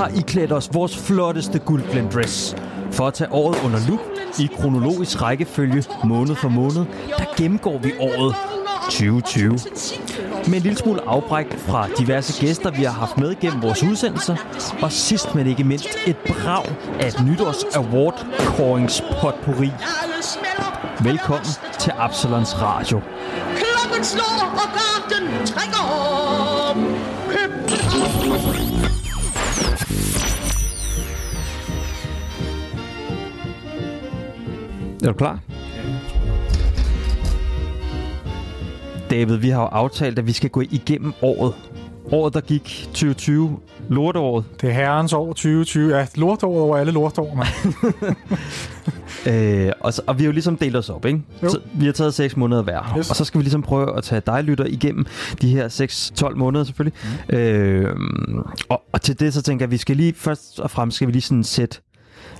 har I klædt os vores flotteste guldblend dress. For at tage året under lup i kronologisk rækkefølge måned for måned, der gennemgår vi året 2020. Med en lille smule afbræk fra diverse gæster, vi har haft med gennem vores udsendelser. Og sidst men ikke mindst et brag af et nytårs award potpourri. Velkommen til Absalons Radio. Klokken slår, og garden trækker op. Er du klar? David, vi har jo aftalt, at vi skal gå igennem året. Året, der gik 2020. Lorteåret. Det er herrens år 2020. Ja, lortåret over alle lortår, mand. Øh, og, så, og vi har jo ligesom delt os op, ikke? Jo. Så vi har taget 6 måneder hver. Yes. Og så skal vi ligesom prøve at tage dig, lytter, igennem de her 6-12 måneder selvfølgelig. Mm. Øh, og, og til det så tænker jeg, at vi skal lige først og fremmest skal vi lige sådan sætte,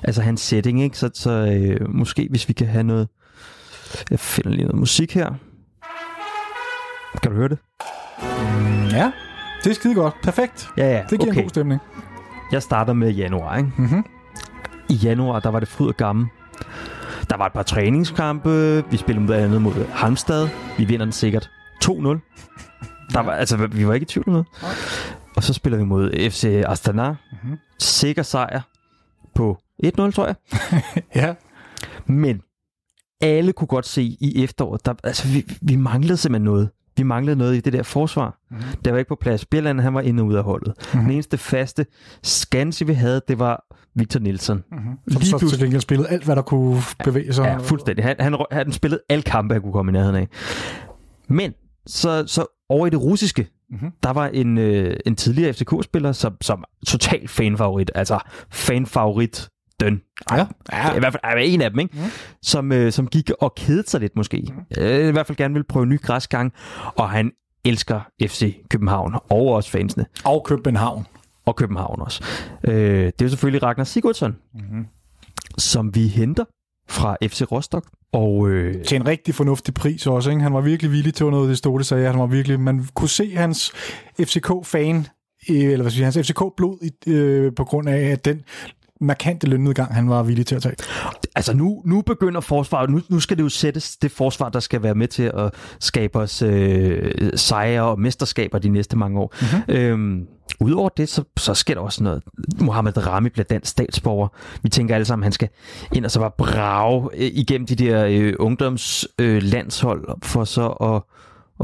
altså en setting, ikke? Så, så øh, måske hvis vi kan have noget, jeg finder lige noget musik her. Kan du høre det? ja, det er skide godt. Perfekt. Ja, ja, Det giver okay. en god stemning. Jeg starter med januar, ikke? Mhm. I januar, der var det fryd og gammel. Der var et par træningskampe. Vi spillede mod andet mod Halmstad. Vi vinder den sikkert 2-0. Der var, altså, vi var ikke i tvivl noget. Og så spiller vi mod FC Astana. Mm-hmm. Sikker sejr på 1-0, tror jeg. Ja, Men alle kunne godt se i efteråret, der, altså, vi, vi manglede simpelthen noget. Vi manglede noget i det der forsvar. Mm-hmm. Det var ikke på plads. Bjelland, han var inde og ud af holdet. Mm-hmm. Den eneste faste skanse, vi havde, det var Victor Nielsen. Mm-hmm. som så til gengæld spillede alt, hvad der kunne bevæge sig. Ja, fuldstændig. Han, han, han spillede alle kampe, han kunne komme i nærheden af. Men så, så over i det russiske, mm-hmm. der var en, øh, en tidligere FCK-spiller, som, som total fanfavorit, altså fanfavorit døn. Ja, ja. I hvert fald er en af dem, ikke? Mm. Som, øh, som gik og kedede sig lidt måske. Mm. Øh, I hvert fald gerne vil prøve ny græsgang, og han elsker FC København, og også fansene, Og København. og København også. Øh, det er jo selvfølgelig Ragnar Sigurdsson, mm. som vi henter fra FC Rostock, og øh, Til en rigtig fornuftig pris også, ikke? Han var virkelig villig til noget, det stod sagde. Han var virkelig, man kunne se hans FCK-fan, eller hvad skal jeg sige, hans FCK-blod i- øh, på grund af, at den markante lønnedgang, han var villig til at tage. altså nu, nu begynder forsvaret, nu, nu skal det jo sættes det forsvar, der skal være med til at skabe os øh, sejre og mesterskaber de næste mange år. Mm-hmm. Øhm, Udover det, så, så sker der også noget. Mohammed Rami bliver dansk statsborger. Vi tænker alle sammen, at han skal ind og så bare brage øh, igennem de der øh, ungdomslandshold øh, for så at,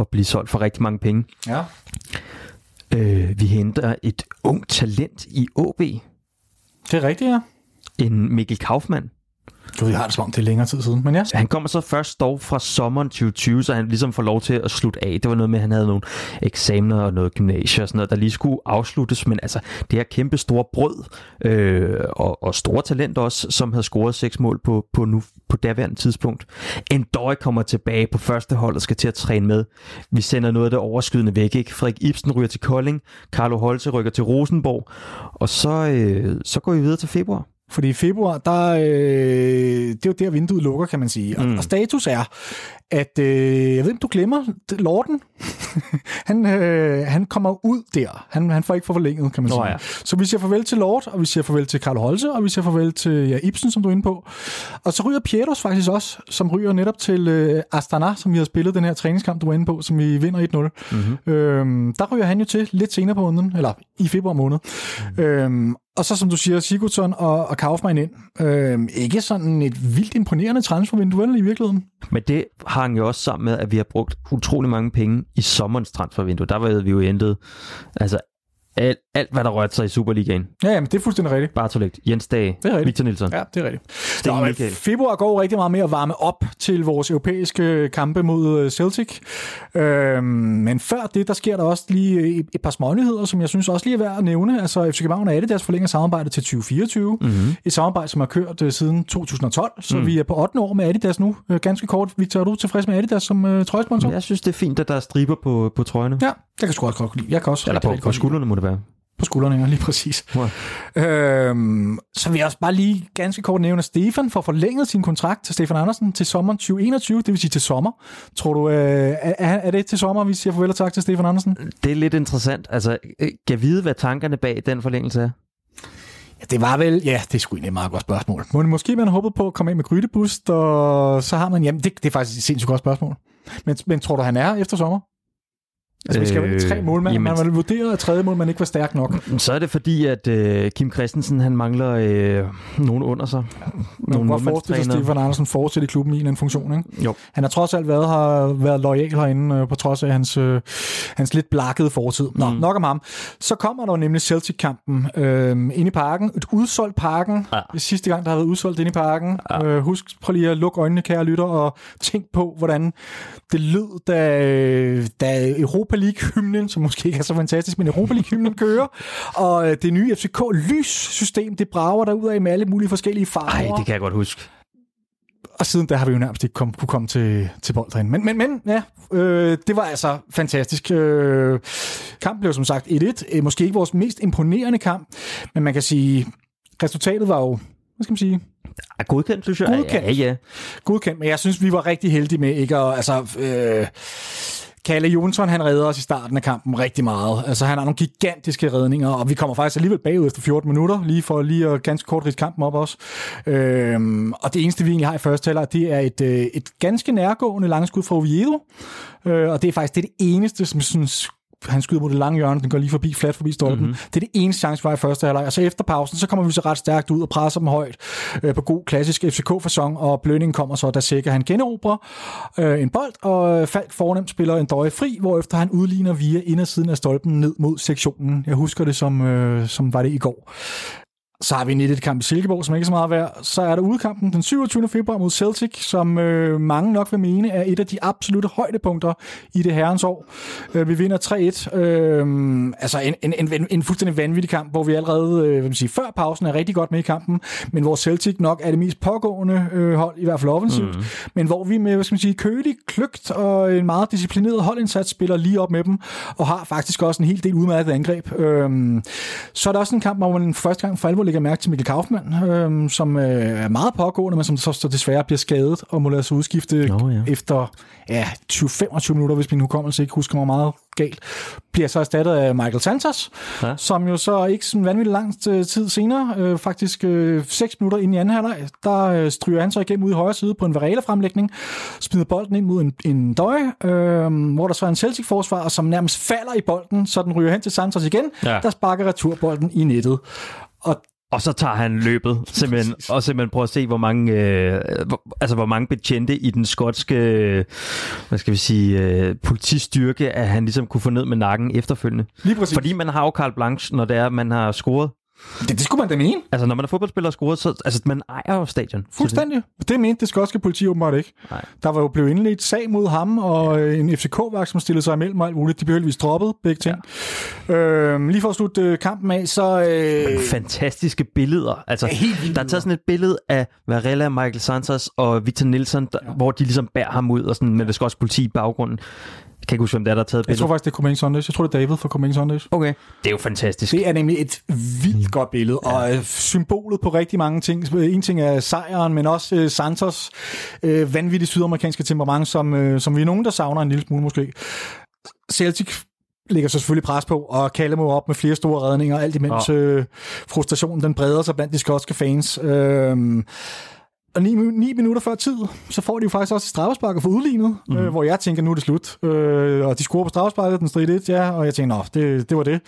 at blive solgt for rigtig mange penge. Ja. Øh, vi henter et ungt talent i OB. Det er rigtigt, ja. En Mikkel Kaufmann. Gud, jeg har det som om, det er længere tid siden, men ja. Han kommer så først dog fra sommeren 2020, så han ligesom får lov til at slutte af. Det var noget med, at han havde nogle eksamener og noget gymnasie og sådan noget, der lige skulle afsluttes. Men altså, det her kæmpe store brød øh, og, og store talent også, som havde scoret seks mål på, på, nu, på daværende tidspunkt. Endøj kommer tilbage på første hold og skal til at træne med. Vi sender noget af det overskydende væk. Ikke? Frederik Ibsen ryger til Kolding, Carlo Holse rykker til Rosenborg, og så, øh, så går vi videre til februar. Fordi i februar, der, øh, det er jo der, vinduet lukker, kan man sige. Og, mm. og status er, at øh, jeg ved ikke, du glemmer Lorden. han, øh, han kommer ud der. Han, han får ikke for forlænget, kan man Nå sige. ja. Så vi siger farvel til Lord, og vi siger farvel til Karl Holse, og vi siger farvel til ja, Ibsen, som du er inde på. Og så ryger Pietos faktisk også, som ryger netop til øh, Astana, som vi har spillet den her træningskamp, du var inde på, som vi vinder 1-0. Mm-hmm. Øhm, der ryger han jo til lidt senere på måneden, eller i februar måned. Mm. Øhm, og så som du siger, Sigurdsson og, og Kaufmann ind. Øhm, ikke sådan et vildt imponerende transfervindue i virkeligheden. Men det hang jo også sammen med, at vi har brugt utrolig mange penge i sommerens transfervindue. Der var vi jo hentet altså alt, alt, hvad der rørte sig i Superligaen. Ja, jamen, det er fuldstændig rigtigt. Bartolet, Jens Dage, Det er rigtigt. Victor Nielsen. Ja, det er rigtigt. Sten Nå, Michael. februar går rigtig meget med at varme op til vores europæiske kampe mod øh, Celtic. Øhm, men før det, der sker der også lige et, et par smånyheder, som jeg synes også lige er værd at nævne. Altså FC København og Adidas forlænger samarbejdet til 2024. Mhm. Mm-hmm. Et samarbejde, som har kørt øh, siden 2012, så mm. vi er på 8. år med Adidas nu. Øh, ganske kort, Victor, er du tilfreds med Adidas som øh, trøjesponsor? Jeg synes, det er fint, at der er striber på, på trøjerne. Ja, jeg kan sgu også godt lide. Jeg kan også Eller på, på skuldrene må det være. på skuldrene, ja, lige præcis. Ja. Øhm, så vil jeg også bare lige ganske kort nævne, at Stefan får forlænget sin kontrakt til Stefan Andersen til sommeren 2021, det vil sige til sommer. Tror du, øh, er, er det til sommer, vi siger farvel og tak til Stefan Andersen? Det er lidt interessant. Altså, øh, kan vide, hvad tankerne bag den forlængelse er? Ja, det var vel, ja, det er sgu egentlig et meget godt spørgsmål. Må, måske man håbet på at komme af med Grydebust, og så har man, jamen det, det er faktisk et sindssygt godt spørgsmål. Men, men tror du, han er efter sommer? Altså, vi skal jo ikke tre målmænd, jamen- man har vurderet, at tredje målmand ikke var stærk nok. Så er det fordi, at øh, Kim Christensen han mangler øh, nogen under sig. Man kan godt forestille sig, at Stefan Andersen fortsætter i klubben i en eller anden funktion. Ikke? Jo. Han har trods alt været, har været lojal herinde, øh, på trods af hans, øh, hans lidt blakkede fortid. Nå, mm. nok om ham. Så kommer der nemlig Celtic-kampen øh, ind i parken. Et udsolgt parken. Ja. Det sidste gang, der har været udsolgt ind i parken. Ja. Øh, husk, prøv lige at lukke øjnene, kære lytter, og tænk på, hvordan det lød, da, da Europa League-hymnen, som måske ikke er så fantastisk, men Europa League-hymnen kører, og øh, det nye FCK-lyssystem, det brager der ud af med alle mulige forskellige farver. Ej, det kan jeg godt huske. Og siden der har vi jo nærmest ikke kom, kunne komme til, til bold derinde. Men, men, men ja, øh, det var altså fantastisk. Øh, kampen blev som sagt 1-1. Øh, Måske ikke vores mest imponerende kamp, men man kan sige, resultatet var jo, hvad skal man sige, Er godkendt, synes jeg. Godkendt. Ja, ja. godkendt, men jeg synes, vi var rigtig heldige med ikke at, altså, øh, Kalle Jonsson, han redder os i starten af kampen rigtig meget. Altså, han har nogle gigantiske redninger, og vi kommer faktisk alligevel bagud efter 14 minutter, lige for lige at ganske kort rige kampen op også. Øhm, og det eneste, vi egentlig har i første halvleg, det er et, øh, et ganske nærgående langskud fra Oviedo, øh, og det er faktisk det, det eneste, som synes han skyder mod det lange hjørne, den går lige forbi, flat forbi stolpen. Mm-hmm. Det er det eneste chance, vi har i første halvleg. Og så efter pausen, så kommer vi så ret stærkt ud og presser dem højt øh, på god klassisk FCK-fasong, og Blønning kommer så, der sikker han generobrer øh, en bold, og Falk fornemt spiller en døje fri, hvorefter han udligner via indersiden af stolpen ned mod sektionen. Jeg husker det, som, øh, som var det i går. Så har vi en 1 kamp i Silkeborg, som ikke er så meget værd. Så er der udkampen den 27. februar mod Celtic, som øh, mange nok vil mene er et af de absolute højdepunkter i det herrens år. Øh, vi vinder 3-1. Øh, altså en, en, en, en fuldstændig vanvittig kamp, hvor vi allerede øh, hvad man sige, før pausen er rigtig godt med i kampen, men hvor Celtic nok er det mest pågående øh, hold, i hvert fald offensivt, mm. men hvor vi med hvad skal man sige, kølig, kløgt og en meget disciplineret holdindsats spiller lige op med dem, og har faktisk også en hel del udmærket angreb. Øh, så er der også en kamp, hvor man første gang for alvor lægger mærke til Mikkel Kaufmann, øh, som øh, er meget pågående, men som så, så desværre bliver skadet og må lade sig udskifte Nå, ja. efter ja, 20-25 minutter, hvis min hukommelse ikke husker mig meget galt, bliver så erstattet af Michael Santos, ja. Som jo så ikke sådan vanvittigt lang øh, tid senere, øh, faktisk øh, 6 minutter ind i anden halvleg, der øh, stryger han så igennem ud i højre side på en Varela-fremlægning, smider bolden ind mod en, en døje, øh, hvor der så er en Celtic-forsvar, som nærmest falder i bolden, så den ryger hen til Santos igen, Ja. der sparker returbolden i nettet. Og Og så tager han løbet, simpelthen, og simpelthen prøver at se, hvor mange, øh, hvor, altså, hvor mange betjente i den skotske, hvad skal vi sige, øh, politistyrke, at han ligesom kunne få ned med nakken efterfølgende. lige præcis. Fordi man har jo Carl Blanche, når det er, man har scoret. Det, det skulle man da mene. Altså, når man er fodboldspiller og scoret, så altså, man ejer jo stadion. Fuldstændig. Det mente det skotske politi åbenbart ikke. Nej. Der var jo blevet indledt sag mod ham, og øh, en FCK-vagt, som stillede sig imellem og alt muligt. De blev heldigvis droppet, begge ting. Ja. Øh, lige for at slutte øh, kampen af, så... Øh, Fantastiske billeder. Altså, der er taget sådan et billede af Varela, Michael Santos og Victor Nielsen, der, ja. hvor de ligesom bærer ham ud, og sådan, med det skotske politi i baggrunden. Jeg kan ikke huske, hvem der er, der har taget jeg billedet. tror faktisk, det er Coming Sundays. Jeg tror, det er David fra Coming Sundays. Okay. Det er jo fantastisk. Det er nemlig et vildt godt billede, og øh, symbolet på rigtig mange ting. En ting er sejren, men også øh, Santos øh, vanvittige sydamerikanske temperament, som, øh, som vi er nogen, der savner en lille smule måske. Celtic lægger så selvfølgelig pres på, og mig op med flere store redninger, alt imens Ja. øh, frustrationen den breder sig blandt de skotske fans. Øh, og ni, ni minutter før tid, så får de jo faktisk også straffespark for udlignet, mm. øh, hvor jeg tænker, nu er det slut. Øh, og de scorer på straffesparket, den strid 1, ja, og jeg tænker, nå, det, det var det.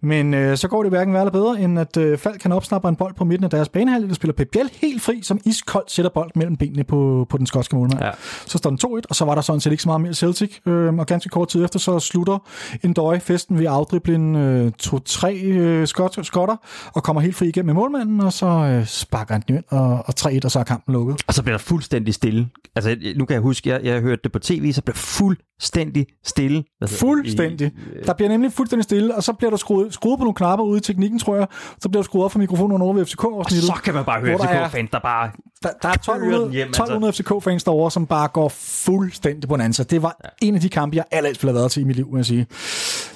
Men øh, så går det hverken værre eller bedre, end at øh, Falk kan opsnappe en bold på midten af deres banehalvdel, der spiller Pep Biel helt fri, som iskoldt sætter bolden mellem benene på, på den skotske målmand. Ja. Så står den 2-1, og så var der sådan set ikke så meget mere Celtic. Øh, og ganske kort tid efter, så slutter en døje festen ved at afdrible en øh, to-tre øh, skot, skotter, og kommer helt fri igennem med målmanden, og så øh, sparker han den ind, og, og 3-1, og så er kampen lukket. Og så bliver der fuldstændig stille. Altså, nu kan jeg huske, jeg, jeg hørte det på tv, så bliver fuldstændig stille. Hvad hedder det? Fuldstændig. Der bliver nemlig fuldstændig stille, og så bliver der skruet, skruet på nogle knapper ude i teknikken, tror jeg. Så bliver der skruet op for mikrofonen over ved Og FCK-afsnittet. så kan man bare høre FCK-fans, der bare... Der, der er kører 1200, den hjem, altså. 1200 FCK-fans derovre, som bare går fuldstændig på en ansat. Det var ja. en af de kampe, jeg allerhelst ville have været til i mit liv, må jeg sige.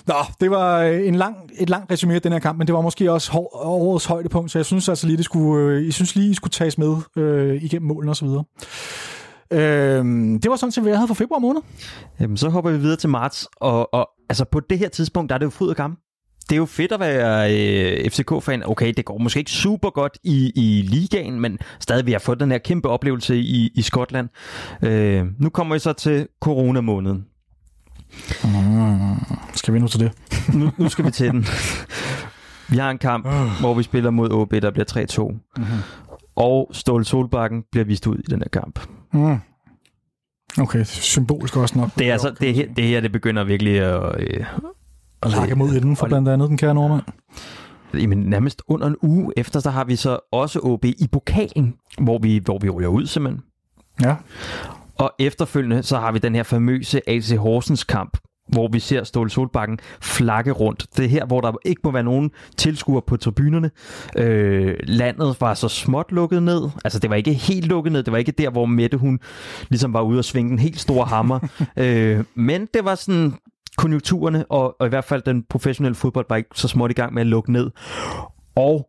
Nå, det var øh, en lang, et langt resumé af den her kamp, men det var måske også hår, årets højdepunkt, så jeg synes altså lige, det skulle, øh, jeg synes lige, I skulle tages med øh, igennem målen og så videre. Øh, det var sådan set, hvad jeg havde for februar måned. Jamen, så hopper vi videre til marts, og, og altså, på det her tidspunkt, der er det jo fryd og gammel. det er jo fedt at være øh, FCK-fan. Okay, det går måske ikke super godt i, i ligaen, men stadig vi har fået den her kæmpe oplevelse i, i Skotland. Øh, nu kommer vi så til coronamåneden. Mm, skal vi nu til det? nu, nu skal vi til den. Vi har en kamp, hvor vi spiller mod OB, der bliver 3-2. Mm-hmm. Og Ståle Solbakken bliver vist ud i den her kamp. Mm. Okay, symbolisk også nok. Det er altså, det, her, det her, det begynder virkelig at... Øh, at lægge mod inden for blandt andet den kære nordmand. Jamen, nærmest under en uge efter, så har vi så også OB i pokalen, hvor vi, hvor vi ryger ud simpelthen. Ja. Og efterfølgende, så har vi den her famøse AC Horsens kamp, hvor vi ser Ståle Solbakken flakke rundt. Det er her, hvor der ikke må være nogen tilskuere på tribunerne. Øh, landet var så småt lukket ned. Altså, det var ikke helt lukket ned. Det var ikke der, hvor Mette, hun ligesom var ude og svinge en helt stor hammer. øh, men det var sådan konjunkturerne, og, og i hvert fald den professionelle fodbold var ikke så småt i gang med at lukke ned. Og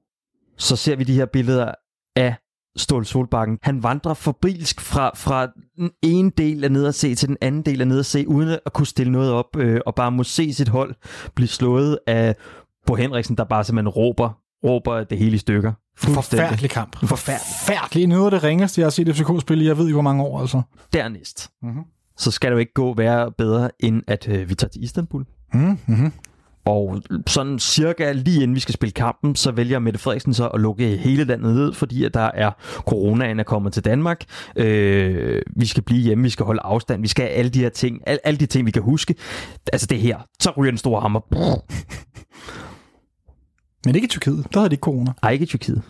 så ser vi de her billeder af Ståle Solbakken. Han vandrer forbrilsk fra, fra den ene del af ned at se til den anden del af ned at se, uden at kunne stille noget op, øh, og bare må se sit hold blive slået af Bo Henriksen, der bare simpelthen råber, råber det hele i stykker. Forfærdelig kamp. Forfærdelig. Noget af det ringeste, jeg har set FCK spille i, jeg ved ikke, hvor mange år altså. Dernæst. Mm-hmm. Så skal det jo ikke gå være bedre, end at øh, vi tager til Istanbul. Mm-hmm. Og sådan cirka lige inden vi skal spille kampen, så vælger Mette Frederiksen så at lukke hele landet ned, fordi at der er coronaen er kommet til Danmark. Øh, vi skal blive hjemme, vi skal holde afstand, vi skal have alle de her ting, alle, alle de ting, vi kan huske. Altså det her, så ryger den store hammer. Men ikke i Tyrkiet, der havde de ikke corona. Ej, ikke i Tyrkiet.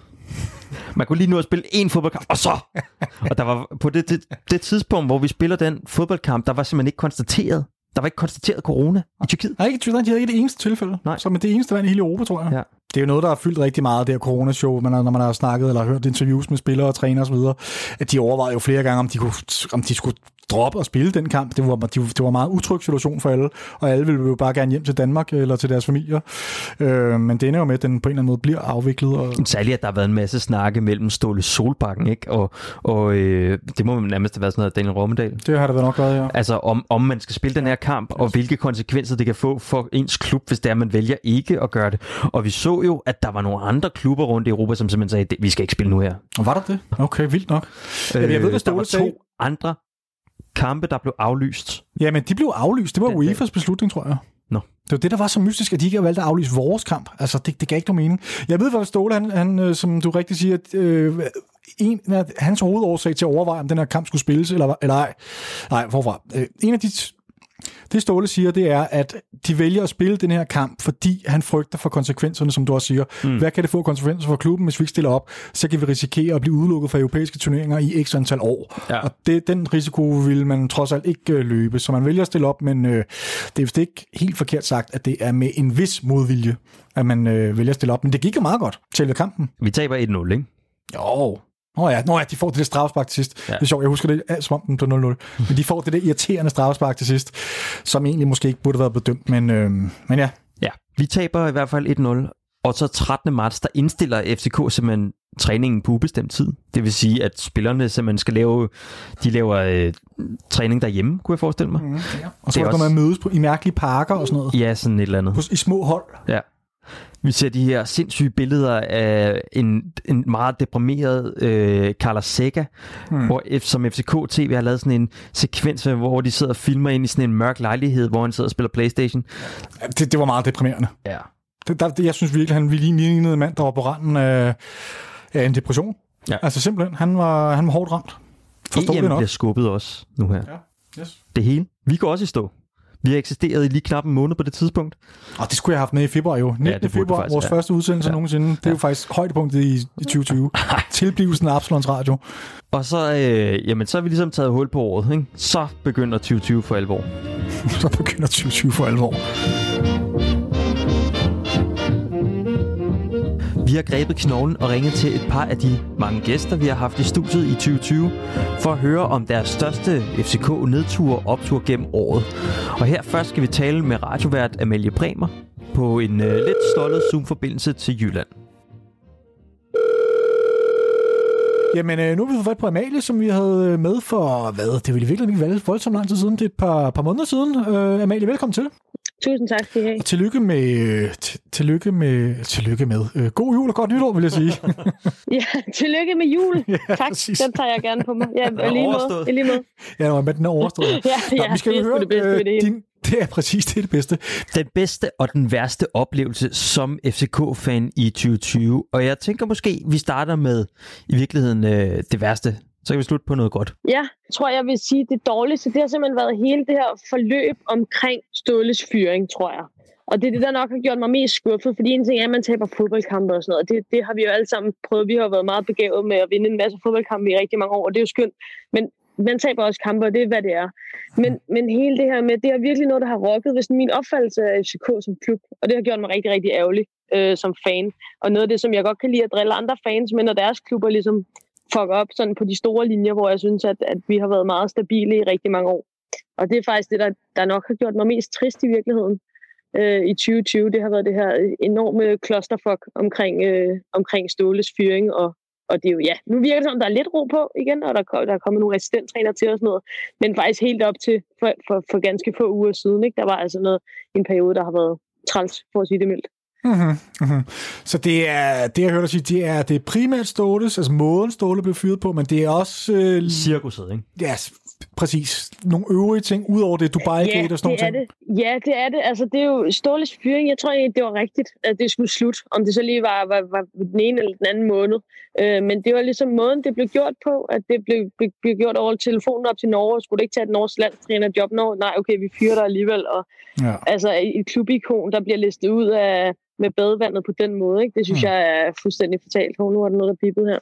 Man kunne lige nu at spille en fodboldkamp, og så! Og der var på det, det, det tidspunkt, hvor vi spiller den fodboldkamp, der var simpelthen ikke konstateret, der var ikke konstateret corona i Tyrkiet. Nej, ikke i Tyrkiet. De havde ikke det eneste tilfælde. Nej. Som det eneste land i hele Europa, tror jeg. Ja. Det er jo noget, der har fyldt rigtig meget, det her corona-show, man, når man har snakket eller hørt interviews med spillere og trænere osv., at de overvejede jo flere gange, om de, kunne, om de skulle droppe og spille den kamp. Det var, det var en meget utryg situation for alle, og alle ville jo bare gerne hjem til Danmark eller til deres familier. Øh, men det ender jo med, at den på en eller anden måde bliver afviklet. Og... Særligt, at der har været en masse snakke mellem Ståle Solbakken, ikke? og, og øh, det må man nærmest have været sådan noget Daniel Rommedal. Det har det nok været, ja. Altså om, om man skal spille den her kamp, og hvilke konsekvenser det kan få for ens klub, hvis det er, man vælger ikke at gøre det. Og vi så jo, at der var nogle andre klubber rundt i Europa, som simpelthen sagde, vi skal ikke spille nu her. Og var der det? Okay, vildt nok. Øh, jeg ved, hvad der var to andre kampe, der blev aflyst. Ja, men de blev aflyst. Det var UEFA's beslutning, tror jeg. Nå. Det var det, der var så mystisk, at de ikke har valgt at aflyse vores kamp. Altså, det, det gav ikke nogen mening. Jeg ved, hvad Ståle, han, han, øh, som du rigtig siger, at, øh, en af hans hovedårsag til at overveje, om den her kamp skulle spilles, eller, eller ej. Nej, hvorfra? Øh, en af de det Ståle siger, det er, at de vælger at spille den her kamp, fordi han frygter for konsekvenserne, som du også siger. Mm. Hvad kan det få konsekvenser for klubben, hvis vi ikke stiller op? Så kan vi risikere at blive udelukket fra europæiske turneringer i x antal år. Ja. Og det, den risiko vil man trods alt ikke øh, løbe. Så man vælger at stille op, men øh, det er vist ikke helt forkert sagt, at det er med en vis modvilje, at man øh, vælger at stille op. Men det gik jo meget godt til kampen. Vi taber 1-0, ikke? Jo, Nå ja, nå ja, de får det der straffespark til sidst. Ja. Det er sjovt, jeg husker det som om den blev 0-0. Men de får det der irriterende straffespark til sidst, som egentlig måske ikke burde have været bedømt, men, øh, men ja. Ja, vi taber i hvert fald 1-0, og så 13. marts, der indstiller FCK simpelthen træningen på ubestemt tid. Det vil sige, at spillerne simpelthen skal lave, de laver øh, træning derhjemme, kunne jeg forestille mig. Mm, ja. Og så kan man mødes på, i mærkelige parker og sådan noget. Ja, sådan et eller andet. På, I små hold. Ja. Vi ser de her sindssyge billeder af en, en meget deprimeret øh, Carlos Seca, hmm. hvor som FCK TV har lavet sådan en sekvens, hvor de sidder og filmer ind i sådan en mørk lejlighed, hvor han sidder og spiller Playstation. Det, det var meget deprimerende. Ja. Det, der, jeg synes virkelig, han lignede en mand, der var på randen af, af en depression. Ja. Altså simpelthen, han var, han var hårdt ramt. Forstår EM bliver skubbet også nu her. Ja. Yes. Det hele. Vi går også i stå. Vi har eksisteret i lige knap en måned på det tidspunkt. Og det skulle jeg have haft med i februar jo. 19. Ja, februar, faktisk, vores ja. første udsendelse ja. nogensinde. Det er ja. jo faktisk højdepunktet i, i 2020. Tilblivelsen af Absalons Radio. Og så, øh, jamen, så har vi ligesom taget hul på året. Ikke? Så begynder 2020 for alvor. så begynder 2020 for alvor. Vi har grebet knoglen og ringet til et par af de mange gæster, vi har haft i studiet i 2020, for at høre om deres største FCK-nedtur og optur gennem året. Og her først skal vi tale med radiovært Amalie Bremer på en øh, lidt stollet Zoom-forbindelse til Jylland. Jamen, øh, nu har vi fået fat på Amalie, som vi havde øh, med for, hvad, det ville virkelig ikke være voldsomt lang tid siden. Det er et par, par måneder siden. Uh, Amalie, velkommen til. Tusind tak skal I have. Og tillykke med, øh, tillykke med, tillykke med. Øh, god jul og godt nytår, vil jeg sige. Ja, tillykke med jul. Ja, tak, præcis. den tager jeg gerne på mig. Ja, og lige. I lige måde. ja, men den er overstået. Ja, Nå, ja, vi skal det er høre, det bedste ved det øh, hele. din, det er præcis det, er det bedste. Den bedste og den værste oplevelse som FCK-fan i 2020. Og jeg tænker måske, vi starter med i virkeligheden øh, det værste. Så kan vi slutte på noget godt. Ja, jeg tror, jeg vil sige, det dårligste, det har simpelthen været hele det her forløb omkring Ståles fyring, tror jeg. Og det er det, der nok har gjort mig mest skuffet, fordi en ting er, at man taber fodboldkampe og sådan noget. Det, det har vi jo alle sammen prøvet. Vi har været meget begavet med at vinde en masse fodboldkampe i rigtig mange år, og det er jo skønt. Men man taber også kampe, og det er, hvad det er. Men, men hele det her med, det er virkelig noget, der har rokket ved min opfattelse af FCK som klub. Og det har gjort mig rigtig, rigtig ærgerlig øh, som fan. Og noget af det, som jeg godt kan lide at drille andre fans med, når deres klubber ligesom fuck op sådan på de store linjer, hvor jeg synes, at, at vi har været meget stabile i rigtig mange år. Og det er faktisk det, der, der nok har gjort mig mest trist i virkeligheden øh, i 2020. Det har været det her enorme clusterfuck omkring, øh, omkring Ståles fyring. Og, og det er jo, ja, nu virker det som, der er lidt ro på igen, og der, der er kommet nogle assistenttræner til og sådan noget. Men faktisk helt op til for, for, for ganske få uger siden. Ikke? Der var altså noget, en periode, der har været træls, for at sige det mildt. Mm-hmm, mm-hmm. Så det er, det jeg hørte dig sige, det er, det er primært Ståles, altså måden Ståle blev fyret på, men det er også, øh, Cirkuset, ikke? ja, præcis, nogle øvrige ting, udover det Dubai-gate og sådan ting. det. Ja, det er det. Altså, det er jo Ståles fyring. Jeg tror egentlig, det var rigtigt, at det skulle slutte. Om det så lige var, var, var den ene eller den anden måned. Øh, men det var ligesom måden, det blev gjort på, at det blev, blev, blev gjort over telefonen op til Norge. Skulle det ikke tage et norsk landstrænerjob? Nå, nej, okay, vi fyrer dig alligevel. Og Ja. altså et klubikon, der bliver listet ud af med badevandet på den måde. Ikke? Det synes Mm. jeg er fuldstændig fortalt. Hov, nu er der noget, der bippet her.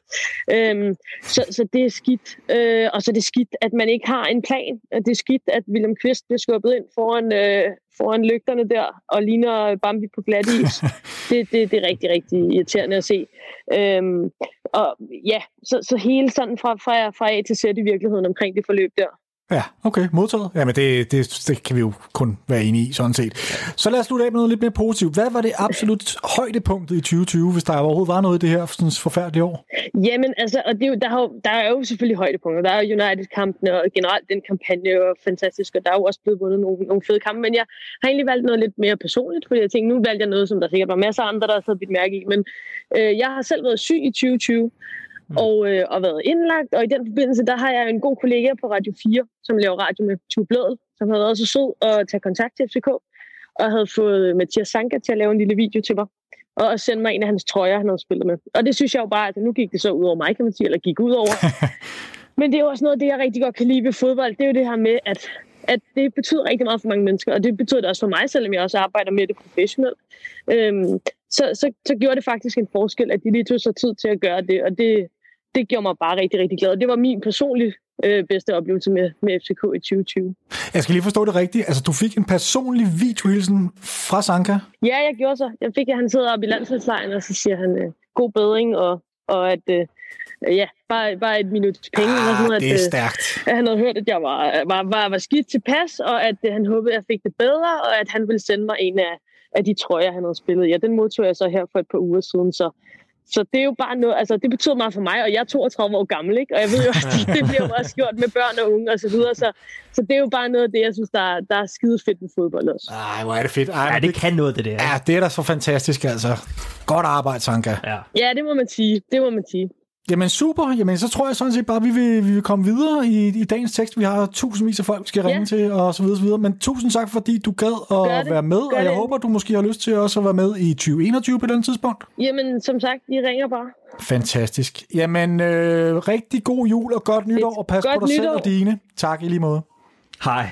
Øhm, så, så det er skidt. Øh, og så er det skidt, at man ikke har en plan. Det er skidt, at William Kvist bliver skubbet ind foran, øh, foran lygterne der og ligner Bambi på glat is. det, det, det er rigtig, rigtig irriterende at se. Øhm, og ja, så, så hele sådan fra, fra, fra A til Z i virkeligheden omkring det forløb der. Ja, okay, modtaget. Jamen, det, det, det kan vi jo kun være enige i, sådan set. Så lad os slutte af med noget lidt mere positivt. Hvad var det absolut højdepunktet i 2020, hvis der overhovedet var noget i det her sådan forfærdelige år? Jamen, altså, og det er jo, der, har, jo- der er jo selvfølgelig højdepunkter. Der er jo United-kampen, og generelt den kampagne er jo fantastisk, og der er jo også blevet vundet nogle, nogle fede kampe. Men jeg har egentlig valgt noget lidt mere personligt, fordi jeg tænkte, nu valgte jeg noget, som der sikkert var masser af andre, der har taget bidt mærke i. Men øh, jeg har selv været syg i 2020, og, øh, og været indlagt, og i den forbindelse, der har jeg en god kollega på Radio 4, som laver radio med Tue Blædel, som havde været så sød at tage kontakt til FCK, og havde fået Mathias Sanka til at lave en lille video til mig, og at sende mig en af hans trøjer, han havde spillet med. Og det synes jeg jo bare, at nu gik det så ud over mig, kan man sige, eller gik ud over. Men det er jo også noget af det, jeg rigtig godt kan lide ved fodbold. Det er jo det her med, at, at det betyder rigtig meget for mange mennesker, og det betyder det også for mig, selvom jeg også arbejder med det professionelt. Øhm, så, så, så gjorde det faktisk en forskel, at de lige tog sig tid til at gøre det, og det, det gjorde mig bare rigtig, rigtig glad. Og det var min personlige øh, bedste oplevelse med, med FCK i 2020. Jeg skal lige forstå det rigtigt. Altså, du fik en personlig videohilsen fra Sanka. Ja, jeg gjorde så. Jeg fik, at han sidder oppe i landsholdslejren, og så siger han øh, god bedring, og, og at øh, ja, bare, bare et minut penge. eller sådan, Ah, at, det er øh, stærkt. at han havde hørt, at jeg var, var, var, var skidt tilpas, og at øh, han håbede, at jeg fik det bedre, og at han ville sende mig en af, af de trøjer, han havde spillet. Ja, den modtog jeg så her for et par uger siden, så så det er jo bare noget, altså det betyder meget for mig, og jeg er 32 år gammel, ikke? Og jeg ved jo, at det, det bliver jo også gjort med børn og unge og så videre, så, så det er jo bare noget af det, jeg synes, der, er- der er skide fedt med fodbold også. Ej, hvor er det fedt. Ej, Ja, men det kan noget, det der. Ja, det er da så fantastisk, altså. Godt arbejde, Sanka. Ja. Ja, det må man sige. Det må man sige. Jamen super, jamen så tror jeg sådan set bare, at vi vil, vi vil komme videre i, i dagens tekst. Vi har tusindvis af folk, vi skal ringe Ja. til, og så videre, så videre. Men tusind tak, fordi du gad at være med, Gør og jeg det. håber, du måske har lyst til også at være med i 2021 på den tidspunkt. Jamen, som sagt, I ringer bare. Fantastisk. Jamen, øh, rigtig god jul og godt nytår, Et og pas godt på dig selv nytår. og dine. Tak i lige måde. Hej.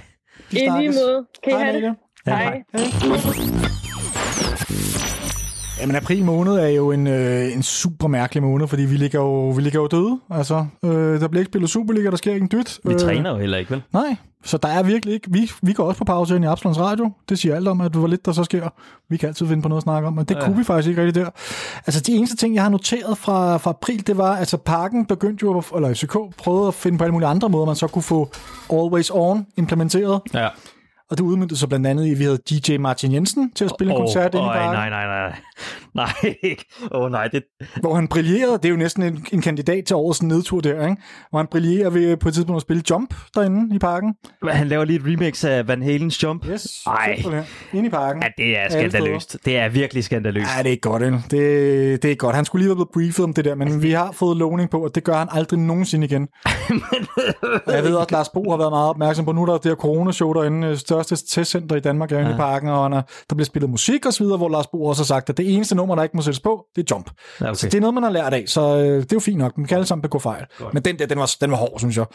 I lige måde. Kan I Hej, have det? Hej. Jamen, april måned er jo en, øh, en super mærkelig måned, fordi vi ligger jo, vi ligger jo døde. Altså, øh, der bliver ikke spillet Superliga, der sker ikke en dyt. Vi Øh, træner jo heller ikke, vel? Nej, så der er virkelig ikke... Vi, vi går også på pause ind i Absalons Radio. Det siger alt om, at hvor lidt der så sker. Vi kan altid finde på noget at snakke om, men det ja. kunne vi faktisk ikke rigtig der. Altså, de eneste ting, jeg har noteret fra, fra april, det var, altså parken begyndte jo, at- eller FCK prøvede at finde på alle mulige andre måder, man så kunne få Always On implementeret. Ja. Og det udmyndte sig blandt andet i, at vi havde DJ Martin Jensen til at spille en koncert inde i oh, parken. nej, nej, nej. Nej, åh oh, nej, det... hvor han brillerede. Det er jo næsten en, en kandidat til årets nedtur der, ikke? Hvor han brillerer ved på et tidspunkt at spille Jump derinde i parken. Han laver lige et remix af Van Halens Jump. Yes, Ej. Inde i parken. Ja, det er skandaløst. Det er virkelig skandaløst. Ja, det er ikke godt, det, det er ikke godt. Han skulle lige være blevet briefet om det der, men vi har fået lovning på, at det gør han aldrig nogensinde igen. Jeg ved også, at Lars Bo har været meget opmærksom på, nu er der det her corona-show derinde, øh, største testcenter i Danmark er ja. i parken, og er, der bliver spillet musik og så videre, hvor Lars Bo også har sagt, at det eneste nummer, der ikke må sættes på, det er Jump. Ja, okay. Så det er noget, man har lært af, så øh, det er jo fint nok. Man kan alle sammen begå fejl. Godt. Men den der, den var, den var hård, synes jeg.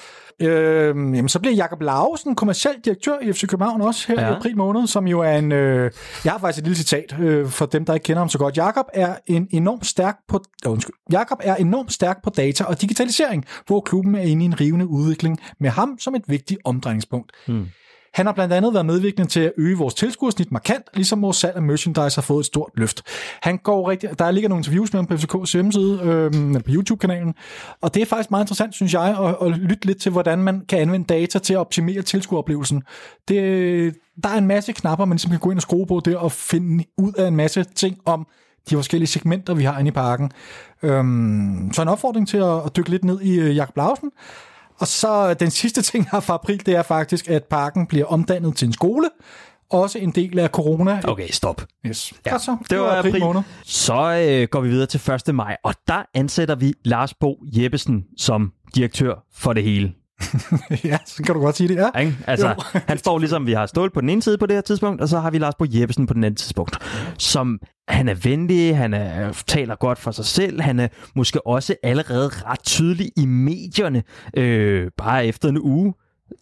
Øh, jamen, så bliver Jakob Lausen kommerciel direktør i FC København også her. Ja. i april måned, som jo er en... Øh, jeg har faktisk et lille citat øh, for dem, der ikke kender ham så godt. Jakob er en enormt stærk på... Øh, undskyld. Jakob er enormt stærk på data og digitalisering, hvor klubben er inde i en rivende udvikling med ham som et vigtigt omdrejningspunkt. Hmm. Han har blandt andet været medvirkende til at øge vores tilskuersnit markant, ligesom vores salg af merchandise har fået et stort løft. Han går rigtig, der ligger nogle interviews med ham på FCK's hjemmeside, øh, eller på YouTube-kanalen, og det er faktisk meget interessant, synes jeg, at, at lytte lidt til, hvordan man kan anvende data til at optimere tilskueroplevelsen. Det, der er en masse knapper, man ligesom kan gå ind og skrue på der og finde ud af en masse ting om de forskellige segmenter, vi har inde i parken. Øhm, så en opfordring til at, at dykke lidt ned i øh, Jakob Lausen. Og så den sidste ting her fra april, det er faktisk, at parken bliver omdannet til en skole. Også en del af corona. Okay, stop. Yes. Ja, så. det var april. måned. Så øh, går vi videre til 1. maj, og der ansætter vi Lars Bo Jeppesen som direktør for det hele. ja, så kan du godt sige det. Ja. Ikke? Altså, Jo. han står ligesom, vi har Stål på den ene side på det her tidspunkt, og så har vi Lars Bo Jeppesen på den anden tidspunkt, som han er venlig, han er, taler godt for sig selv, han er måske også allerede ret tydelig i medierne, øh, bare efter en uge.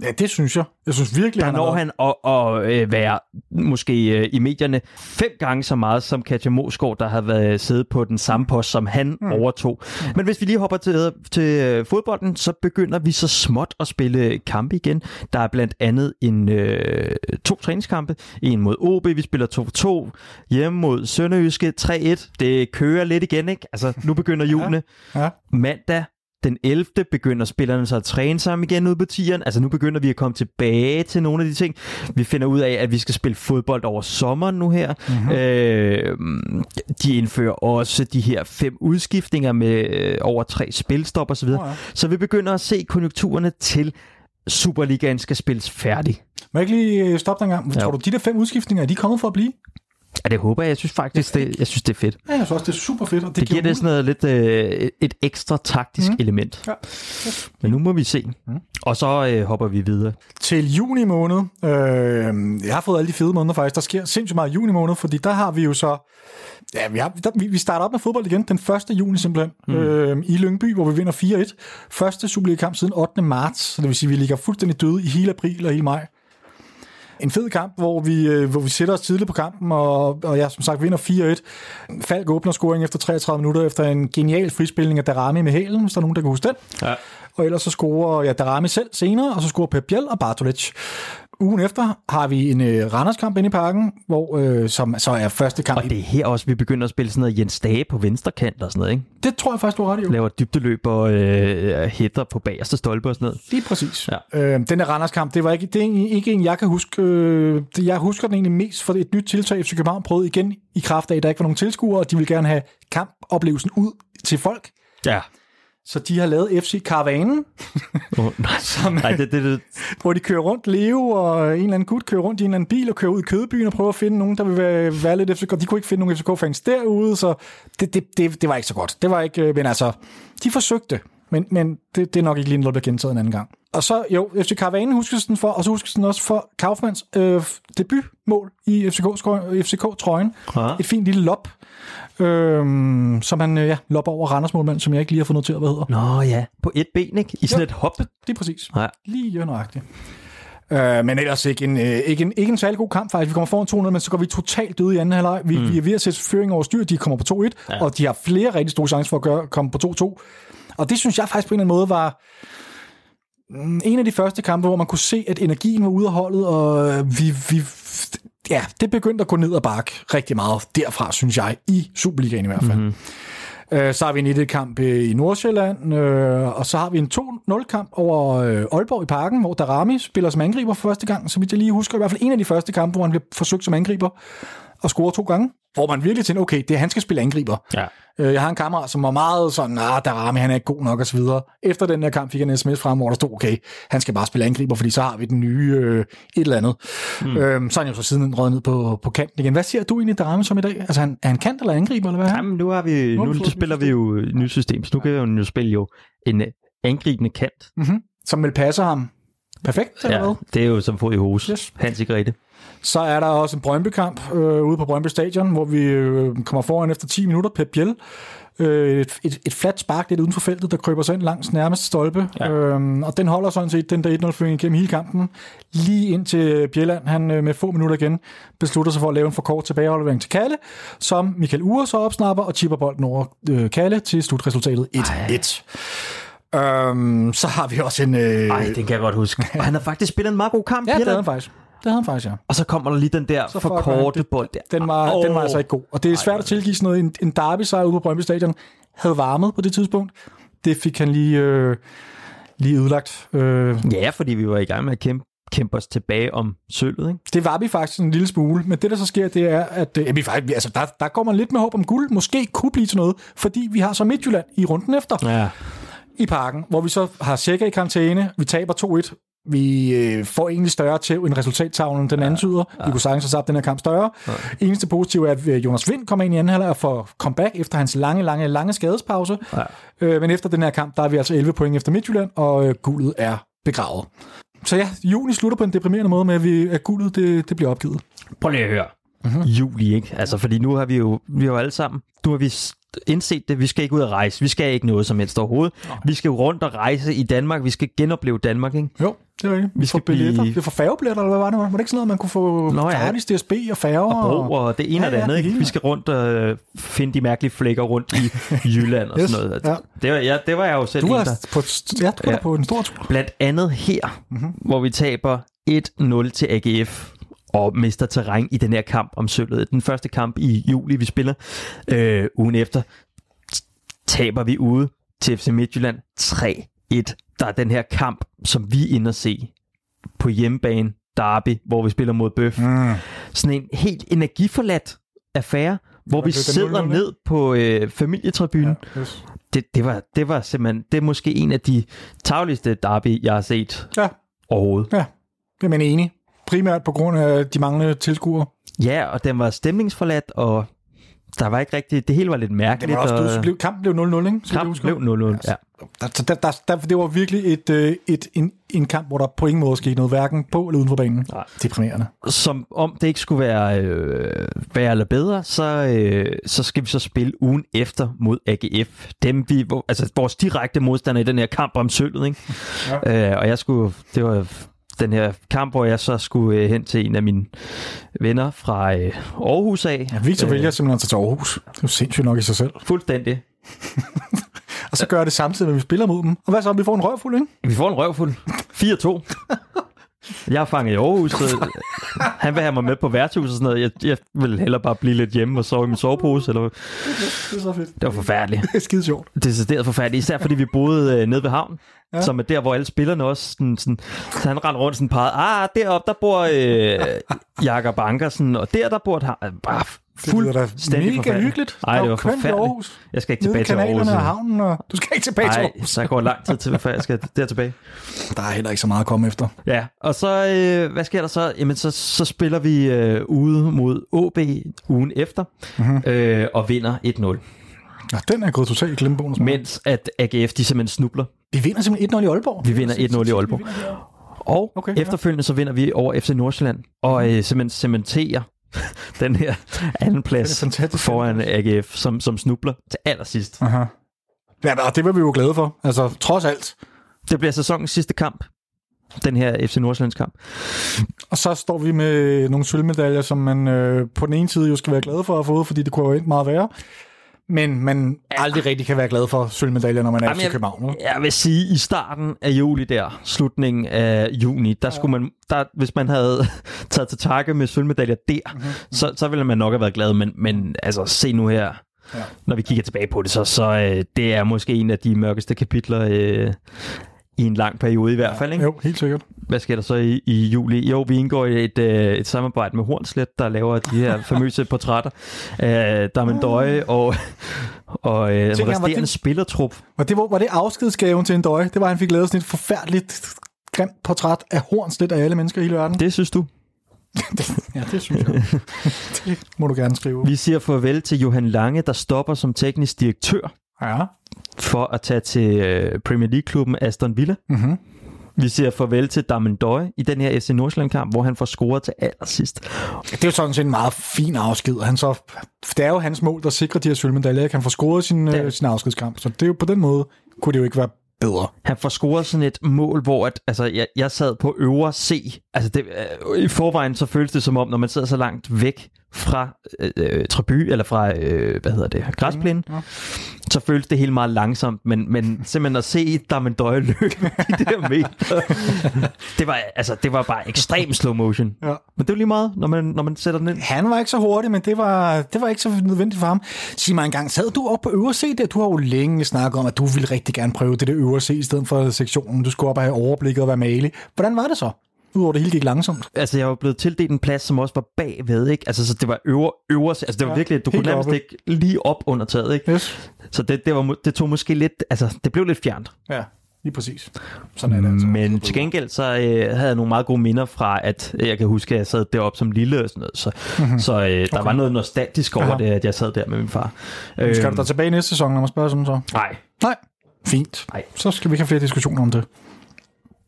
Ja, det synes jeg. Jeg synes virkelig, Der han når han at, at øh, være måske øh, i medierne fem gange så meget som Katja Mosgaard, der har været siddet på den samme post, som han mm. overtog. Men hvis vi lige hopper til, til øh, fodbolden, så begynder vi så småt at spille kampe igen. Der er blandt andet en øh, to træningskampe. En mod OB, vi spiller 2-2. Hjemme mod Sønderjyske 3-1. Det kører lidt igen, ikke? Altså, nu begynder julene. Ja. Mandag den 11. begynder spillerne så at træne sammen igen ude på tieren. Altså nu begynder vi at komme tilbage til nogle af de ting. Vi finder ud af, at vi skal spille fodbold over sommeren nu her. Mm-hmm. Øh, de indfører også de her fem udskiftninger med øh, over tre spilstop osv. Så, ja. så vi begynder at se konjunkturerne til Superligaen skal spilles færdig. Må jeg ikke lige øh, stoppe dig en gang? Tror du, de der fem udskiftninger, er de kommet for at blive? Ja, det håber jeg. Jeg synes faktisk, det, jeg synes, det er fedt. Ja, jeg synes også, det er super fedt. Og det, Det giver det sådan noget lidt øh, et ekstra taktisk mm. element. Ja. Men nu må vi se. Mm. Og så øh, hopper vi videre. til juni måned. Øh, jeg har fået alle de fede måneder faktisk. Der sker sindssygt meget i juni måned, fordi der har vi jo så... Ja, vi, har, der, vi, vi starter op med fodbold igen den 1. juni simpelthen, mm. øh, i Lyngby, hvor vi vinder 4-1. Første Superliga-kamp siden 8. marts, så det vil sige, at vi ligger fuldstændig døde i hele april og hele maj. En fed kamp, hvor vi, øh, hvor vi sætter os tidligt på kampen, og, og ja, som sagt vinder 4-1. Falk åbner scoring efter 33 minutter, efter en genial frispilning af Darami med hælen, hvis der er nogen, der kan huske den. Ja. Og ellers så scorer ja, Darami selv senere, og så scorer Pep Biel og Bartolic. Ugen efter har vi en øh, Randers-kamp inde i parken, hvor, øh, som så er første kamp. Og det er her også, vi begynder at spille sådan noget Jens Dage på venstre kant og sådan noget, ikke? det tror jeg faktisk, du har ret i. Laver dybdeløb og øh, hætter på bagerste stolpe og sådan noget. Lige præcis. Ja. Øh, den der Randers-kamp, det var ikke, det er ikke en, jeg kan huske. Øh, jeg husker den egentlig mest for et nyt tiltag, FC København prøvede igen i kraft af, at der ikke var nogen tilskuere, og de ville gerne have kampoplevelsen ud til folk. Ja. Så de har lavet FC Karavanen, Oh, nej, Som- nej det, det, det, hvor de kører rundt, Leo og en eller anden gut kører rundt i en eller anden bil og kører ud i Kødbyen og prøver at finde nogen, der vil være, være lidt FCK. De kunne ikke finde nogen FCK-fans derude, så det, det, det, det var ikke så godt. Det var ikke, øh, men altså, de forsøgte, men, men det, det er nok ikke lige noget, der bliver gentaget en anden gang. Og så, jo, FC Karavanen huskes den for, og så huskes den også for Kaufmanns øh, debutmål i FCK-trøjen. FCK -trøjen. Ja. Et fint lille lop, øh, som han øh, ja, lopper over Randers målmand, som jeg ikke lige har fået noteret, hvad hedder. Nå ja, på et ben, ikke? I sådan et hop. Det er præcis. Ja. Lige nøjagtigt. Øh, men ellers ikke en, øh, ikke, en, ikke en særlig god kamp faktisk. Vi kommer foran 200, men så går vi totalt døde i anden halvleg. Vi, mm. vi er ved at sætte føring over styr. De kommer på 2-1, ja. og de har flere rigtig store chancer for at gøre, komme på 2-2. Og det synes jeg faktisk på en eller anden måde var mm, en af de første kampe, hvor man kunne se, at energien var ude af holdet, og øh, vi, vi, ja, det begyndte at gå ned ad bakke rigtig meget derfra, synes jeg, i Superligaen i hvert fald. Mm-hmm. Øh, så har vi en 1-kamp i Nordsjælland, øh, og så har vi en 2-0-kamp over øh, Aalborg i parken, hvor Darami spiller som angriber for første gang, så vidt jeg lige husker, i hvert fald en af de første kampe, hvor han bliver forsøgt som angriber og score to gange, hvor man virkelig tænker, okay, det er, han skal spille angriber. Ja. Øh, Jeg har en kammerat, som var meget sådan, ah, Darami, han er ikke god nok, og så videre. Efter den her kamp fik jeg en sms frem, hvor der stod, okay, han skal bare spille angriber, fordi så har vi den nye øh, et eller andet. Mm. Øhm, så er han jo så siden røget ned på, på kanten igen. Hvad siger du egentlig, Darami, som i dag? Altså, han, er han kant eller angriber, eller hvad? Jamen, nu, har vi, Nu nu, spiller vi jo et nyt system, så nu kan vi jo spille jo en øh, angribende kant. Mm-hmm. Som vil passe ham perfekt, eller Ja, hvad? det er jo som fod i hus. Yes. Hans Grete. Så er der også en Brøndby-kamp øh, ude på Brøndby Stadion, hvor vi øh, kommer foran efter 10 minutter. Pep Biel, øh, et, et, et fladt spark lidt uden for feltet, der kryber sig ind langs nærmeste stolpe. Ja. Øhm, og den holder sådan set den der 1-0-føring gennem hele kampen. Lige indtil Bjelland, han øh, med få minutter igen, beslutter sig for at lave en for kort tilbageaflevering til Kalle, som Michael Ure så opsnapper og chipper bolden over øh, Kalle til slutresultatet 1-1. Øhm, så har vi også en... Øh, Ej, den kan jeg godt huske. Og han har faktisk spillet en meget god kamp. ja, det havde han faktisk. Det havde han faktisk, ja. Og så kommer der lige den der Så for korte bold der. Den var, oh. den var altså ikke god. Og det er svært at tilgive sådan noget. En, en derby sejr ude på Brøndby Stadion havde varmet på det tidspunkt. Det fik han lige, øh, lige udlagt. Øh, Ja, fordi vi var i gang med at kæmpe, kæmpe os tilbage om sølvet, ikke? det var vi faktisk en lille smule. Men det, der så sker, det er, at øh, vi faktisk, altså, der, der går man lidt med håb om guld. Måske kunne blive til noget, fordi vi har så Midtjylland i runden efter Ja. i parken, hvor vi så har Sækker i karantæne. Vi taber 2-1. Vi øh, får egentlig større tæv end resultattavlen den anden tyder. Vi kunne sagtens have sagt den her kamp større. Ja. Eneste positive er, at øh, Jonas Vind kommer ind i anden halvleg og får comeback efter hans lange, lange, lange skadespause. Ja. Øh, men efter den her kamp, der er vi altså 11 point efter Midtjylland, og øh, guldet er begravet. Så ja, juni slutter på en deprimerende måde med, at, vi, at guldet det, det bliver opgivet. Prøv lige at høre. Mm-hmm. Juli, ikke? Altså, fordi nu har vi jo, vi har jo alle sammen, nu har vi indset det, vi skal ikke ud og rejse, vi skal ikke noget som helst overhovedet. Vi skal jo rundt og rejse i Danmark, vi skal genopleve Danmark, ikke? Jo, det er rigtigt. Vi, Vi skal blive- billetter. Vi får færgebilletter, eller hvad var det? Var det ikke sådan noget, man kunne få Nå, ja. gratis DSB og færger? Og bro og det ene Ja, og det ja, andet, det ikke? hele. Vi skal rundt og øh, finde de mærkelige flækker rundt i Jylland og Yes, sådan noget. ja. Det, var, ja, det var jeg jo selv Du en, er der... på, et- ja, du Ja. på en stor tur. Blandt andet her, mm-hmm. hvor vi taber 1-0 til AGF og mister terræn i den her kamp om sølvet. Den første kamp i juli, vi spiller. Øh, ugen efter taber vi ude til FC Midtjylland 3-1. Der er den her kamp, som vi er inde at se på hjemmebane, Derby, hvor vi spiller mod Bøf. Mm. Sådan en helt energiforladt affære, hvor vi det er sidder 0-0, ned på øh, familietribunen. Ja, yes. Det, det, var, det var simpelthen, det er måske en af de tagligste derby, jeg har set ja, overhovedet. ja. Det er man enig. Primært på grund af de manglende tilskuere. Ja, og den var stemningsforladt, og der var ikke rigtig, det hele var lidt Det mærkeligt. var også, og blev, kampen blev 0-0, ikke? Så kampen blev 0-0, ja. Der, der, der, der, det var virkelig et, øh, et, en, en kamp, hvor der på ingen måde skete noget, hverken på eller uden for banen. Nej. Deprimerende. Som om det ikke skulle være øh, værre eller bedre, så, øh, så skal vi så spille ugen efter mod AGF. Dem vi, altså vores direkte modstander i den her kamp om sølvet, ikke? Ja. Øh, og jeg skulle, det var den her kamp, hvor jeg så skulle øh, hen til en af mine venner fra øh, Aarhus af. Ja, Victor øh. vælger simpelthen at tage til Aarhus. Det er jo sindssygt nok i sig selv. Fuldstændig. Og så gør det samtidig, med, at vi spiller mod dem. Og hvad så, om vi får en røvfuld, ikke? Vi får en røvfuld. 4-2. Jeg er fanget i Aarhus, så han vil have mig med på værtshus og sådan noget. Jeg, jeg vil hellere bare blive lidt hjemme og sove i min sovepose. Eller... Det er så fedt. Det var forfærdeligt. Det er skide sjovt. Decideret forfærdeligt. Især fordi vi boede øh, nede ved havnen, Ja. som er der, hvor alle spillerne også... Sådan, sådan, så han rendte rundt sådan pegede, ah, deroppe, der bor øh, Jakob Ankersen, og der, der bor... Han, Det lyder da fuldstændig mega hyggeligt. Ej, Der er det var i forfærdeligt. Aarhus. Jeg skal ikke tilbage til Aarhus. og havnen, og du skal ikke tilbage til Nej, Aarhus. så går lang tid til, før jeg skal der tilbage. Der er heller ikke så meget at komme efter. Ja, og så, øh, hvad sker der så? Jamen, så, så spiller vi øh, ude mod OB ugen efter, Mhm. mm-hmm. øh, og vinder 1-0. Ja, den er gået totalt glemmebogen. Mens at AGF, de simpelthen snubler. Vi vinder simpelthen 1-0 i Aalborg. Vi vinder 1-0 i Aalborg. Og Okay, okay, ja. efterfølgende så vinder vi over FC Nordsjælland, og øh, simpelthen cementerer den her anden plads foran AGF, som, som snubler til allersidst. Aha. Ja, og det var vi jo glade for. Altså, trods alt. Det bliver sæsonens sidste kamp, den her FC Nordsjællands kamp. Og så står vi med nogle sølvmedaljer, som man øh, på den ene side jo skal være glad for at have fået, fordi det kunne jo endt meget værre. Men man aldrig rigtig kan være glad for sølvmedaljer, når man er Jamen, i København. ikke? Jeg vil sige, i starten af juli der, slutningen af juni, der skulle man, der, hvis man havde taget til takke med sølvmedaljer der, Mhm. mm-hmm. så, så ville man nok have været glad, men, men altså, se nu her, ja. når vi kigger tilbage på det, så, så øh, det er måske en af de mørkeste kapitler øh, i en lang periode i hvert fald. Ikke? Jo, helt sikkert. Hvad sker der så i, i juli? Jo, vi indgår i et, øh, et samarbejde med Hornslet, der laver de her famøse portrætter af Damien Døje og, og øh, Tænker jeg, var resterende det- spillertrup. Var det, var det afskedsgaven til en døje? Det var, at han fik lavet sådan et forfærdeligt grimt portræt af Hornslet af alle mennesker i hele verden. Det synes du? Ja, det synes jeg. det må du gerne skrive. Vi siger farvel til Johan Lange, der stopper som teknisk direktør Ja. For at tage til øh, Premier League-klubben Aston Villa. Mm-hmm. Vi siger farvel til Damien Døje i den her FC Nordsjælland-kamp, hvor han får scoret til allersidst. Det er jo sådan set en meget fin afsked. Han så, det er jo hans mål, der sikrer de her sølvmedaljer. ikke? Han får scoret sin, Ja. øh, sin afskedskamp. Så det er jo på den måde, kunne det jo ikke være bedre. Han får scoret sådan et mål, hvor at, altså, jeg, jeg sad på øvre C. Altså det, øh, I forvejen så føles det som om, når man sidder så langt væk fra øh, øh, tribu, eller fra, øh, hvad hedder det, græsplænen, Ja. så føles det helt meget langsomt, men, men simpelthen at se Damendøje løbe i det der meter, det var, altså, det var bare ekstrem slow motion. Ja. Men det jo lige meget, når man, når man sætter den ind. Han var ikke så hurtig, men det var, det var ikke så nødvendigt for ham. Sig mig engang, sad du op på øvre C der? Du har jo længe snakket om, at du ville rigtig gerne prøve det der øvre C i stedet for sektionen. Du skulle op og have overblikket og være malig. Hvordan var det så? Udover det hele gik langsomt. Altså, jeg var blevet tildelt en plads, som også var bagved, ikke? Altså, så det var øver, øver, altså det var Ja, virkelig, du kunne nærmest ikke lige op under taget, ikke? Yes. Så det, det, var, det tog måske lidt, altså det blev lidt fjernt. Ja, lige præcis. Sådan er det altså. Men til gengæld så øh, havde jeg nogle meget gode minder fra, at jeg kan huske, at jeg sad deroppe som lille og sådan noget. Så, mm-hmm. så øh, der Okay. var noget nostalgisk over Aha. det, at jeg sad der med min far. Skal Øhm, du da tilbage næste sæson, når man spørger sådan så? Nej, Nej. Fint. Nej. Så skal vi ikke have flere diskussioner om det.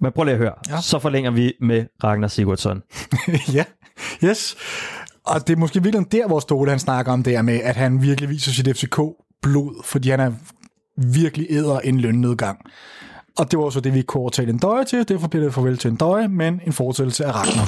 Men prøv lige at høre. Ja. Så forlænger vi med Ragnar Sigurdsson. ja, yes. Og det er måske virkelig der, hvor Ståle han snakker om det her med, at han virkelig viser sit FCK-blod, fordi han er virkelig æder en lønnedgang. Og det var så det, vi kunne overtale en døje til. Derfor bliver det farvel til en døje, men en fortsættelse af Ragnar.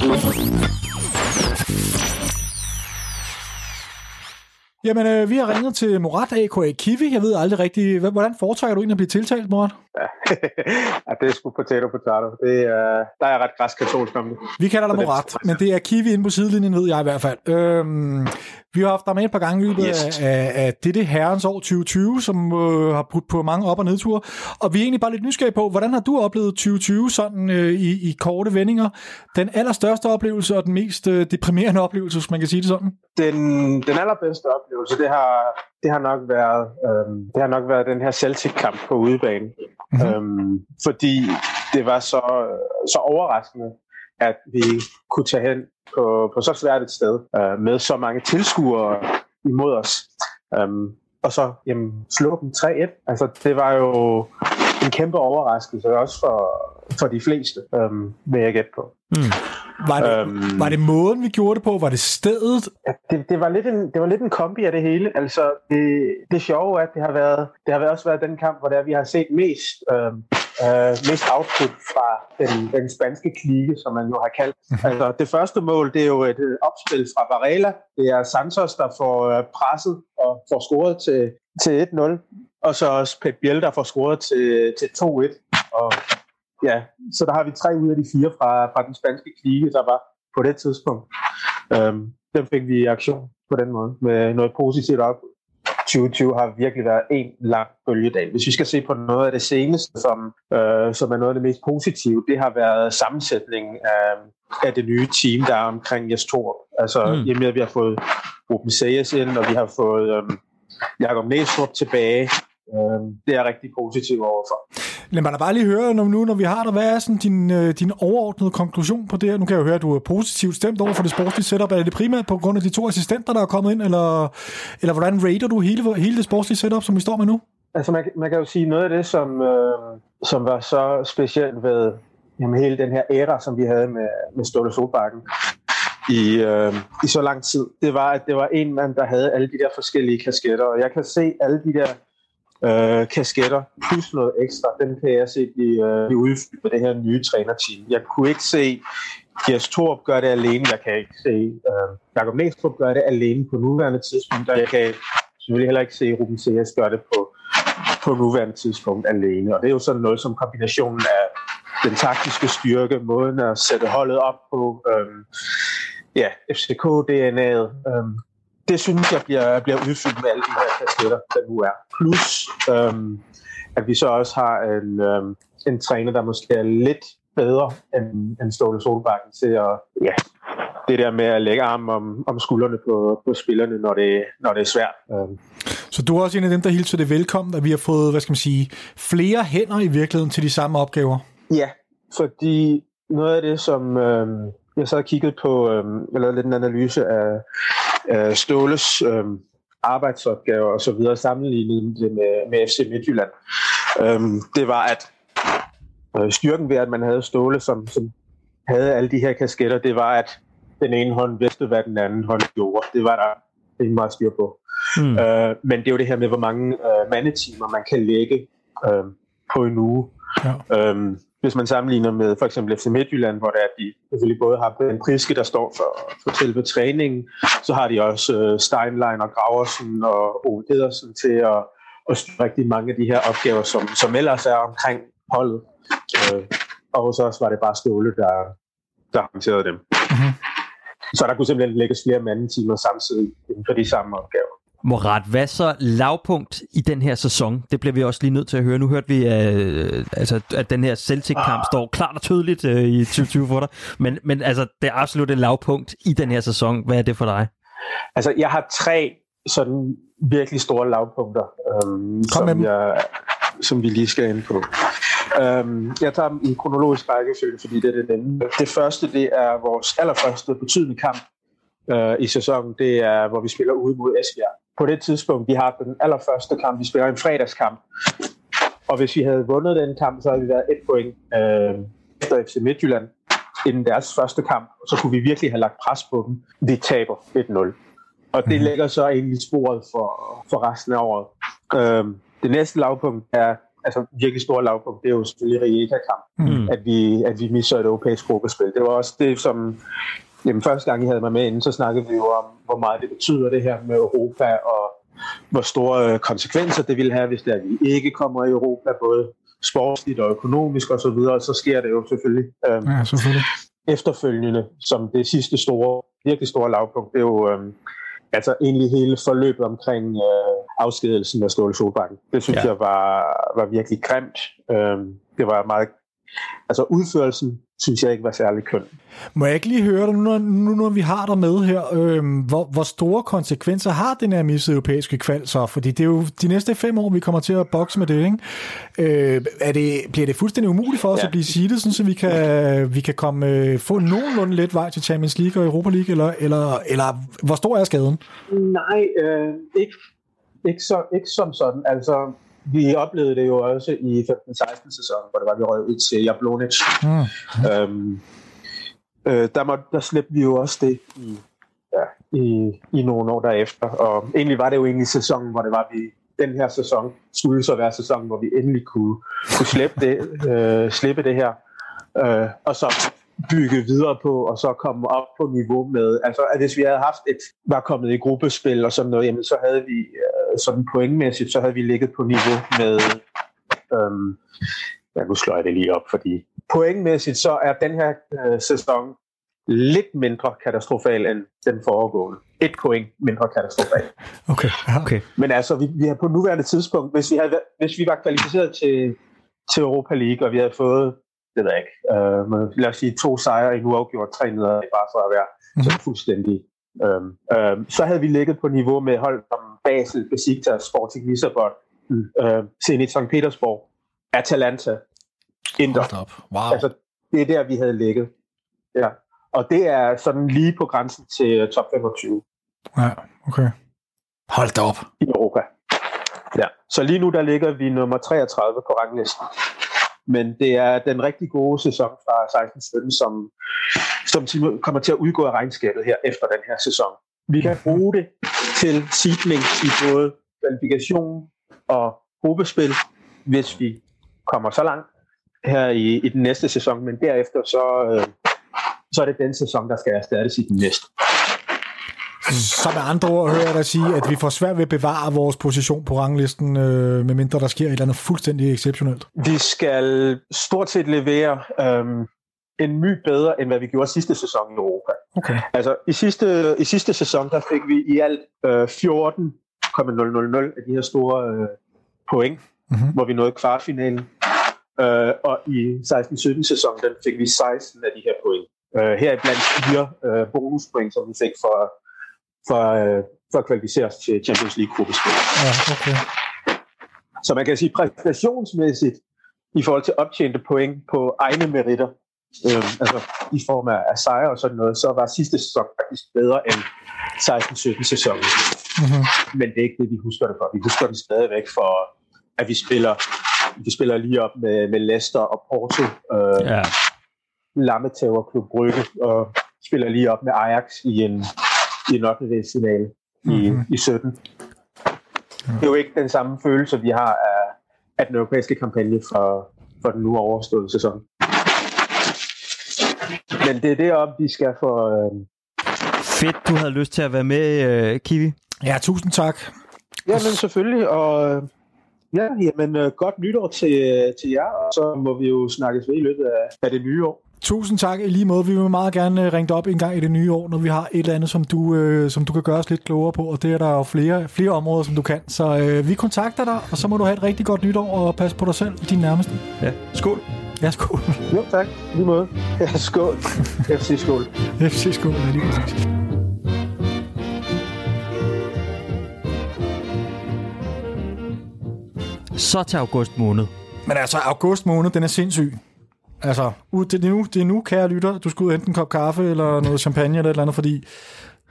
Jamen, øh, vi har ringet til Morat A.K.A. Kiwi. Jeg ved aldrig rigtigt, hvordan foretrækker du egentlig at blive tiltalt, Morat? ja, det er sgu potato potato. Det er, der er jeg ret græskatolsk om det. Vi kalder dig det- Morat, men det er Kiwi inde på sidelinjen, ved jeg i hvert fald. Øhm, vi har haft dig med et par gange i løbet Yes. af, af dette herrens år 2020, som øh, har putt på mange op- og nedture. Og vi er egentlig bare lidt nysgerrige på, hvordan har du oplevet 2020 sådan øh, i, i korte vendinger? Den allerstørste oplevelse og den mest øh, deprimerende oplevelse, hvis man kan sige det sådan? Den, den allerbedste oplevelse, det har, det har nok været, øhm, det har nok været den her Celtic-kamp på udebane. Mm-hmm. Øhm, fordi det var så, så overraskende, at vi kunne tage hen på, på så svært et sted øh, med så mange tilskuere imod os. Øhm, og så jamen, slå dem 3-1. Altså, det var jo en kæmpe overraskelse, også for, for de fleste, øhm, vil jeg gætte på. Var det, Øhm. var det måden, vi gjorde det på? Var det stedet? Ja, det, det, var lidt en, det var lidt en kombi af det hele. Altså, det, det sjove er, at det har, været, det har også været den kamp, hvor det er, vi har set mest, øh, øh, mest output fra den, den spanske klike, som man jo har kaldt. Altså, det første mål, det er jo et opspil fra Varela. Det er Santos, der får øh, presset og får scoret til, til 1-0. Og så også Pep Biel, der får scoret til, til 2-1. Og ja, så der har vi tre ud af de fire fra, fra den spanske klike, der var på det tidspunkt. Øhm, den fik vi i aktion på den måde, med noget positivt op. 2020 har virkelig været en lang bølgedal. Hvis vi skal se på noget af det seneste, som, øh, som er noget af det mest positive, det har været sammensætningen af, af det nye team, der er omkring Jes Thor. Altså. Mm. i og med, at vi har fået Ruben Sayers ind, og vi har fået øh, Jakob Næstrup tilbage. Øh, det er jeg rigtig positiv overfor. Lad mig da bare lige høre, når, nu når vi har dig, hvad er sådan din, øh, din overordnede konklusion på det her? Nu kan jeg jo høre, at du er positivt stemt over for det sportslige setup. Er det primært på grund af de to assistenter, der er kommet ind, eller, eller hvordan rater du hele, hele det sportslige setup, som vi står med nu? Altså man, man kan jo sige noget af det, som, øh, som var så specielt ved jamen, hele den her æra, som vi havde med, med Ståle Solbakken i, øh, i så lang tid, det var, at det var en mand, der havde alle de der forskellige kasketter, og jeg kan se alle de der øh, kasketter, plus noget ekstra, den kan jeg se blive, øh, blive udfyldt med det her nye trænerteam. Jeg kunne ikke se Jes Torp gøre det alene, jeg kan ikke se øh, Jakob Næstrup gøre det alene på nuværende tidspunkt, og jeg kan selvfølgelig heller ikke se Ruben Seas gøre det på, på nuværende tidspunkt alene. Og det er jo sådan noget som kombinationen af den taktiske styrke, måden at sætte holdet op på, øh, ja, FCK-DNA'et. øh, det synes jeg bliver, bliver udfyldt med alle de her kasketter, der nu er. Plus, øhm, at vi så også har en, øhm, en træner, der måske er lidt bedre end, end Ståle Solbakken til at, ja, det der med at lægge arm om, om skuldrene på, på spillerne, når det, når det er svært. Øhm, Så du er også en af dem, der hilser det velkommen, at vi har fået, hvad skal man sige, flere hænder i virkeligheden til de samme opgaver. Ja, fordi noget af det, som øh, jeg så har kigget på, øh, jeg lavede lidt en analyse af, af Ståles øh, arbejdsopgaver og så videre, sammenlignet det med, med FC Midtjylland. Øh, det var, at øh, styrken ved, at man havde Ståle, som, som havde alle de her kasketter, det var, at den ene hånd vidste, hvad den anden hånd gjorde. Det var der ikke meget styr på. Mm. Øh, men det er jo det her med, hvor mange øh, mandetimer man kan lægge øh, på en uge. Ja. Øhm, hvis man sammenligner med for eksempel FC Midtjylland, hvor der er de selvfølgelig både har Ben Priske, der står for, for selve træningen, så har de også øh, Steinlein og Graversen og Ove Pedersen til at, at styre rigtig mange af de her opgaver, som, som ellers er omkring holdet. Øh, og hos os var det bare Ståle, der, der håndterede dem. Mhm. Så der kunne simpelthen lægges flere mandetimer samtidig inden for de samme opgaver. Morat, hvad så lavpunkt i den her sæson? Det bliver vi også lige nødt til at høre. Nu hørte vi, øh, altså, at den her Celtic-kamp står klart og tydeligt øh, i 2020 for dig. Men, men altså, det er absolut et lavpunkt i den her sæson. Hvad er det for dig? Altså, jeg har tre sådan virkelig store lavpunkter, øhm, som, jeg, som vi lige skal ind på. Øhm, jeg tager dem i kronologisk rækkefølge, fordi det er det nemme. Det første, det er vores allerførste betydende kamp øh, i sæsonen. Det er, hvor vi spiller ude mod Esbjerg. På det tidspunkt, vi har den allerførste kamp, vi spiller en fredagskamp. Og hvis vi havde vundet den kamp, så havde vi været et point øh, efter FC Midtjylland inden deres første kamp. Så kunne vi virkelig have lagt pres på dem. Vi taber 1-0. Og det lægger så egentlig sporet for, for resten af året. Øhm, det næste lavpunkt er, altså virkelig store lavpunkt, det er jo selvfølgelig Rijeka-kamp. Mm. At, vi, at vi misser et europæisk gruppespil. Det var også det, som... Jamen, første gang, I havde mig med inden, så snakkede vi jo om, hvor meget det betyder det her med Europa, og hvor store øh, konsekvenser det ville have, hvis det er, at vi ikke kommer i Europa, både sportsligt og økonomisk osv., og så, videre. så sker det jo selvfølgelig. Øhm, Ja, selvfølgelig. efterfølgende, som det sidste store, virkelig store lavpunkt, det er jo øhm, altså egentlig hele forløbet omkring øh, afskedelsen af Ståle Solbakken. Det synes Ja. ja. jeg var, var virkelig grimt. Øhm, det var meget... Altså udførelsen synes jeg ikke var særlig køn. Må jeg ikke lige høre dig, nu når, nu når vi har dig med her, øh, hvor, hvor store konsekvenser har den her missede europæiske kval så? Fordi det er jo de næste fem år, vi kommer til at bokse med det, ikke? Øh, er det, bliver det fuldstændig umuligt for os ja. At blive seedet, sådan, så vi kan, vi kan komme, øh, få nogenlunde let vej til Champions League og Europa League, eller, eller, eller hvor stor er skaden? Nej, øh, ikke, ikke, så, ikke som sådan. Altså, vi oplevede det jo også i 15-16 sæsonen, hvor det var, vi røg ud til Jablonic. Mm. Øhm, øh, der, må, der slæbte vi jo også det i, ja, i, i nogle år derefter. Og egentlig var det jo egentlig sæsonen, hvor det var, vi den her sæson skulle så være sæsonen, hvor vi endelig kunne, kunne slippe, det, øh, slippe det her. Øh, og så bygge videre på, og så komme op på niveau med, altså at hvis vi havde haft et, var kommet i gruppespil og sådan noget, jamen så havde vi øh, sådan pointmæssigt, så havde vi ligget på niveau med, øhm, ja nu slår jeg det lige op, fordi pointmæssigt så er den her øh, sæson lidt mindre katastrofal end den foregående. Et point mindre katastrofal. Okay. Okay. Men altså, vi, vi har på nuværende tidspunkt, hvis vi, havde, hvis vi var kvalificeret til, til Europa League, og vi havde fået, det ved jeg ikke, øh, men lad os sige to sejre i nu afgjort, tre nederlag, bare for at være så fuldstændig. Øh, øh, så havde vi ligget på niveau med hold som Basel, Besiktas, Sporting Lissabon, øh, Zenit St. Petersborg, Atalanta, Inter. Hold op. Wow. Altså, det er der, vi havde ligget. Ja. Og det er sådan lige på grænsen til øh, top 25 Ja, okay. Hold da op. i Europa. Ja. Så lige nu der ligger vi nummer 33 på ranglisten. Men det er den rigtig gode sæson fra 16-17, som, som til- kommer til at udgå af regnskabet her efter den her sæson. Vi kan bruge det til seedling i både kvalifikation og gruppespil, hvis vi kommer så langt her i, i den næste sæson. Men derefter så, øh, så er det den sæson, der skal erstattes i den næste. Så med andre ord hører jeg dig sige, at vi får svært ved at bevare vores position på ranglisten, øh, medmindre der sker et eller andet fuldstændig exceptionelt. Vi skal stort set levere øhm, en my bedre, end hvad vi gjorde sidste sæson i Europa. Okay. Altså, i sidste, i sidste sæson, der fik vi i alt øh, 14,000 af de her store øh, point, Mhm. hvor vi nåede kvartfinalen. Øh, og i 16-17 sæson, den fik vi 16 af de her point. Øh, her blandt fire øh, bonuspoint, som vi fik for, for, øh, for at kvalificere os til Champions League-gruppespil. Ja, okay. Så man kan sige præstationsmæssigt, i forhold til optjente point på egne meritter, øh, altså i form af, sejre og sådan noget, så var sidste sæson faktisk bedre end 16-17 sæsonen. Mhm. Men det er ikke det, vi husker det for. Vi husker det stadigvæk for, at vi spiller, vi spiller lige op med, med Leicester og Porto, øh, ja. Ja. Lammetæver Klub Brygge, og spiller lige op med Ajax i en, i en 8. finale i, Mhm. i 17. Det er jo ikke den samme følelse, vi har af, af den europæiske kampagne for, for den nu overståede sæson. Men det er deroppe, vi skal få... Øh... Fedt, du havde lyst til at være med, øh, Kiwi. Ja, tusind tak. Jamen selvfølgelig, og øh, ja, jamen, øh, godt nytår til, øh, til jer, og så må vi jo snakkes ved i løbet af, af det nye år. Tusind tak i lige måde. Vi vil meget gerne øh, ringe dig op en gang i det nye år, når vi har et eller andet, som du, øh, som du kan gøre os lidt klogere på, og det er der jo flere, flere områder, som du kan. Så øh, vi kontakter dig, og så må du have et rigtig godt nytår, og passe på dig selv og dine nærmeste. Ja, skål. Ja, skål. Jo, tak. Lige måde. Ja, skål. FC skål. FC skål, ja, lige præcis. Så til august måned. Men altså, august måned, den er sindssyg. Altså, ud- det er nu, det er nu kære lytter, du skal ud og hente en kop kaffe, eller noget champagne, eller et eller andet, fordi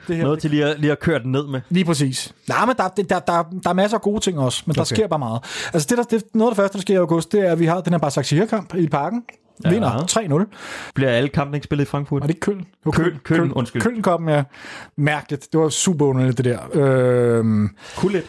det her, Noget til lige at, lige at køre den ned med. Lige præcis. Nej, men der, der, der, der, der er masser af gode ting også, men der Okay. sker bare meget. Altså, det, der, det, noget af det første, der sker i august, det er, at vi har den her Basak-kamp i parken. Ja. Vinder 3-0. Bliver alle kampene ikke spillet i Frankfurt? Var det ikke Køln? Det var Køln, Køln, undskyld. Køln-koppen, ja. Mærkeligt. Det var super underligt, det der. Øhm, lidt.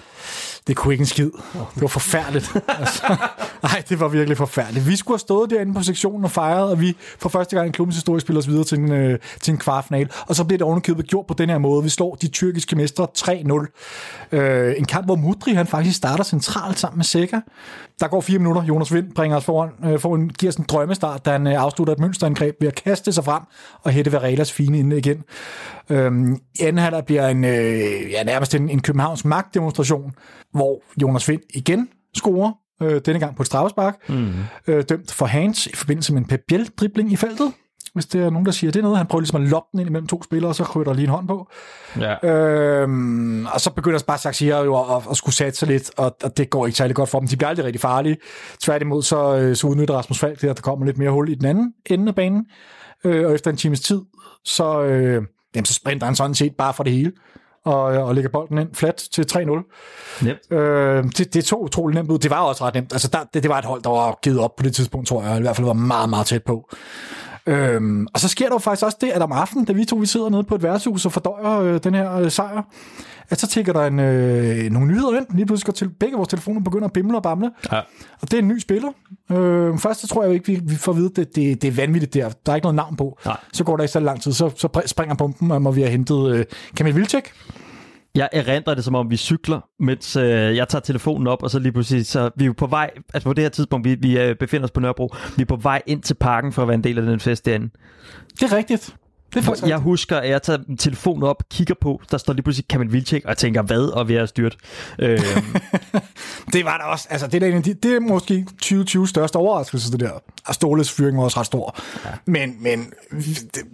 Det kunne ikke en skid. Det var forfærdeligt. altså, ej, det var virkelig forfærdeligt. Vi skulle have stået derinde på sektionen og fejret, og vi for første gang i klubbens historie spiller os videre til en, øh, til en kvartfinal. Og så blev det ovenikøbet gjort på den her måde. Vi slår de tyrkiske mestre 3-0. Øh, en kamp, hvor Mudri han faktisk starter centralt sammen med Sækker. Der går fire minutter. Jonas Vind bringer os foran, øh, får en, giver os en drømmestart, da han øh, afslutter et mønsterangreb ved at kaste sig frem og hætte Varelas fine inde igen. Øhm, I anden halvleg bliver en, øh, ja, nærmest en, en Københavns magtdemonstration, hvor Jonas Vind igen scorer, øh, denne gang på et straffespark, mm. øh, dømt for hands i forbindelse med en Pep Biel-dribling i feltet. Hvis det er nogen, der siger, det er noget, han prøver ligesom at loppe den ind imellem to spillere, og så kryber der lige en hånd på. Ja. Øhm, og så begynder bare Saxia jo at, at, at skulle sætte sig lidt, og, og det går ikke særlig godt for dem. De bliver aldrig rigtig farlige. Tværtimod så, øh, så udnytter Rasmus Falk det, at der kommer lidt mere hul i den anden ende af banen. Øh, og efter en times tid, så, øh, jamen, så sprinter han sådan set bare for det hele. Og, og lægger bolden ind flat til 3-0. Nemt. Øh, det, det tog utroligt nemt ud. Det var også ret nemt. Altså, der, det, det var et hold, der var givet op på det tidspunkt, tror jeg. I hvert fald var meget, meget tæt på. Øhm, og så sker der jo faktisk også det, at om aftenen, da vi to vi sidder nede på et værtshus og fordøjer øh, den her øh, sejr, at så tækker der en, øh, nogle nyheder ind. Lige pludselig går til, begge vores telefoner begynder at bimle og bamle. Ja. Og det er en ny spiller. Øh, først så tror jeg jo ikke, vi, vi får at vide, at det, det, det er vanvittigt der. Der er ikke noget navn på. Nej. Så går der ikke så lang tid, så, så pr- springer pumpen, om vi har hentet øh, Kamil Vilcek. Jeg erindrer det, som om vi cykler, mens øh, jeg tager telefonen op, og så lige pludselig, så vi er jo på vej, altså på det her tidspunkt, vi, vi øh, befinder os på Nørrebro, vi er på vej ind til parken for at være en del af den fest derinde. Det er rigtigt. Det er Jeg husker, at jeg tager telefonen op, kigger på, der står lige pludselig Kamil Vilcek, og jeg tænker, hvad, og vi er styrt. Øh, Det var der også. Altså, det, er, en af de, det er måske 2020 største overraskelse, det der. Og Ståles fyring var også ret stor. Ja. Men, men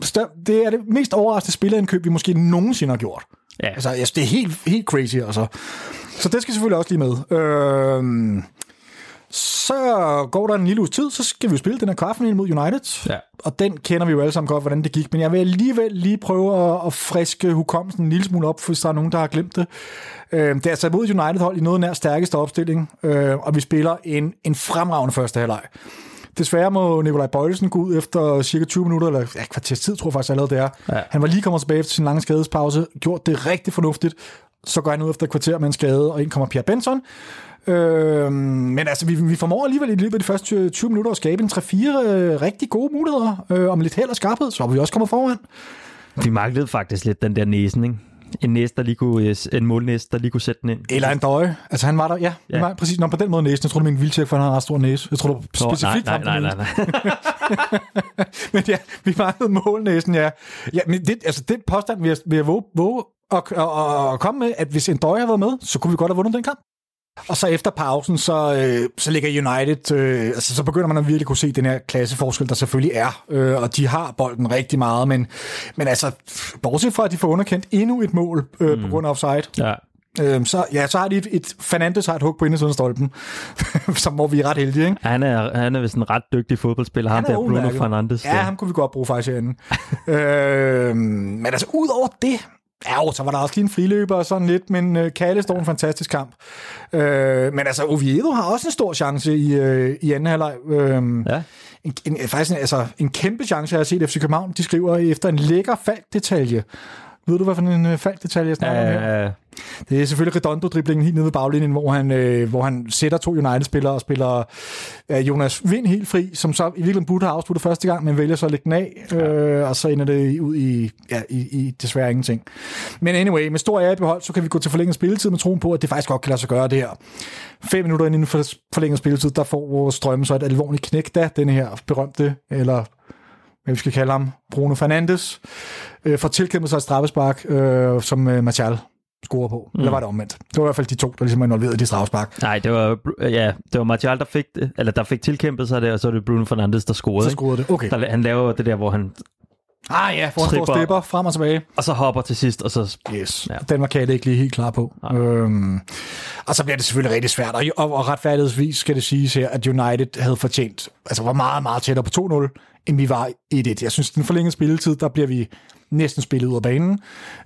det, det er det mest overraskende spillerindkøb, vi måske nogensinde har gjort. Ja. Altså, yes, det er helt, helt crazy, altså. Så det skal selvfølgelig også lige med. Øhm, så går der en lille uges tid, så skal vi jo spille den her kvartfinale mod United. Ja. Og den kender vi jo alle sammen godt, hvordan det gik. Men jeg vil alligevel lige prøve at, at friske hukommelsen en lille smule op, hvis der er nogen, der har glemt det. Øh, det er altså mod United-hold i noget nær stærkeste opstilling, øh, og vi spiller en, en fremragende første halvleg. Desværre må Nikolaj Bøjlesen gå ud efter cirka 20 minutter, eller ja, kvarters tid, tror jeg faktisk allerede det er. Ja. Han var lige kommet tilbage efter sin lange skadespause, gjort det rigtig fornuftigt. Så går han ud efter et kvarter med en skade, og ind kommer Pierre Benson. Øh, men altså, vi, vi formår alligevel i løbet af de første 20 minutter at skabe en 3-4 øh, rigtig gode muligheder, øh, om lidt held og skarphed, så er vi også kommet foran. vi manglede faktisk lidt den der næsen, ikke? En, næse, der lige kunne, en målnæse, der lige kunne sætte den ind. Eller en døje. Altså han var der, ja. Ja. Var, præcis. Nå, på den måde næsen. Jeg tror, du mente vildtjek, for han har en ret stor næse. Jeg tror, du specifikt nej, nej, nej, nej, nej. Men ja, vi manglede målnæsen, ja. ja men det, altså, det påstand, vi har, vi har våge, våge at, at, at, at komme med, at hvis en døje havde været med, så kunne vi godt have vundet den kamp. Og så efter pausen, så, øh, så ligger United, øh, altså så begynder man at virkelig kunne se den her klasseforskel, der selvfølgelig er. Øh, og de har bolden rigtig meget, men, men altså, bortset fra, at de får underkendt endnu et mål øh, mm. på grund af offside, Ja. øh, så, ja, så har de et, et Fernandes har et hug på indersiden af stolpen, som hvor vi er ret heldige, ikke? Han er, han er vist en ret dygtig fodboldspiller, ham Han er der Bruno. Fernandes. Ja, ham kunne vi godt bruge faktisk herinde. øh, men altså, ud over det, Ja, jo, så var der også lige en friløber og sådan lidt, men øh, Kalle står en fantastisk kamp. Øh, men altså, Oviedo har også en stor chance i, øh, i anden halvleg. Øh, Ja. en, en, faktisk en, altså, en kæmpe chance, jeg har set FC København. De skriver efter en lækker falkdetalje. Ved du, hvad for en øh, falkdetalje jeg snakker om her? Det er selvfølgelig Redondo-driblingen helt nede ved baglinjen, hvor han, øh, hvor han sætter to United-spillere og spiller øh, Jonas Vind helt fri, som så i virkeligheden burde have afsluttet første gang, men vælger så at lægge den af, øh, og så ender det ud i, ja, i, i desværre ingenting. Men anyway, med stor ære i behold, så kan vi gå til forlænget spilletid med troen på, at det faktisk godt kan lade sig gøre det her. Fem minutter inden for forlænget spilletid, der får vores strømme så et alvorligt knæk, da den her berømte, eller hvad vi skal kalde ham, Bruno Fernandes, øh, får tilkæmpet sig et straffespark, øh, som øh, Martial scorer på. Mm. Eller var det omvendt? Det var i hvert fald de to, der ligesom var involveret i de straffespark. nej, det var, ja, det var Martial, der fik, det, eller der fik tilkæmpet sig det, og så er det Bruno Fernandes, der scorede. Så scorede det. Okay. Der, han laver det der, hvor han... Ah ja, for han står stepper frem og tilbage. Og så hopper til sidst, og så... Yes. Ja. Den var Kalle ikke lige helt klar på. Øhm, og så bliver det selvfølgelig rigtig svært. Og, og, og retfærdighedsvis skal det siges her, at United havde fortjent, altså var meget, meget tættere på 2-0, end vi var 1-1. Jeg synes, den forlængede spilletid, der bliver vi næsten spillet ud af banen.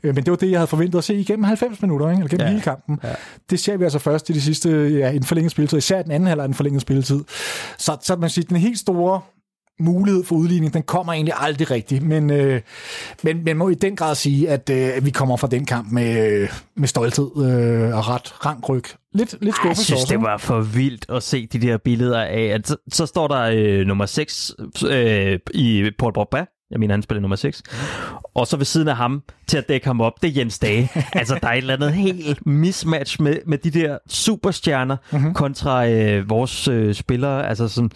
Øh, men det var det, jeg havde forventet at se igennem 90 minutter, ikke? eller gennem Ja. hele kampen. Ja. Det ser vi altså først i de sidste, ja, i den forlængede spilletid, især den anden halvleg af den forlængede spilletid. Så, så man siger, den helt store mulighed for udligning, den kommer egentlig aldrig rigtigt, men, øh, men man må i den grad sige, at øh, vi kommer fra den kamp med, øh, med stolthed øh, og ret rank ryg. Lidt, lidt Jeg skuffelse synes, også. det var for vildt at se de der billeder af, at så, så står der øh, nummer 6 øh, i Paul Pogba. Jeg mener, han spiller nummer 6. Og så ved siden af ham, til at dække ham op, det er Jens Dage. altså, der er et eller andet helt mismatch med, med de der superstjerner mm-hmm. kontra øh, vores øh, spillere. Altså, sådan,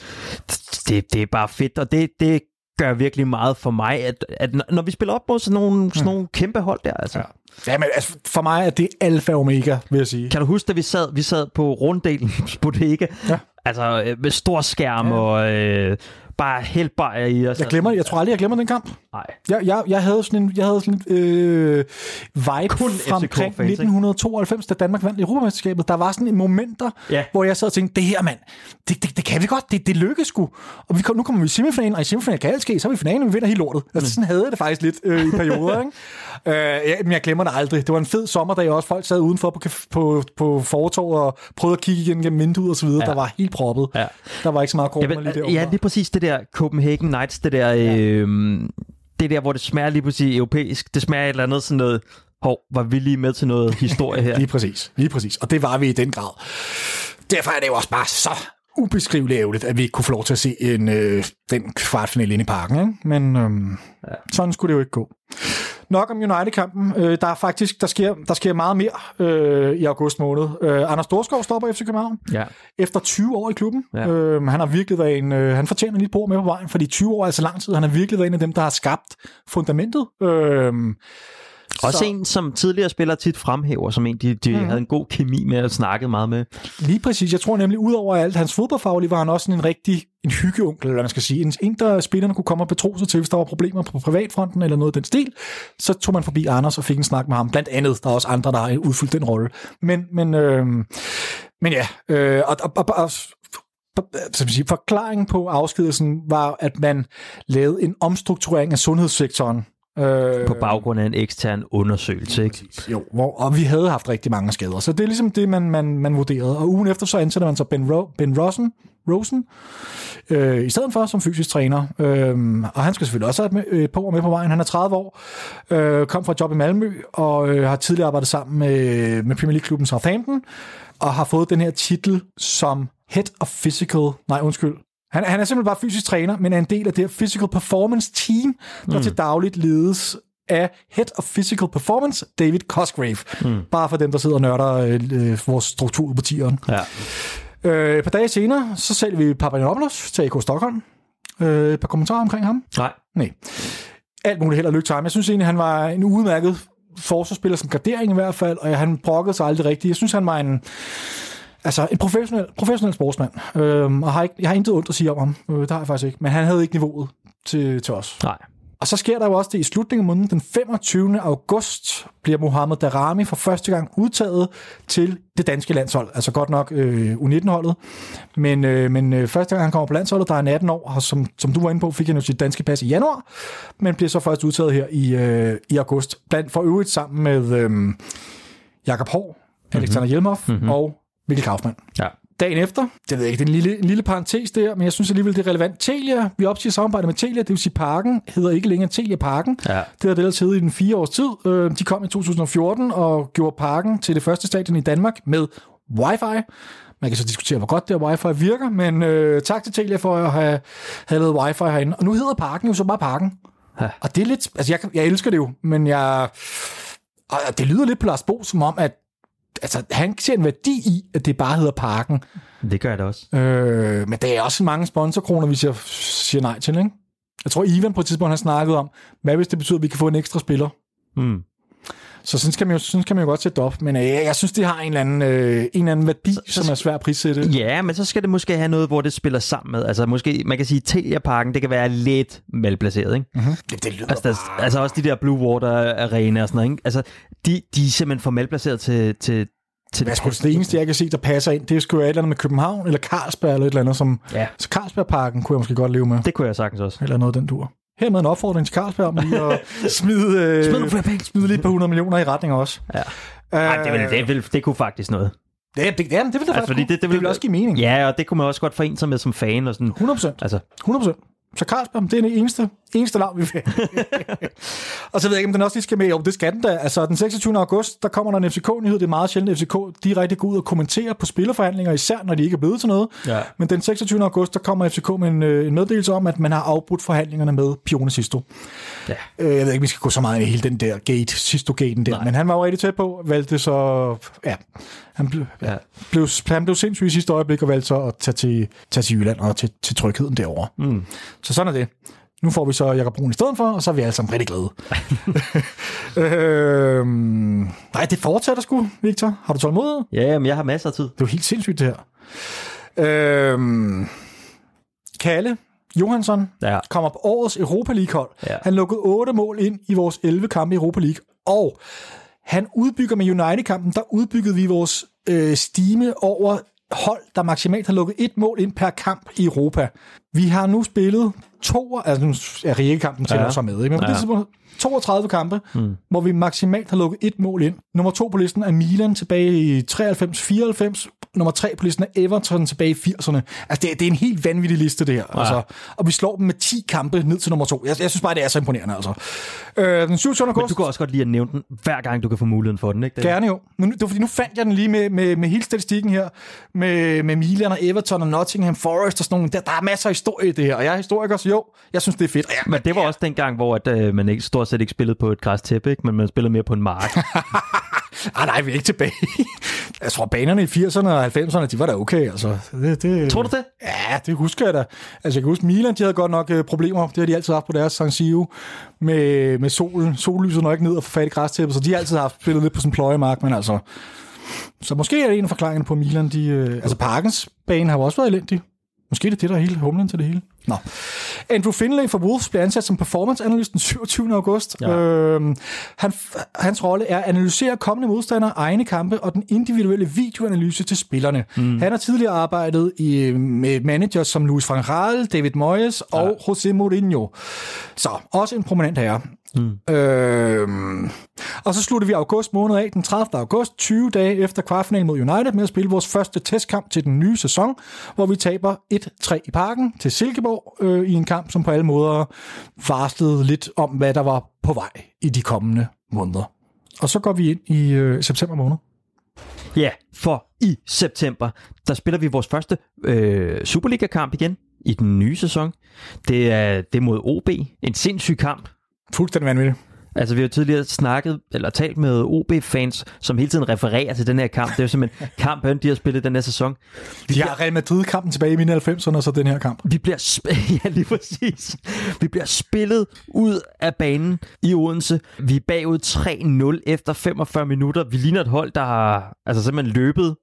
det, det er bare fedt, og det, det gør virkelig meget for mig, at, at når- vi spiller op mod sådan nogle, sådan nogle kæmpe hold der, altså. Ja. Ja, men altså, for mig er det alfa og omega, vil jeg sige. Kan du huske, da vi sad, vi sad på runddelen bodega? Ja. Altså øh, med stor skærm ja. og øh, bare helt bare i os. Jeg glemmer, jeg tror aldrig, jeg glemmer den kamp. Nej. Jeg, jeg, jeg havde sådan en, jeg havde sådan en øh, vibe Kun fra omkring FCK-fans, ikke? 1992, da Danmark vandt Europamesterskabet. Der var sådan en momenter, Ja. hvor jeg sad og tænkte, det her mand, det, det, det kan vi godt, det, det lykkes sgu. Og vi kom, nu kommer vi i semifinalen, og i semifinalen kan alt ske, så er vi i finalen, og vi vinder hele lortet. Altså sådan havde jeg det faktisk lidt øh, i perioder, ikke? Øh, ja, men jeg glemmer det aldrig. Det var en fed sommerdag også. Folk sad udenfor på, på, på fortorvet og prøvede at kigge igen gennem vinduet og så videre. Ja. Der var helt proppet. Ja. Der var ikke så meget Jeg corona lige vil, derovre. ja, lige præcis det der Copenhagen Nights, det der, øh, det der, hvor det smager lige præcis europæisk. Det smager et eller andet sådan noget, hov, var vi lige med til noget historie her? Lige præcis, lige præcis. Og det var vi i den grad. Derfor er det jo også bare så ubeskriveligt ærgerligt, at vi ikke kunne få lov til at se en, øh, den kvartfinale inde i parken. Ikke? Men øhm, ja. sådan skulle det jo ikke gå. Nok om United-kampen. Øh, der er faktisk der sker, der sker meget mere øh, i august måned. Øh, Anders Storskov stopper FC København Ja. efter 20 år i klubben. Ja. Øh, han har virkelig været en, øh, han fortjener lidt på med på vejen, fordi 20 år er altså lang tid. Han har virkelig været en af dem, der har skabt fundamentet. Øh, Også så- en, som tidligere spillere tit fremhæver, som en, de, de mm. havde en god kemi med og snakket meget med. Lige præcis. Jeg tror nemlig, udover alt hans fodboldfaglige, var han også en rigtig en hyggeonkel, eller man skal sige. En, en der spillerne kunne komme og betro sig til, hvis der var problemer på privatfronten eller noget af den stil. Så tog man forbi Anders og fik en snak med ham. Blandt andet, der er også andre, der har udfyldt den rolle. Men, men, øh, men ja, øh, og, og, og, og som sige, forklaringen på afskedelsen var, at man lavede en omstrukturering af sundhedssektoren. Øh, På baggrund af en ekstern undersøgelse, ikke? jo, hvor, og vi havde haft rigtig mange skader. Så det er ligesom det, man, man, man vurderede. Og ugen efter så ansætter man så Ben, Ro, ben Rosen, Rosen øh, i stedet for som fysisk træner. Øh, og han skal selvfølgelig også have et med, øh, på og med på vejen. Han er 30 år, øh, kom fra et job i Malmø, og øh, har tidligere arbejdet sammen med, med Premier League-klubben Southampton, og har fået den her titel som Head of Physical, nej undskyld, han, han er simpelthen bare fysisk træner, men er en del af det her Physical Performance Team, der mm. til dagligt ledes af Head of Physical Performance, David Cosgrave. Mm. Bare for dem, der sidder og nørder øh, øh, vores struktur på tieren. Ja. Øh, et par dage senere, så sælger vi Papagenopoulos til AK Stockholm. Øh, et par kommentarer omkring ham? Nej. Nej. Alt muligt held og lykke til ham. Jeg synes egentlig, han var en udmærket forsvarsspiller som gardering i hvert fald, og han brokkede sig aldrig rigtigt. Jeg synes, han var en, altså en professionel, professionel sportsmand, øhm, og har ikke, jeg har intet ondt at sige om ham. Øh, det har jeg faktisk ikke. Men han havde ikke niveauet til, til os. Nej. Og så sker der jo også det i slutningen af måneden, den 25. august, bliver Mohamed Darami for første gang udtaget til det danske landshold. Altså godt nok øh, U19-holdet. Men, øh, men øh, første gang han kommer på landsholdet, der er 18 år, og som, som du var inde på, fik han jo sit danske pas i januar, men bliver så først udtaget her i, øh, i august. Blandt for øvrigt sammen med øh, Jakob Hård, Alexander mm-hmm. Hjelmhoff mm-hmm. og Mikkel Kaufmann. Ja. Dagen efter, det ved jeg ikke, det er en lille, en lille parentes der, men jeg synes alligevel, det er relevant. Telia, vi opsiger samarbejde med Telia, det vil sige Parken, hedder ikke længere Telia Parken. Ja. Det har det ellers heddet i den fire års tid. Øh, De kom i 2014 og gjorde Parken til det første stadion i Danmark med wifi. Man kan så diskutere, hvor godt det her wifi virker, men øh, tak til Telia for at have, have lavet wifi herinde. Og nu hedder Parken jo så bare Parken. Ja. Og det er lidt, altså jeg, jeg elsker det jo, men jeg, og det lyder lidt på Lars Bo, som om, at altså, han ser en værdi i, at det bare hedder Parken. Det gør jeg da også. Øh, men der er også mange sponsorkroner, hvis jeg siger nej til, ikke? Jeg tror, Ivan på et tidspunkt har snakket om, hvad hvis det betyder, at vi kan få en ekstra spiller? Mm. Så sådan kan man jo, sådan kan man jo godt sætte op. Men øh, jeg synes, det har en eller anden, øh, en eller anden værdi, så, som er svær at prissætte. Ja, men så skal det måske have noget, hvor det spiller sammen med. Altså måske, man kan sige, Telia Parken, det kan være lidt malplaceret, ikke? Mm-hmm. Det, det lyder Altså, der, altså også de der Blue Water Arena og sådan noget, ikke? Altså, de, de er simpelthen for malplaceret til, til, til Hvad sgu det eneste, jeg kan se, der passer ind? Det er sgu et eller andet med København, eller Carlsberg, eller et eller andet, som... Ja. Så Carlsbergparken kunne jeg måske godt leve med. Det kunne jeg sagtens også. Eller noget af den dur. Hermed en opfordring til Carlsberg om lige at smide, øh, Smid nogle smide lige et par hundrede millioner i retning også. Ja. Øh, Ej, det, vil, det, vil, det kunne faktisk noget. det, det, det, jamen, det vil det Altså, faktisk fordi det- det det, vil- vil også give mening. Ja, og det kunne man også godt forene sig med som fan. Og sådan. 100%. Altså, 100%. Så Carlsberg, det er det eneste, eneste navn, vi vil. og så ved jeg ikke, om den også lige skal med. Jo, det skal den da. Altså, den 26. august, der kommer der en FCK-nyhed. Det er meget sjældent, at FCK direkte går ud og kommenterer på spillerforhandlinger, især når de ikke er blevet til noget. Ja. Men den 26. august, der kommer FCK med en, øh, en meddelelse om, at man har afbrudt forhandlingerne med Pione Sisto. ja. Øh, jeg ved ikke, vi skal gå så meget ind i hele den der gate, Sisto-gaten der, Nej. men han var jo rigtig tæt på, valgte så, ja, han blev, Ja. blev, han blev sindssyg i sidste øjeblik og valgte så at tage til, tage til Jylland og til, til trygheden derovre. Mm. Så sådan er det. Nu får vi så Jakob Brun i stedet for, og så er vi alle sammen rigtig glade. øhm, nej, det fortsætter sgu, Victor. Har du tålmodighed? ja, men jeg har masser af tid. Det er jo helt sindssygt, det her. Øhm, Kalle Johansson Ja. kommer på årets Europa League-hold. Ja. Han lukkede 8 mål ind i vores 11 kampe i Europa League, og han udbygger med United-kampen, der udbyggede vi vores øh, stime over hold, der maksimalt har lukket et mål ind per kamp i Europa. Vi har nu spillet to, altså nu er Riege-kampen til ja. så med, ikke? men på Ja. det tidspunkt 32 kampe, mm. hvor vi maksimalt har lukket et mål ind. Nummer to på listen er Milan tilbage i 93-94. Nummer tre på listen er Everton tilbage i 80'erne. Altså, det, er- det er en helt vanvittig liste, det her. Ja. Altså, og vi slår dem med 10 kampe ned til nummer to. Jeg, jeg synes bare, det er så imponerende, altså. Øh, den 27. Men august... du kan også godt lide at nævne den, hver gang du kan få muligheden for den, ikke? Det, Gerne jo. Men det var fordi, nu fandt jeg den lige med, med, med hele statistikken her, med, med Milan og Everton og Nottingham Forest og sådan nogle. Der, der er masser af historie i det her, og jeg er historiker, så jo, jeg synes, det er fedt. Jeg, Men det var også den gang, hvor at, øh, man ikke, stort set ikke spillede på et græstæppe, ikke? men man spillede mere på en mark. Ah, nej, vi er ikke tilbage. jeg tror, banerne i 80'erne og 90'erne, de var da okay. Altså. Det, det, Tror du det? Ja, det husker jeg da. Altså, jeg kan huske, Milan, de havde godt nok øh, problemer. Det har de altid haft på deres San Siro med, med solen. Sollyset når ikke ned og få fat i græstæppet, så de har altid haft spillet lidt på en pløjemark, men altså... Så måske er det en af forklaringerne på Milan. De, øh, altså, Parkens bane har jo også været elendig. Måske er det det, der er hele humlen til det hele. Nå. Andrew Finlay fra Wolves blev ansat som performance analyst den 27. august. Ja. Øhm, han, hans rolle er at analysere kommende modstandere, egne kampe og den individuelle videoanalyse til spillerne. Mm. Han har tidligere arbejdet i, med managers som Luis van Gaal, David Moyes og ja. José Mourinho. Så også en prominent herre. Mm. Øhm, og så slutter vi august måned af, den 30. august, 20 dage efter kvartfinalen mod United, med at spille vores første testkamp til den nye sæson, hvor vi taber 1-3 i parken til Silkeborg øh, i en kamp, som på alle måder varslede lidt om, hvad der var på vej i de kommende måneder. Og så går vi ind i øh, september måned. Ja, for i september, der spiller vi vores første øh, Superliga-kamp igen i den nye sæson. Det er, det er mod OB. En sindssyg kamp. Fuldstændig vanvittigt. Altså, vi har tidligere snakket, eller talt med OB-fans, som hele tiden refererer til den her kamp. Det er jo simpelthen kampen, de har spillet den her sæson. De har Real Madrid-kampen tilbage i mine 90'erne, og så den her kamp. Vi bliver, sp- ja, lige præcis. Vi bliver spillet ud af banen i Odense. Vi er bagud 3-0 efter 45 minutter. Vi ligner et hold, der har altså simpelthen løbet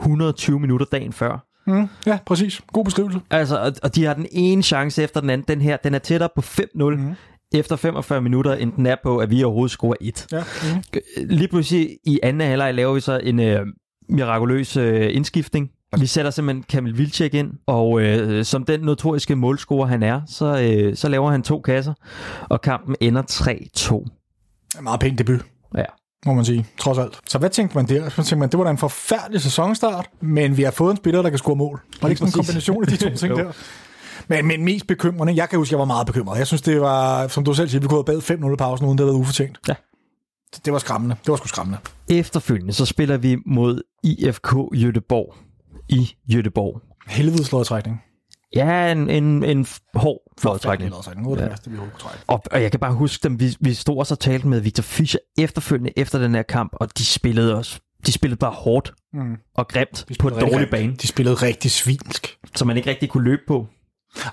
120 minutter dagen før. Mm, ja, præcis. God beskrivelse. Altså, og, og de har den ene chance efter den anden. Den her, den er tættere på 5-0 mm. Efter 45 minutter, end den er på, at vi overhovedet scorer 1. Ja, mm. Lige pludselig i anden halvleg laver vi så en øh, mirakuløs øh, indskiftning. Vi sætter simpelthen Kamil Vilcek ind, og øh, som den notoriske målscorer han er, så, øh, så laver han to kasser, og kampen ender 3-2. Meget pæn debut. Ja. må man sige, trods alt. Så hvad tænkte man der? Så tænkte man, det var da en forfærdelig sæsonstart, men vi har fået en spiller, der kan score mål. Var det ikke sådan en kombination af de to ting der? Men, men mest bekymrende, jeg kan huske, jeg var meget bekymret. Jeg synes, det var, som du selv siger, vi kunne have bad 5-0 i pausen, uden det havde været ufortjent. Ja. Det, det var skræmmende. Det var sgu skræmmende. Efterfølgende så spiller vi mod IFK Jødeborg i Jødeborg. Helvedes lodtrækning. Ja, en, en, en hård flodtrækning. Ja. Og, og jeg kan bare huske dem, vi, vi stod og talte med Victor Fischer efterfølgende efter den her kamp, og de spillede også de spillede bare hårdt Mm. og grimt på en spillede dårlig rigtig- bane, De spillede rigtig svinsk. som man ikke rigtig kunne løbe på.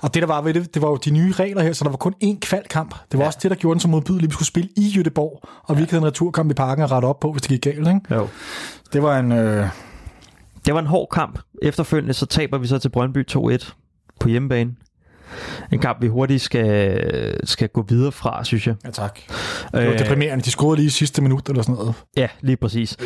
Og det, der var ved det, det var jo de nye regler her, så der var kun én kvalkamp. Det var ja. også det, der gjorde den så modbydelig. Vi skulle spille i Jødeborg, og vi ikke havde en returkamp i parken at rette op på, hvis det gik galt. Ikke? Jo. Det var en... Øh... Det var en hård kamp. Efterfølgende så taber vi så til Brøndby 2-1 på hjemmebane. En kamp, vi hurtigt skal, skal gå videre fra, synes jeg. Ja, tak. Det var deprimerende. De scorede lige i sidste minut eller sådan noget. Ja, lige præcis.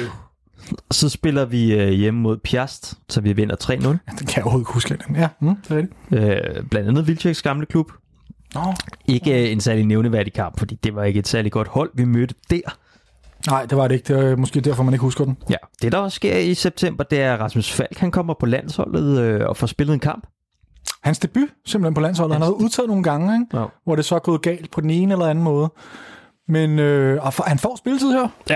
Så spiller vi øh, hjemme mod Piast, så vi vinder 3-0. Ja, det kan jeg overhovedet ikke huske. Ja, mm, det er rigtigt. Øh, blandt andet Vilceks gamle klub. Nå. Ikke øh, en særlig nævneværdig kamp, fordi det var ikke et særlig godt hold, vi mødte der. Nej, det var det ikke. Det er måske derfor, man ikke husker den. Ja, det der også sker i september, det er, at Rasmus Falk han kommer på landsholdet øh, og får spillet en kamp. Hans debut simpelthen på landsholdet. Han har været udtaget nogle gange, ikke? Ja. hvor det så er gået galt på den ene eller anden måde. Men øh, han får spilletid her. Ja.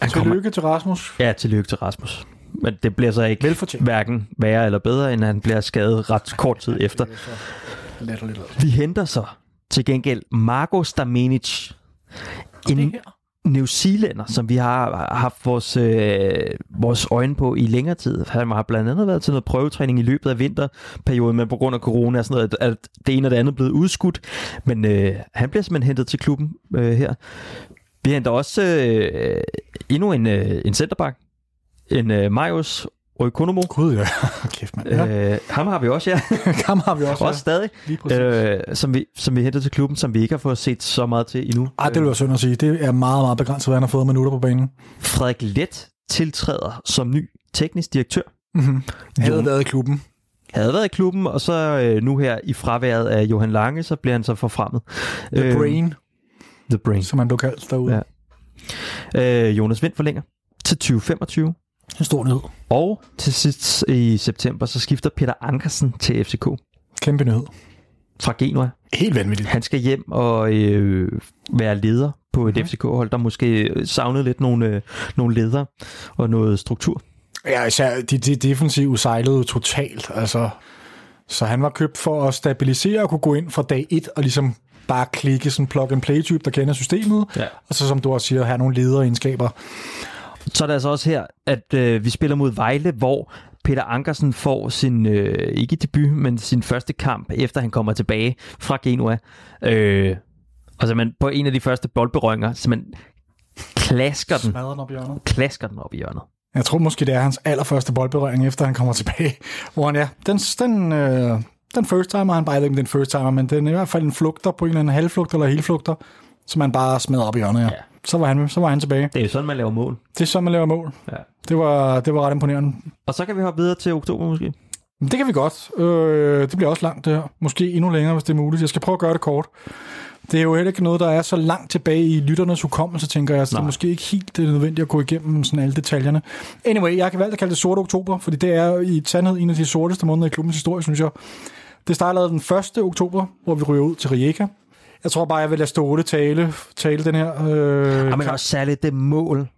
Han Skal kommer, lykke til Rasmus. ja, tillykke til Rasmus. Men det bliver så ikke hverken værre eller bedre, end han bliver skadet ret kort tid efter. Vi henter så til gengæld Marco Stamenic. En New Zealander, som vi har haft vores, øh, vores øjne på i længere tid. Han har blandt andet været til noget prøvetræning i løbet af vinterperioden, men på grund af corona og sådan noget, at det ene og det andet blevet udskudt. Men øh, han bliver simpelthen hentet til klubben øh, her. Vi henter også øh, endnu en, øh, en centerback. En øh, Marius Oikonomo. Gud, ja. Kæft, mand. Ja. Øh, ham har vi også, ja. Kam har vi også. også stadig. ja. Lige præcis. Øh, som, vi, som vi hentede til klubben, som vi ikke har fået set så meget til endnu. Ej, det vil være synd at sige. Det er meget, meget begrænset, hvad han har fået minutter på banen. Frederik Let tiltræder som ny teknisk direktør. Mm-hmm. Havde Jon- været i klubben. Havde været i klubben, og så øh, nu her i fraværet af Johan Lange, så bliver han så forfremmet. The Øh, Brain, The Brain. som han blev kaldt derude. Ja. Øh, Jonas Vind forlænger til 2025. En stor nyhed. Og til sidst i september, så skifter Peter Ankersen til FCK Kæmpe nyhed. fra Genua. Helt vanvittigt. Han skal hjem og øh, være leder på et mm. FCK-hold, der måske savnede lidt nogle, øh, nogle ledere og noget struktur. Ja, især de, de defensive sejlede totalt. Altså, så han var købt for at stabilisere og kunne gå ind fra dag 1 og ligesom bare klikke sådan en plug-and-play-type, der kender systemet. Ja. Og så som du også siger, have nogle lederegenskaber. Så er det altså også her, at øh, vi spiller mod Vejle, hvor Peter Ankersen får sin, øh, ikke debut, men sin første kamp, efter han kommer tilbage fra Genua. Øh, og så man på en af de første boldberøringer, så man klasker den, den op i hjørnet. klasker den op i hjørnet. Jeg tror måske, det er hans allerførste boldberøring, efter han kommer tilbage. Hvor han, ja, den, den, øh, den first timer, han bare jeg ved ikke, om det er en first timer, men den er i hvert fald en flugter på en eller anden halvflugter eller helflugter, som han bare smadrer op i hjørnet, ja. Så var, han, så var han tilbage. Det er jo sådan, man laver mål. Det er sådan, man laver mål. Ja. Det var, det var ret imponerende. Og så kan vi hoppe videre til oktober måske. Det kan vi godt. Øh, det bliver også langt, det her. Måske endnu længere, hvis det er muligt. Jeg skal prøve at gøre det kort. Det er jo heller ikke noget, der er så langt tilbage i lytternes hukommelse, tænker jeg. Så det er måske ikke helt det er nødvendigt at gå igennem sådan alle detaljerne. Anyway, jeg kan valgt at kalde det sorte oktober, fordi det er i sandhed en af de sorteste måneder i klubbens historie, synes jeg. Det startede den 1. oktober, hvor vi ryger ud til Rijeka. Jeg tror bare, jeg vil lade Ståle tale, tale den her. Øh, Ja, men også særligt det mål,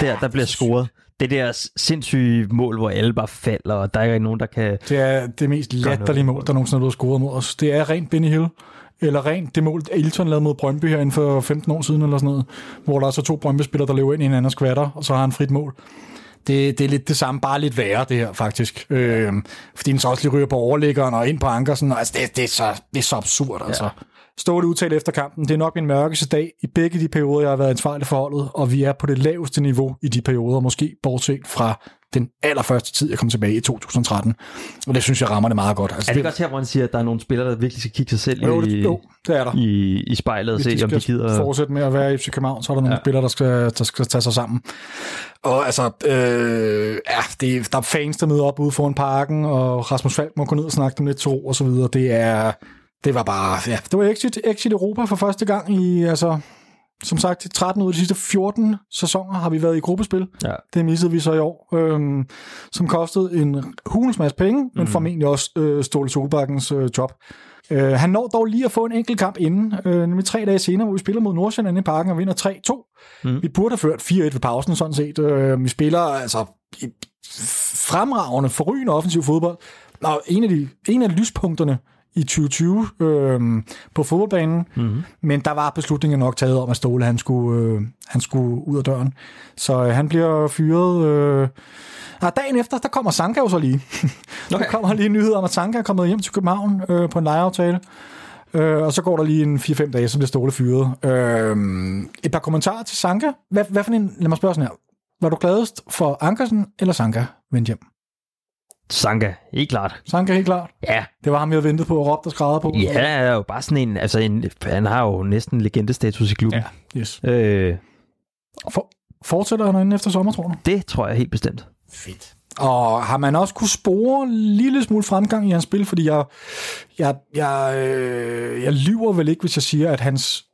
der, der bliver scoret. Det der sindssyge mål, hvor alle bare falder, og der er ikke nogen, der kan... Det er det mest latterlige mål, der nogensinde er blevet scoret mod os. Det er rent Benny Hill. eller rent det mål, Ilton lavede mod Brøndby her inden for 15 år siden, eller sådan noget, hvor der er så to Brøndby-spillere, der løber ind i hinandens skvatter, og så har han frit mål. Det, det er lidt det samme, bare lidt værre, det her faktisk. Øh, fordi den så også lige ryger på overliggeren og ind på Ankersen. Altså, det, det, er, så, det er så absurd, altså. Ja. Stående udtalt efter kampen. Det er nok min mørkeste dag i begge de perioder, jeg har været ansvarlig for holdet, og vi er på det laveste niveau i de perioder, måske bortset fra den allerførste tid, jeg kom tilbage i 2013. Og det synes jeg rammer det meget godt. Altså, er det, det også her, hvor han siger, at der er nogle spillere, der virkelig skal kigge sig selv jo, i, det, jo, det er der. i, i spejlet og se, om de gider... fortsætte med at være i FC København, så er der nogle ja. spillere, der skal, der skal tage sig sammen. Og altså, øh, ja, det, der er fans, der møder op ude foran parken, og Rasmus Falk må gå ned og snakke dem lidt til ro og så videre. Det er, det var bare, ja, det var exit, exit Europa for første gang i, altså, som sagt, 13 ud af de sidste 14 sæsoner har vi været i gruppespil. Ja. Det missede vi så i år, øhm, som kostede en hulens masse penge, mm. men formentlig også øh, Ståle Solbakkens øh, job. Øh, han når dog lige at få en enkelt kamp inden, øh, nemlig tre dage senere, hvor vi spiller mod Nordsjælland i parken og vinder 3-2. Mm. Vi burde have ført 4-1 ved pausen, sådan set. Øh, vi spiller altså fremragende, forrygende offensiv fodbold. Og en af, de, en af lyspunkterne i 2020 øh, på fodboldbanen, mm-hmm. men der var beslutningen nok taget om, at Ståle han skulle, øh, han skulle ud af døren. Så øh, han bliver fyret. Øh, og dagen efter, der kommer Sanka jo så lige. Okay. der kommer lige en nyhed om, at Sanka er kommet hjem til København øh, på en lejeaftale. Øh, og så går der lige en 4-5 dage, så bliver Ståle fyret. Øh, et par kommentarer til Sanka. Hvad, hvad for en, lad mig spørge sådan her. Var du gladest for Ankersen eller Sanka vendt hjem? Sanka, helt klart. Sanka, helt klart. Ja. Det var ham, jeg ventet på og råbt og skrædder på. Ja, er jo bare sådan en, altså en, han har jo næsten legendestatus i klubben. Ja, yes. Øh, For, fortsætter han inden efter sommer, tror du? det tror jeg helt bestemt. Fedt. Og har man også kunne spore en lille smule fremgang i hans spil, fordi jeg, jeg, jeg, øh, jeg lyver vel ikke, hvis jeg siger, at hans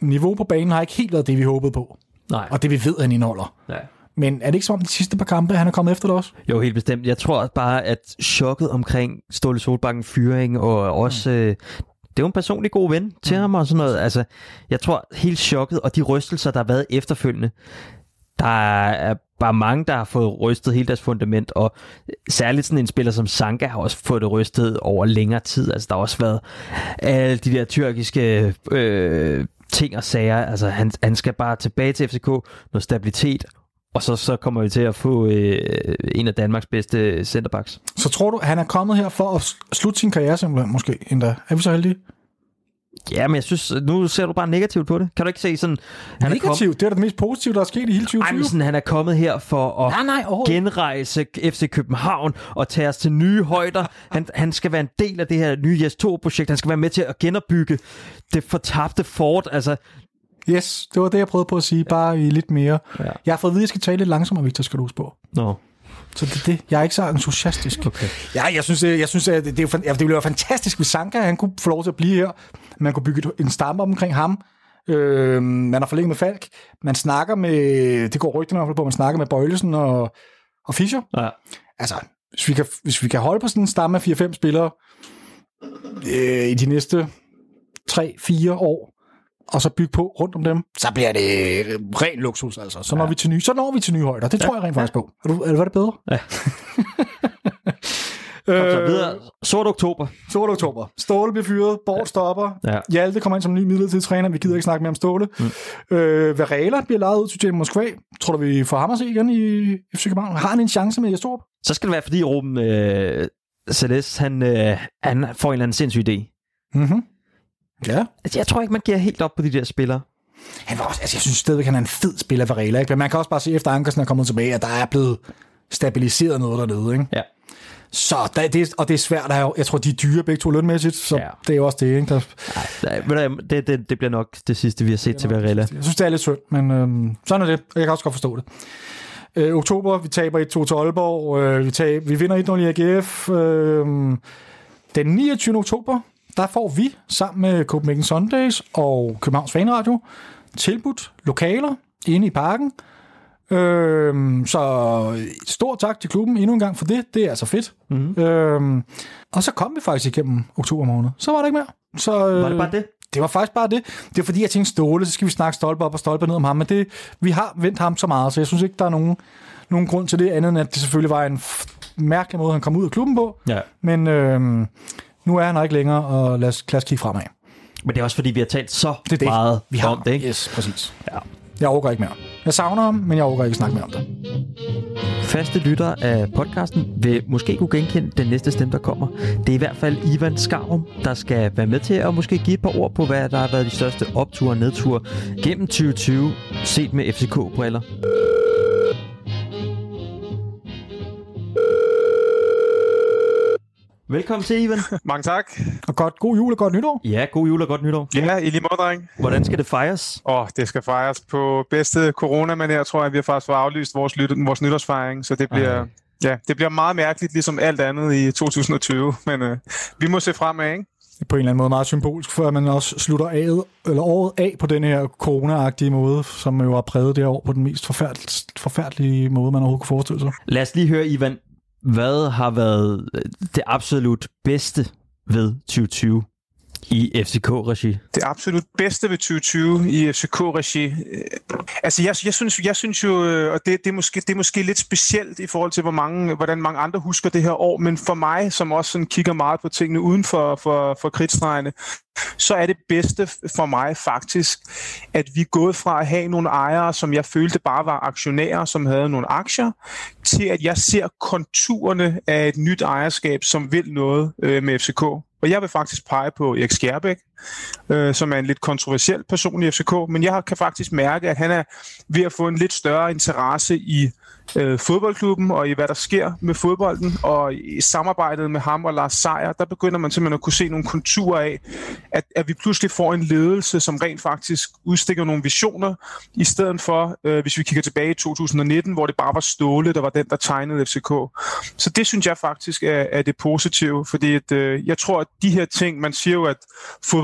niveau på banen har ikke helt været det, vi håbede på. Nej. Og det vi ved, han indeholder. Ja. Men er det ikke som om de sidste par kampe, han er kommet efter det også? Jo, helt bestemt. Jeg tror bare, at chokket omkring Ståle Solbakken fyring, og også... Mm. Øh, det er jo en personlig god ven til mm. ham og sådan noget. Altså, jeg tror helt chokket, og de rystelser, der har været efterfølgende, der er bare mange, der har fået rystet hele deres fundament, og særligt sådan en spiller som Sanka har også fået det rystet over længere tid. Altså, der har også været alle de der tyrkiske øh, ting og sager. Altså, han, han skal bare tilbage til FCK, noget stabilitet, og så, så kommer vi til at få øh, en af Danmarks bedste centerbacks. Så tror du, han er kommet her for at slutte sin karriere simpelthen, måske endda? Er vi så heldige? Ja, men jeg synes, nu ser du bare negativt på det. Kan du ikke se sådan... Han Negativt? Er det er det mest positive, der er sket i hele 2020. Ej, men sådan, han er kommet her for at Nej, nej, genrejse FC København og tage os til nye højder. Han, han skal være en del af det her nye Jes 2-projekt. Han skal være med til at genopbygge det fortabte fort. Altså, Yes, det var det, jeg prøvede på at sige, bare i lidt mere. Ja. Jeg har fået at vide, at jeg skal tale lidt langsommere, Victor, skal du huske på. no. Så det er det. Jeg er ikke så entusiastisk. Okay. Ja, jeg synes, jeg synes at det, det, det ville være fantastisk, hvis Sanka han kunne få lov til at blive her. Man kunne bygge en stamme omkring ham. Øh, man har forlænget med Falk. Man snakker med, det går rygterne i hvert fald på, man snakker med Bøjlesen og, og Fischer. Ja. Altså, hvis vi, kan, hvis vi kan holde på sådan en stamme af 4-5 spillere øh, i de næste 3-4 år, og så bygge på rundt om dem, så bliver det ren luksus, altså. Så når, vi, til nye, så når vi til nye højder. Det tror jeg rent faktisk på. Er du, er, var det bedre? Ja. Kom så videre. Sort oktober. Sort oktober. Ståle bliver fyret. Bort stopper. Ja. Hjalte kommer ind som ny midlertidig træner. Vi gider ikke snakke mere om Ståle. Mm. Øh, Varela bliver lejet ud til Dynamo Moskva. Tror du, vi får ham at se igen i FC København? Har han en chance med Jestorp? Så skal det være, fordi Ruben øh, Celeste, han, øh, han får en eller anden sindssyg idé. Mm-hmm. Ja. Altså, jeg tror ikke, man giver helt op på de der spillere. Han var også, altså, jeg synes stadigvæk, han er en fed spiller, Varela. Ikke? Men man kan også bare se, efter Ankersen er kommet tilbage, at der er bleved stabiliseret noget dernede. Ikke? Ja. Så der, det, og det er svært at jeg tror, de er dyre begge to lønmæssigt, så Ja. det er jo også det, ikke? Der, du hvad, det, det, det bliver nok det sidste, vi har set til Varela. Jeg synes, det er lidt synd, men øhm, sådan er det, og jeg kan også godt forstå det. Øh, oktober, vi taber 1-2 til Aalborg, øh, vi, tab, vi vinder 1-0 i AGF. Øh, den 29. oktober, der får vi sammen med Copenhagen Sundays og Københavns Fanradio tilbudt lokaler inde i parken. Øhm, så stor tak til klubben endnu en gang for det. Det er altså fedt. Mm-hmm. Øhm, og så kom vi faktisk igennem oktober måned. Så var der ikke mere. Så, øh, Var det bare det? det var faktisk bare det. Det var fordi, jeg tænkte, Ståle, så skal vi snakke stolpe op og stolpe ned om ham. Men det, vi har vendt ham så meget, så jeg synes ikke, der er nogen, nogen grund til det, andet end at det selvfølgelig var en mærkelig måde, han kom ud af klubben på. Ja. Men øhm, nu er han her ikke længere, og lad os, lad os kigge fremad. Men det er også fordi, vi har talt så Det er det. meget Vi har om det, ikke? Yes, præcis. Ja. Jeg overgår ikke mere. Jeg savner ham, men jeg overgår ikke at snakke mere om det. Faste lytter af podcasten vil måske kunne genkende den næste stemme, der kommer. Det er i hvert fald Ivan Skarum, der skal være med til at måske give et par ord på, hvad der har været de største opture og nedture gennem 2020, set med FCK-briller. Velkommen til, Ivan. Mange tak. Og godt, god jul og godt nytår. Ja, god jul og godt nytår. Ja, i lige måde, dreng. Hvordan skal det fejres? Åh, det skal fejres på bedste corona jeg tror jeg, vi har faktisk fået aflyst vores, lyt- vores nytårsfejring, så det bliver, Ej. ja, det bliver meget mærkeligt, ligesom alt andet i 2020, men øh, vi må se fremad, ikke? På en eller anden måde meget symbolsk, for at man også slutter af, eller året af på den her corona-agtige måde, som jo har præget det her år på den mest forfærdelige, forfærdelige måde, man overhovedet kunne forestille sig. Lad os lige høre, Ivan, hvad har været øh, det absolut bedste ved 2020 i FCK-regi? Det absolut bedste ved 2020 i FCK-regi. Øh, altså, jeg, jeg, synes, jeg synes jo, øh, og det, det, er måske, det er måske lidt specielt i forhold til, hvor mange, hvordan mange andre husker det her år, men for mig, som også sådan kigger meget på tingene uden for, for, for kridtstregene, så er det bedste for mig faktisk, at vi er gået fra at have nogle ejere, som jeg følte bare var aktionærer, som havde nogle aktier, til at jeg ser konturerne af et nyt ejerskab, som vil noget øh, med FCK. Og jeg vil faktisk pege på Erik Skjærbæk, øh, som er en lidt kontroversiel person i FCK, men jeg kan faktisk mærke, at han er ved at få en lidt større interesse i øh, fodboldklubben og i hvad der sker med fodbolden, og i samarbejdet med ham og Lars Seier, der begynder man simpelthen at kunne se nogle konturer af, at, at vi pludselig får en ledelse, som rent faktisk udstikker nogle visioner, i stedet for, øh, hvis vi kigger tilbage i 2019, hvor det bare var Ståle, der var den, der tegnede FCK. Så det synes jeg faktisk er, er det positive, fordi at, øh, jeg tror, at de her ting, man siger jo, at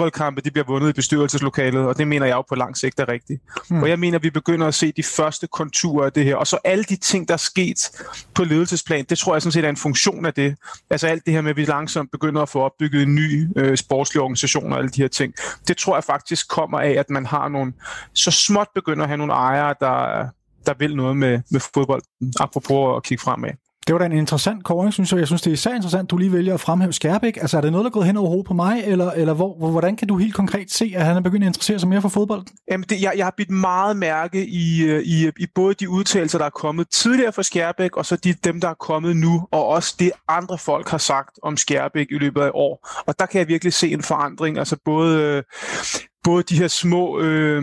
fodboldkampe de bliver vundet i bestyrelseslokalet, og det mener jeg jo på lang sigt er rigtigt. Mm. Og jeg mener, at vi begynder at se de første konturer af det her, og så alle de ting, der er sket på ledelsesplan, det tror jeg sådan set er en funktion af det. Altså alt det her med, at vi langsomt begynder at få opbygget en ny øh, sportslig organisation og alle de her ting. Det tror jeg faktisk kommer af, at man har nogle, så småt begynder at have nogle ejere, der, der vil noget med, med fodbold, apropos at kigge fremad. Det var da en interessant kåring, synes jeg. Jeg synes, det er især interessant, du lige vælger at fremhæve Skærbæk. Altså, er det noget, der er gået hen over hovedet på mig, eller, eller hvor, hvordan kan du helt konkret se, at han er begyndt at interessere sig mere for fodbold? Jamen, det, jeg, jeg har bidt meget mærke i, øh, i, i både de udtalelser, der er kommet tidligere fra Skærbæk, og så de, dem, der er kommet nu, og også det andre folk har sagt om Skærbæk i løbet af år. Og der kan jeg virkelig se en forandring. Altså både, øh, både de her små øh,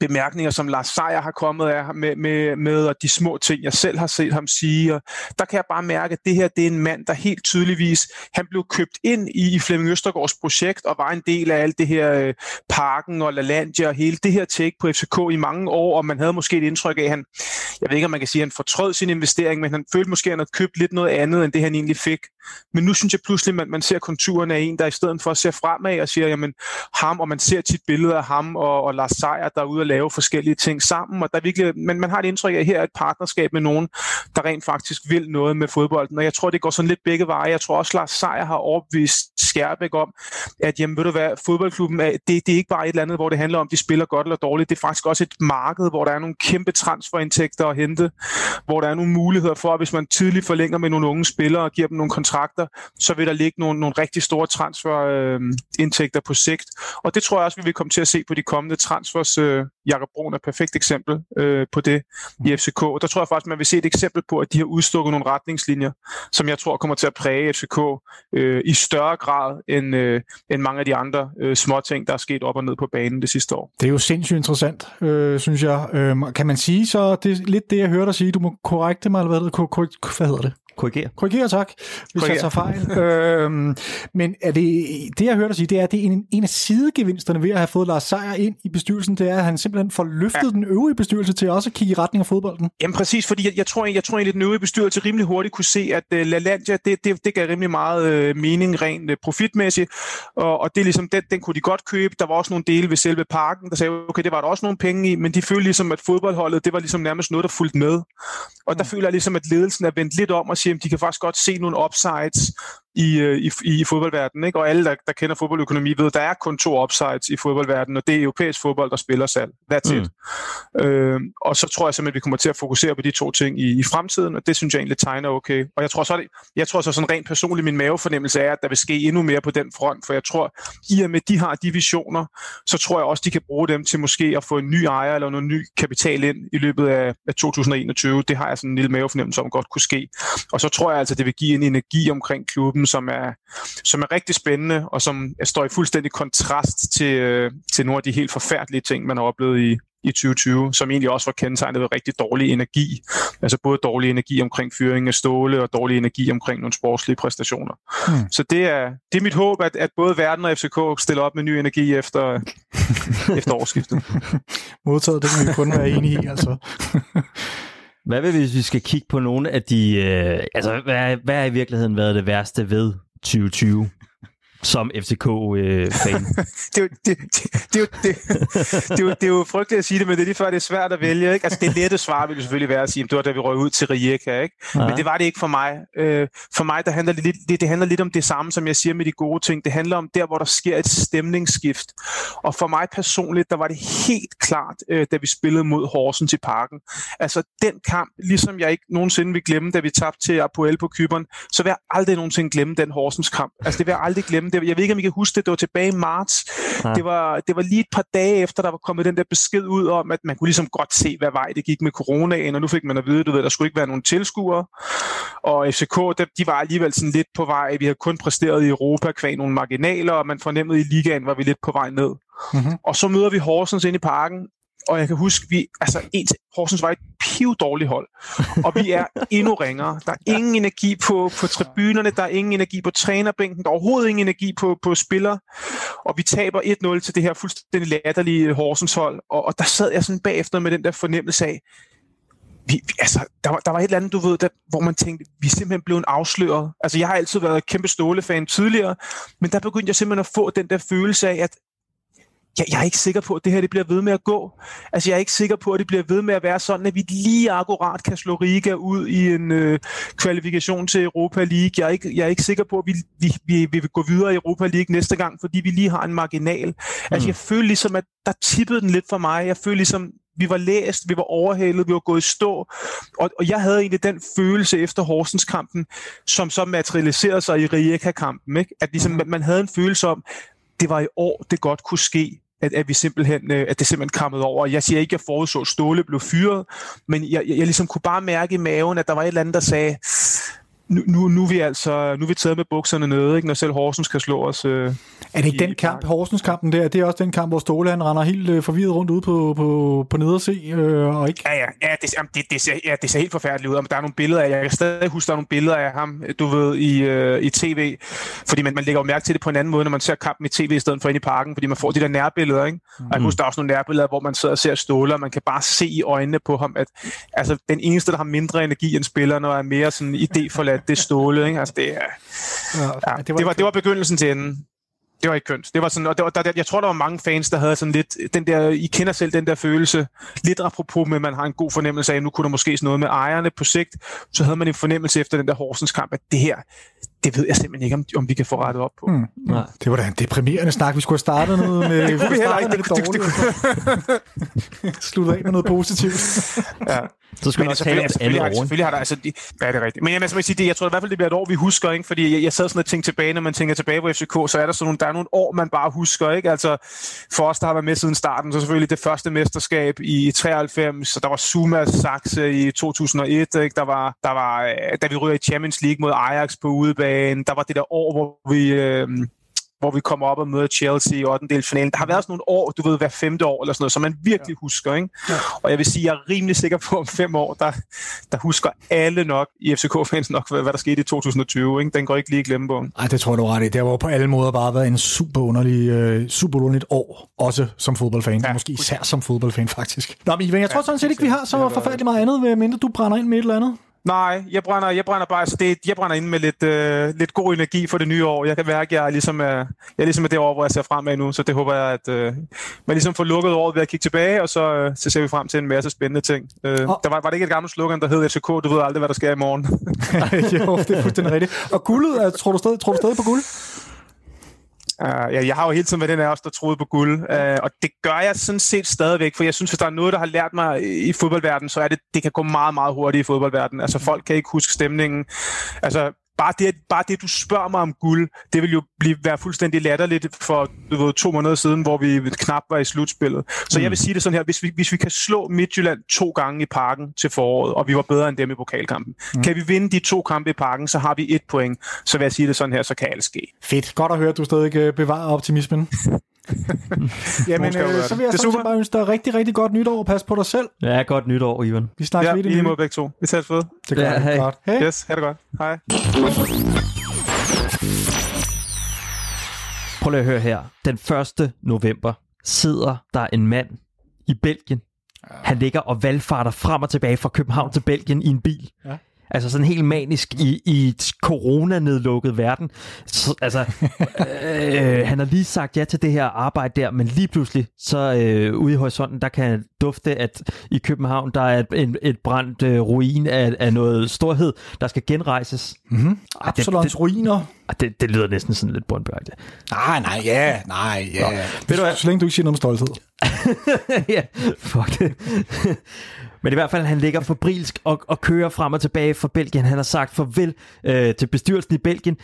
bemærkninger, som Lars Seier har kommet af med, med, med, og de små ting, jeg selv har set ham sige. Og der kan jeg bare mærke, at det her det er en mand, der helt tydeligvis, han blev købt ind i i Flemming Østergaards projekt, og var en del af alt det her øh, parken og LaLandia og hele det her take på FCK i mange år, og man havde måske et indtryk af, at han, jeg ved ikke, om man kan sige, at han fortrød sin investering, men han følte måske, at han havde købt lidt noget andet, end det han egentlig fik. Men nu synes jeg pludselig, at man, man ser konturen af en, der i stedet for at se fremad og siger, jamen ham, og man ser tit billede af ham og, og Lars Seier, der er ude at lave forskellige ting sammen, og der er virkelig, men man har et indtryk af, at her er et partnerskab med nogen, der rent faktisk vil noget med fodbolden, og jeg tror, det går sådan lidt begge veje. Jeg tror også, Lars Seier har overbevist Skærbæk om, at jamen, ved du hvad, fodboldklubben er, det, det er ikke bare et eller andet, hvor det handler om, de spiller godt eller dårligt, det er faktisk også et marked, hvor der er nogle kæmpe transferindtægter at hente, hvor der er nogle muligheder for, at hvis man tidligt forlænger med nogle unge spillere og giver dem nogle kontrakter, så vil der ligge nogle, nogle rigtig store transferindtægter på sigt. Og det tror jeg også, vi vi komme til at se på de kommende transfers. Øh, Jakob Brun er et perfekt eksempel øh, på det i FCK. Og der tror jeg faktisk, man vil se et eksempel på, at de har udstukket nogle retningslinjer, som jeg tror kommer til at præge FCK øh, i større grad end, øh, end mange af de andre øh, små ting, der er sket op og ned på banen det sidste år. Det er jo sindssygt interessant, øh, synes jeg. Øh, kan man sige så, det er lidt det, jeg hørte dig sige, du må korrekte mig, eller hvad, det, hvad hedder det? Korrigere. Korrigere, tak, hvis Korrigere. jeg tager fejl. øhm, men er det, det, jeg hørte dig sige, det er, at det er en, en af sidegevinsterne ved at have fået Lars Seier ind i bestyrelsen, det er, at han simpelthen får løftet ja. den øvrige bestyrelse til også at kigge i retning af fodbolden. Jamen præcis, fordi jeg, jeg tror, jeg, jeg tror egentlig, at den øvrige bestyrelse rimelig hurtigt kunne se, at uh, LaLandia, det, det, det gav rimelig meget uh, mening rent uh, profitmæssigt, og, og det er ligesom, den, den kunne de godt købe. Der var også nogle dele ved selve parken, der sagde, okay, det var der også nogle penge i, men de følte ligesom, at fodboldholdet, det var ligesom nærmest noget, der fulgte med. Og der føler jeg ligesom, at ledelsen er vendt lidt om og siger, at de kan faktisk godt se nogle upsides i, øh, i, i fodboldverdenen, ikke? og alle, der, der kender fodboldøkonomi, ved, at der er kun to upsides i fodboldverdenen, og det er europæisk fodbold, der spiller salg. That's mm. it. Øh, og så tror jeg simpelthen, at vi kommer til at fokusere på de to ting i, i fremtiden, og det synes jeg egentlig tegner okay. Og jeg tror så, det, jeg tror så sådan rent personligt, min mavefornemmelse er, at der vil ske endnu mere på den front, for jeg tror, i og med de har de visioner, så tror jeg også, de kan bruge dem til måske at få en ny ejer eller noget ny kapital ind i løbet af, af 2021. Det har jeg sådan en lille mavefornemmelse om godt kunne ske. Og så tror jeg altså, det vil give en energi omkring klubben, som er, som er rigtig spændende, og som står i fuldstændig kontrast til, øh, til nogle af de helt forfærdelige ting, man har oplevet i, i 2020, som egentlig også var kendetegnet ved rigtig dårlig energi. Altså både dårlig energi omkring fyring af ståle og dårlig energi omkring nogle sportslige præstationer. Hmm. Så det er, det er mit håb, at, at både verden og FCK stiller op med ny energi efter, efter årsskiftet. Modtaget, det kan vi kun være enige i, altså. Hvad vil hvis vi skal kigge på nogle af de... Øh, altså, hvad, hvad har i virkeligheden været det værste ved 2020? Som FCK-fan. Øh, det, er jo, det, det, det, det er jo frygteligt at sige det, men det er lige før, det er svært at vælge. Ikke? Altså, det lette svar ville selvfølgelig være at sige, at det var da vi røg ud til Rijeka. Ikke? Ja. Men det var det ikke for mig. Øh, for mig der handler det, lidt, det, det handler lidt om det samme, som jeg siger med de gode ting. Det handler om der, hvor der sker et stemningsskift. Og for mig personligt, der var det helt klart, øh, da vi spillede mod Horsens i parken. Altså den kamp, ligesom jeg ikke nogensinde vil glemme, da vi tabte til Apoel på Kyberen, så vil jeg aldrig nogensinde glemme den Horsens kamp. Altså det vil jeg aldrig glemme det, jeg ved ikke, om I kan huske det, det var tilbage i marts. Ja. Det, var, det var lige et par dage efter, der var kommet den der besked ud om, at man kunne ligesom godt se, hvad vej det gik med coronaen, og nu fik man at vide, du ved, der skulle ikke være nogen tilskuere. Og FCK, de var alligevel sådan lidt på vej. Vi havde kun præsteret i Europa kvæg nogle marginaler, og man fornemmede i ligaen, var vi lidt på vej ned. Mm-hmm. Og så møder vi Horsens ind i parken, og jeg kan huske, vi, altså en til Horsens var et piv dårligt hold, og vi er endnu ringere. Der er ingen energi på, på tribunerne, der er ingen energi på trænerbænken, der er overhovedet ingen energi på, på spillere, og vi taber 1-0 til det her fuldstændig latterlige Horsens hold, og, og der sad jeg sådan bagefter med den der fornemmelse af, vi, vi, altså, der, var, der var et eller andet, du ved, der, hvor man tænkte, vi er simpelthen blevet afsløret. Altså, jeg har altid været kæmpe stålefan tidligere, men der begyndte jeg simpelthen at få den der følelse af, at jeg, jeg er ikke sikker på, at det her det bliver ved med at gå. Altså, jeg er ikke sikker på, at det bliver ved med at være sådan, at vi lige akkurat kan slå Riga ud i en øh, kvalifikation til Europa League. Jeg er, ikke, jeg er ikke sikker på, at vi, vi, vi, vi vil gå videre i Europa League næste gang, fordi vi lige har en marginal. Altså, mm. jeg føler ligesom, at der tippede den lidt for mig. Jeg føler ligesom, vi var læst, vi var overhalet, vi var gået i stå, og, og jeg havde egentlig den følelse efter Horsens-kampen, som så materialiserede sig i Rijeka-kampen, ikke? at ligesom, mm. man havde en følelse om, det var i år, det godt kunne ske at, at vi simpelthen, øh, at det simpelthen kammede over. Jeg siger ikke, at jeg forudså, at Ståle blev fyret, men jeg, jeg, jeg ligesom kunne bare mærke i maven, at der var et eller andet, der sagde, nu, nu, nu, er vi altså, nu er vi taget med bukserne nede, ikke, når selv Horsens kan slå os. Øh, er det ikke den kamp, Horsens-kampen der, det er også den kamp, hvor Ståle han render helt øh, forvirret rundt ude på, på, på nederse, øh, og ikke? Ja, ja, ja, det, det, det, ser, ja, det ser helt forfærdeligt ud, og der er nogle billeder af, jeg kan stadig huske, der er nogle billeder af ham, du ved, i, øh, i tv, fordi man, man lægger jo mærke til det på en anden måde, når man ser kampen i tv i stedet for ind i parken, fordi man får de der nærbilleder, ikke? Mm. Og jeg husker, der er også nogle nærbilleder, hvor man sidder og ser Ståle, og man kan bare se i øjnene på ham, at altså, den eneste, der har mindre energi end spillerne, og er mere sådan idéforladt, det er Ståle, ikke? Ikke? Altså, det, er, ja, ja, det, var det, var, det var begyndelsen til enden. Det var ikke kønt. Det var sådan, og det var, der, jeg tror, der var mange fans, der havde sådan lidt, den der, I kender selv den der følelse, lidt apropos med, at man har en god fornemmelse af, at nu kunne der måske noget med ejerne på sigt, så havde man en fornemmelse efter den der Horsens kamp, at det her, det ved jeg simpelthen ikke, om, om vi kan få rettet op på. Mm. Nej. Det var da en deprimerende snak. Vi skulle have startet noget med, det, vi startet med det, det dårlige. Slutte af med noget positivt. ja. Så skal man også tale om selvfølgelig, har, selvfølgelig har der, altså, de, ja, det er rigtigt. Men jeg, altså, sige, det, jeg tror i hvert fald, det bliver et år, vi husker, ikke? fordi jeg, jeg sad sådan og tænkte tilbage, når man tænker tilbage på FCK, så er der sådan nogle, der er nogle år, man bare husker, ikke? Altså, for os, der har været med siden starten, så selvfølgelig det første mesterskab i 93, så der var Zuma Saxe i 2001, ikke? Der var, der var, øh, da vi ryger i Champions League mod Ajax på udebane, der var det der år, hvor vi, øh, hvor vi kommer op og møder Chelsea i 8. del finalen. Der har været sådan nogle år, du ved, hver femte år eller sådan noget, som man virkelig ja. husker. Ikke? Ja. Og jeg vil sige, jeg er rimelig sikker på, om fem år, der, der husker alle nok i FCK-fans nok, hvad, hvad der skete i 2020. Ikke? Den går ikke lige glemme på. Nej, det tror jeg, du ret i. Det har på alle måder bare været en super underlig, uh, super underligt år, også som fodboldfan. Ja. Måske især som fodboldfan, faktisk. Nå, men jeg tror ja, sådan set ikke, vi har så forfærdeligt meget andet, mindre du brænder ind med et eller andet. Nej, jeg brænder, jeg brænder bare, det, jeg brænder ind med lidt, øh, lidt god energi for det nye år. Jeg kan mærke, at jeg er ligesom, er, jeg er ligesom er det år, hvor jeg ser fremad nu, så det håber jeg, at øh, man ligesom får lukket året ved at kigge tilbage, og så, øh, så ser vi frem til en masse spændende ting. Øh, Og- der var, var det ikke et gammelt slogan, der hed FCK, du ved aldrig, hvad der sker i morgen. Jo, det er fuldstændig rigtigt. Og guldet, er- tror du stadig, tror du stadig på guld? Uh, ja, jeg har jo hele tiden været den af os, der troede på guld, uh, og det gør jeg sådan set stadigvæk, for jeg synes, hvis der er noget, der har lært mig i fodboldverdenen, så er det, det kan gå meget, meget hurtigt i fodboldverdenen. Altså, folk kan ikke huske stemningen. Altså, bare det, bare det, du spørger mig om guld, det vil jo blive, være fuldstændig latterligt for du ved, to måneder siden, hvor vi knap var i slutspillet. Så mm. jeg vil sige det sådan her, hvis vi, hvis vi kan slå Midtjylland to gange i parken til foråret, og vi var bedre end dem i pokalkampen, mm. kan vi vinde de to kampe i parken, så har vi et point. Så vil jeg sige det sådan her, så kan alt ske. Fedt. Godt at høre, at du stadig øh, bevarer optimismen. Jamen, øh, så vil jeg er super. bare ønske dig rigtig, rigtig godt nytår. Pas på dig selv. Ja, godt nytår, Ivan. Vi snakkes Ja, ved i det lige måde begge to. Vi tager det Det gør Ja, ja, hej. godt. Hey. Yes, ha' det godt. Hej. Prøv lige at høre her. Den 1. november sidder der en mand i Belgien. Han ligger og valgfarter frem og tilbage fra København til Belgien i en bil. Ja. Altså sådan helt manisk i, i et coronanedlukket verden. Så, altså, øh, han har lige sagt ja til det her arbejde der, men lige pludselig, så øh, ude i horisonten, der kan dufte, at i København, der er et, et brændt øh, ruin af, af noget storhed, der skal genrejses. Mm-hmm. det- Absalons ruiner. Det, det lyder næsten sådan lidt bundbørgt. Nej, nej, ja, nej, ja. Ved du hvad? Så længe du ikke siger noget om stolthed. ja, fuck det. Men i hvert fald, han ligger fabrilsk og, og kører frem og tilbage fra Belgien. Han har sagt farvel øh, til bestyrelsen i Belgien.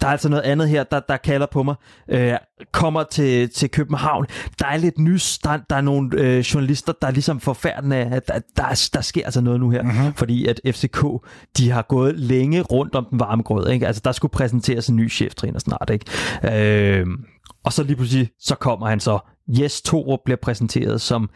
Der er altså noget andet her, der, der kalder på mig. Øh, kommer til, til København. Der er lidt nys. Der, der er nogle øh, journalister, der er ligesom forfærdende af, at der, der, er- der sker altså noget nu her. Mm-hmm. Fordi at FCK, de har gået længe rundt om den varme grød. Ikke? Altså, der skulle præsenteres en ny cheftræner snart. Ikke? Øh, og så lige pludselig, så kommer han så. Jes Torup bliver præsenteret som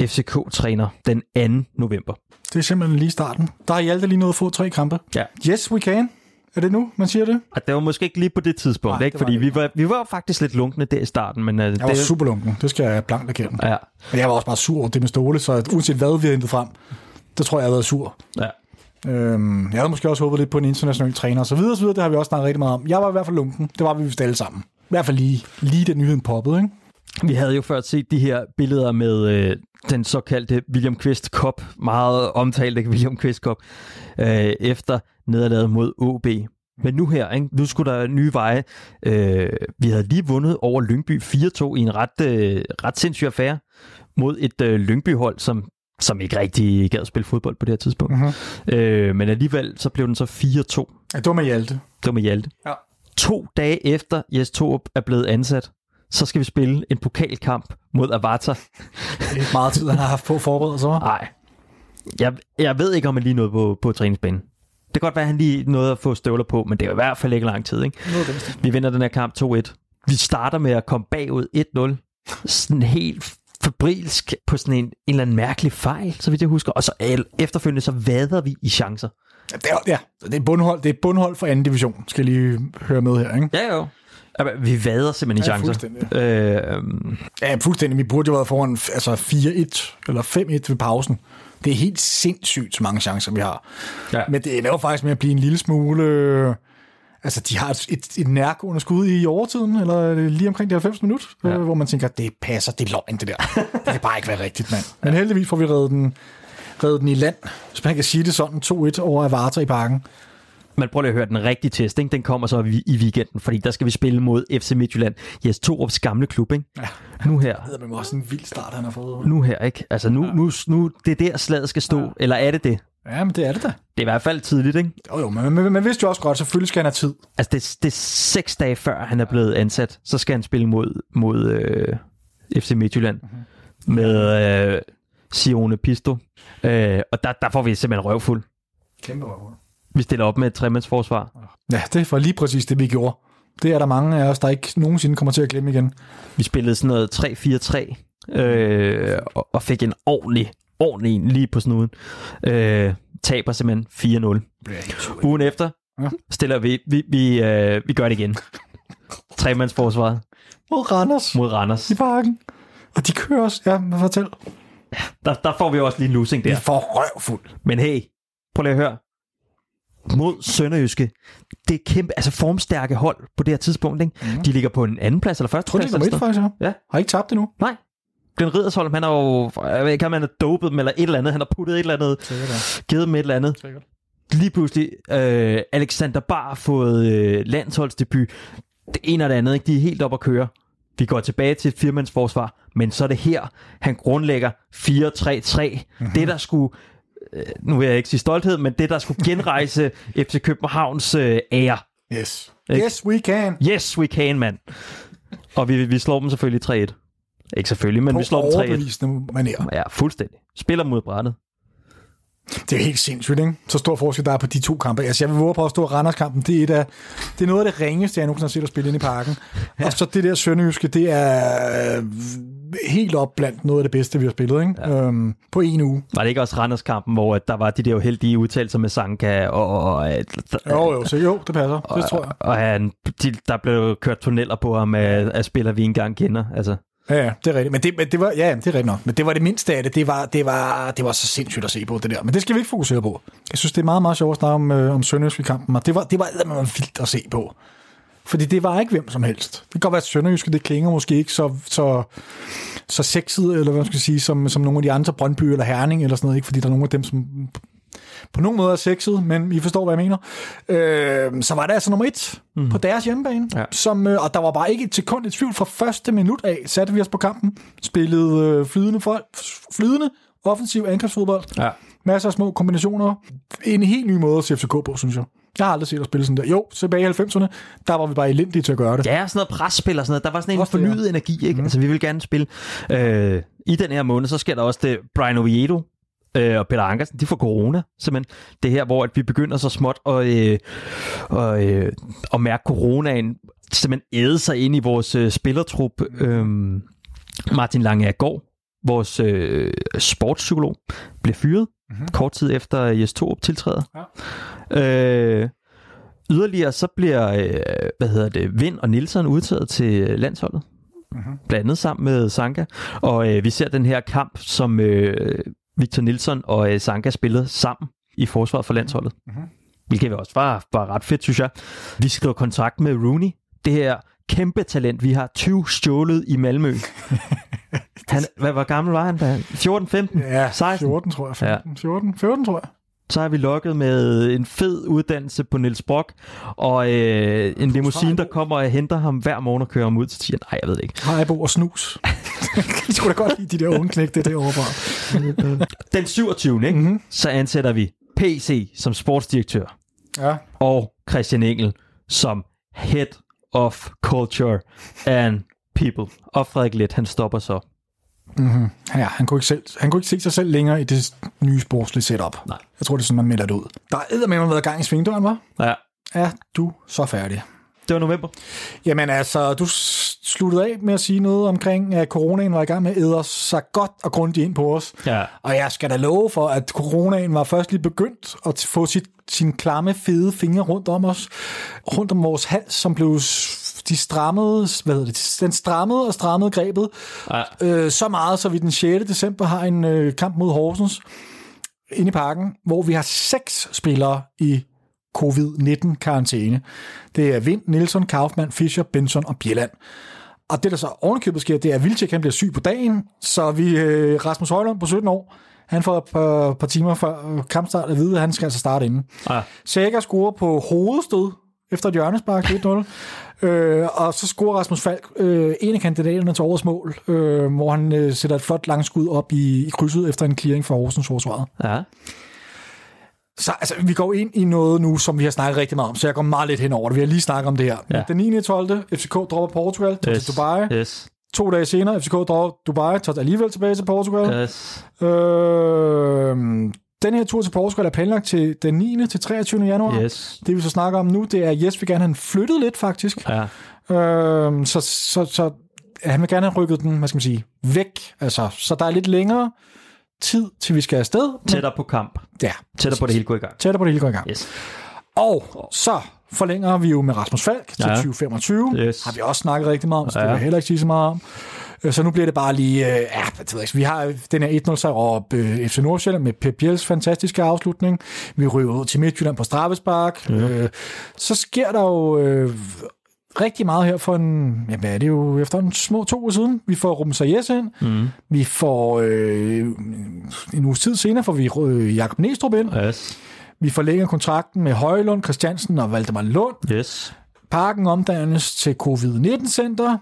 FCK-træner den 2. november. Det er simpelthen lige starten. Der har Hjalte lige nået at få tre kampe. Ja. Yes, we can. Er det nu, man siger det? Og det var måske ikke lige på det tidspunkt, Nej, ikke? det fordi det vi var, vi var faktisk lidt lunkne der i starten. Men, uh, Jeg var super lunken. Det skal jeg blankt erkende. Ja, Men jeg var også bare sur over det med Ståle, så uanset hvad vi har hentet frem, der tror jeg, jeg har været sur. ja. Øhm, jeg havde måske også håbet lidt på en international træner, og så videre, og så videre. Det har vi også snakket rigtig meget om. Jeg var i hvert fald lunken. Det var vi vist alle sammen. I hvert fald lige, lige den nyheden poppede, ikke? Vi havde jo før set de her billeder med øh, den såkaldte William Quist Cup, meget omtalte William Quist Cup, øh, efter nederlaget mod OB. Men nu her, ikke? nu skulle der nye veje. Øh, vi havde lige vundet over Lyngby 4-2 i en ret, øh, ret sindssyg affære mod et øh, Lyngby-hold, som som ikke rigtig gad at spille fodbold på det her tidspunkt. Mhm. Øh, men alligevel så blev den så 4-2. Ja, det var med Hjalte. Det var med Hjalte. Ja. To dage efter Jes Torup er blevet ansat, så skal vi spille en pokalkamp mod Avatar. Det er meget tid, han har haft på at forberede sig. Nej. Jeg, jeg ved ikke, om han lige nåede på, på træningsbanen. Det kan godt være, at han lige nåede at få støvler på, men det er i hvert fald ikke lang tid. Ikke? Noget. Vi vinder den her kamp 2-1. Vi starter med at komme bagud 1-0. Sådan helt fabrilsk på sådan en, en eller anden mærkelig fejl, så vidt jeg husker. Og så efterfølgende så vader vi i chancer. Ja, det er, ja, det er bundhold, det er bundhold for anden division, skal jeg lige høre med her, ikke? Ja, jo. Vi vader simpelthen i Ja, chancer. fuldstændig. Øh, Ja, fuldstændig. Vi burde jo været foran altså 4-1 eller 5-1 ved pausen. Det er helt sindssygt, så mange chancer, vi har. Ja. Men det ender jo faktisk med at blive en lille smule... øh, Altså, de har et, et, et nærgående skud i overtiden, eller er lige omkring de 90 minutter, ja. hvor man tænker, det passer, det er løgn, det der. Det kan bare ikke være rigtigt, mand. Men heldigvis får vi reddet den, reddet den i land, hvis man kan sige det sådan, 2-1 over Avarta i parken. Men prøv lige at høre, den rigtige test, ikke? den kommer så i, weekenden, fordi der skal vi spille mod FC Midtjylland. Jes Torups gamle klub, ikke? Ja. Nu her. Det er også en vild start, han har fået. Nu her, ikke? Altså nu, nu, nu det er der slaget skal stå, ja. eller er det det? Ja, men det er det da. Det er i hvert fald tidligt, ikke? Jo, jo, men man, man vidste jo også godt, selvfølgelig skal han have tid. Altså det, det er seks dage før han er blevet ansat, så skal han spille mod, mod øh, FC Midtjylland mm-hmm. med øh, Sione Pisto. Øh, og der, der får vi simpelthen røvfuld. Kæmpe røvhul. Vi stiller op med et tremandsforsvar. Ja, det var lige præcis det, vi gjorde. Det er der mange af os, der ikke nogensinde kommer til at glemme igen. Vi spillede sådan noget 3-4-3, øh, og, fik en ordentlig, ordentlig en lige på snuden. Øh, taber simpelthen 4-0. Ugen efter Ja. stiller vi, vi, vi, øh, vi gør det igen. Tremandsforsvaret Mod Randers mod Randers. i parken. Og de kører os. Ja, fortæl. Der, der får vi også lige en losing Vi der. får røvfuld. Men hey, prøv lige at høre. Mod Sønderjyske. Det er kæmpe, altså formstærke hold på det her tidspunkt. Ikke? Mm. De ligger på en anden plads eller første Jeg tror, det plads. er nummer et, faktisk. Ja. Ja. Har ikke tabt det nu? Nej. Glenn Riddersholm, han har jo, jeg ved ikke, om han er dopet dem eller et eller andet. Han har puttet et eller andet, Sikkert, givet dem et eller andet. Sikkert. Lige pludselig, øh, Alexander Bar har fået øh, landsholdsdebut. Det ene og det andet, ikke? de er helt op at køre. Vi går tilbage til et firmandsforsvar, men så er det her, han grundlægger 4-3-3. Mm-hmm. Det, der skulle, nu vil jeg ikke sige stolthed, men det, der skulle genrejse FC Københavns øh, ære. Yes. Ikke? Yes, we can. Yes, we can, mand. Og vi, vi slår dem selvfølgelig 3-1. Ikke selvfølgelig, men På vi slår dem 3-1. overbevisende manér. Ja, fuldstændig. Spiller mod brættet. Det er helt sindssygt, ikke? Så stor forskel, der er på de to kampe. Altså, jeg vil våge på at stå Randers-kampen. Det er, et af, det er noget af det ringeste, jeg nogensinde har set at spille ind i parken. Ja. Og så det der Sønderjyske, det er øh, helt op blandt noget af det bedste, vi har spillet, ikke? Ja. Øhm, på en uge. Var det ikke også Randers-kampen, hvor der var de der uheldige udtalelser med Sanka, og, og, og, Jo, jo, så jo, det passer. Det tror jeg. og han, de, der blev kørt tunneller på ham af, af spillere, vi engang kender. Altså, Ja, ja, det er rigtigt. Men det, men det var, ja, det er rigtigt nok. Men det var det mindste af det. Det var, det, var, det var så sindssygt at se på, det der. Men det skal vi ikke fokusere på. Jeg synes, det er meget, meget sjovt at snakke om, øh, om Sønderjysk i kampen. Og det var, det var, det var vildt at se på. Fordi det var ikke hvem som helst. Det kan godt være, at Sønderjyske, det klinger måske ikke så, så, så sexet, eller hvad man skal sige, som, som nogle af de andre, Brøndby eller Herning eller sådan noget. Ikke fordi der er nogle af dem, som på nogen måde er sexet, men I forstår, hvad jeg mener. Øh, så var det altså nummer et mm. på deres hjemmebane. Ja. Som, øh, og der var bare ikke et sekund i tvivl fra første minut af, satte vi os på kampen, spillede øh, flydende, folk, flydende offensiv angrebsfodbold. ja. Masser af små kombinationer. En helt ny måde at se FCK på, synes jeg. Jeg har aldrig set at spille sådan der. Jo, tilbage i 90'erne, der var vi bare elendige til at gøre det. Ja, sådan noget presspil og sådan noget. Der var sådan en Også det, fornyet ja. energi, ikke? Mm. Altså, vi vil gerne spille. Øh, I den her måned, så sker der også det, Brian Oviedo øh, og Peter Ankersen, de får corona, simpelthen. Det her, hvor at vi begynder så småt at, øh, og, øh, at mærke coronaen simpelthen æde sig ind i vores øh, spillertrup. Øh, Martin Lange går vores øh, sportspsykolog, bliver fyret mm-hmm. kort tid efter Jes Torup tiltræder. Ja. Øh, yderligere så bliver, øh, hvad hedder det, Vind og Nielsen udtaget til landsholdet. Mm-hmm. Blandt andet sammen med Sanka. Og øh, vi ser den her kamp, som øh, Victor Nielsen og øh, Sanka spillede sammen i forsvaret for landsholdet. Mm-hmm. Hvilket også var, var ret fedt, synes jeg. Vi skriver kontrakt med Rooney. Det her kæmpe talent. Vi har 20 stjålet i Malmø. Han, hvad, hvor gammel var han da? 14, 15, Ja, 16? 14, tror jeg. 15, 14, 14, tror jeg. Så har vi lukket med en fed uddannelse på Niels Brock, og øh, en limousine, der kommer og henter ham hver morgen og kører ham ud til tieren. Nej, jeg ved det ikke. Haribo og snus. Jeg skulle da godt lide de der unge knæk, det derovre fra. Den 27. Ikke? Mm-hmm. så ansætter vi PC som sportsdirektør, Ja. og Christian Engel som Head of Culture and People. Og Frederik Let, han stopper så. Mm-hmm. Ja, han kunne, ikke selv, han kunne ikke se sig selv længere i det nye sportslige setup. Nej. Jeg tror, det er sådan, man melder det ud. Der er eddermame været gang i svingdøren, var? Ja, Er du så færdig? det var november. Jamen altså, du sluttede af med at sige noget omkring, at coronaen var i gang med at æde sig godt og grundigt ind på os. Ja. Og jeg skal da love for, at coronaen var først lige begyndt at få sit, sin klamme, fede fingre rundt om os. Rundt om vores hals, som blev... De strammede, hvad hedder det, den strammede og strammede grebet. Ja. Øh, så meget, så vi den 6. december har en øh, kamp mod Horsens inde i parken, hvor vi har seks spillere i covid-19-karantæne. Det er Vind, Nielsen, Kaufmann, Fischer, Benson og Bjelland. Og det, der så ovenikøbet sker, det er, at Vilcek han bliver syg på dagen, så vi, øh, Rasmus Højlund på 17 år, han får et par, par timer før kampstart at vide, at han skal altså starte inden. Ja. Sækker scorer på hovedstød efter et hjørnespark 1-0. Øh, og så scorer Rasmus Falk øh, en af kandidaterne til årets mål, øh, hvor han øh, sætter et flot langskud op i, i krydset efter en clearing fra Horsens forsvaret. Ja. Så altså, vi går ind i noget nu, som vi har snakket rigtig meget om, så jeg går meget lidt hen over det. Vi har lige snakket om det her. Ja. Den 9. 12. FCK dropper Portugal, tager Yes. til Dubai. Yes. To dage senere, FCK dropper Dubai, tager alligevel tilbage til Portugal. Yes. Øh, den her tur til Portugal er planlagt til den 9. til 23. januar. Yes. Det vi så snakker om nu, det er, at Jes vil gerne have flyttet lidt, faktisk. Ja. Øh, så, så, så han vil gerne have rykket den, hvad skal man sige, væk. Altså, så der er lidt længere tid, til vi skal afsted. Men, Tættere på kamp. ja, Tættere på det hele går i gang. tættere på det hele går i gang. Yes. Og så forlænger vi jo med Rasmus Falk til Ja. 2025. Yes. Har vi også snakket rigtig meget om, så det Ja. vil jeg heller ikke sige så meget om. Øh, Så nu bliver det bare lige... Øh, ja, jeg ved ikke, vi har den her 1-0 sejr over øh, FC Nordsjælland med Pep Biels fantastiske afslutning. Vi ryger ud til Midtjylland på straffespark. Ja. Så sker der jo rigtig meget her for en... Ja, hvad er det jo? Efter en små to uger siden. Vi får Ruben Sayes ind. Mm. Vi får... Øh, en uges tid senere får vi øh, Jakob Næstrup ind. Yes. Vi forlænger kontrakten med Højlund, Christiansen og Valdemar Lund. Yes. Parken omdannes til covid-19-center.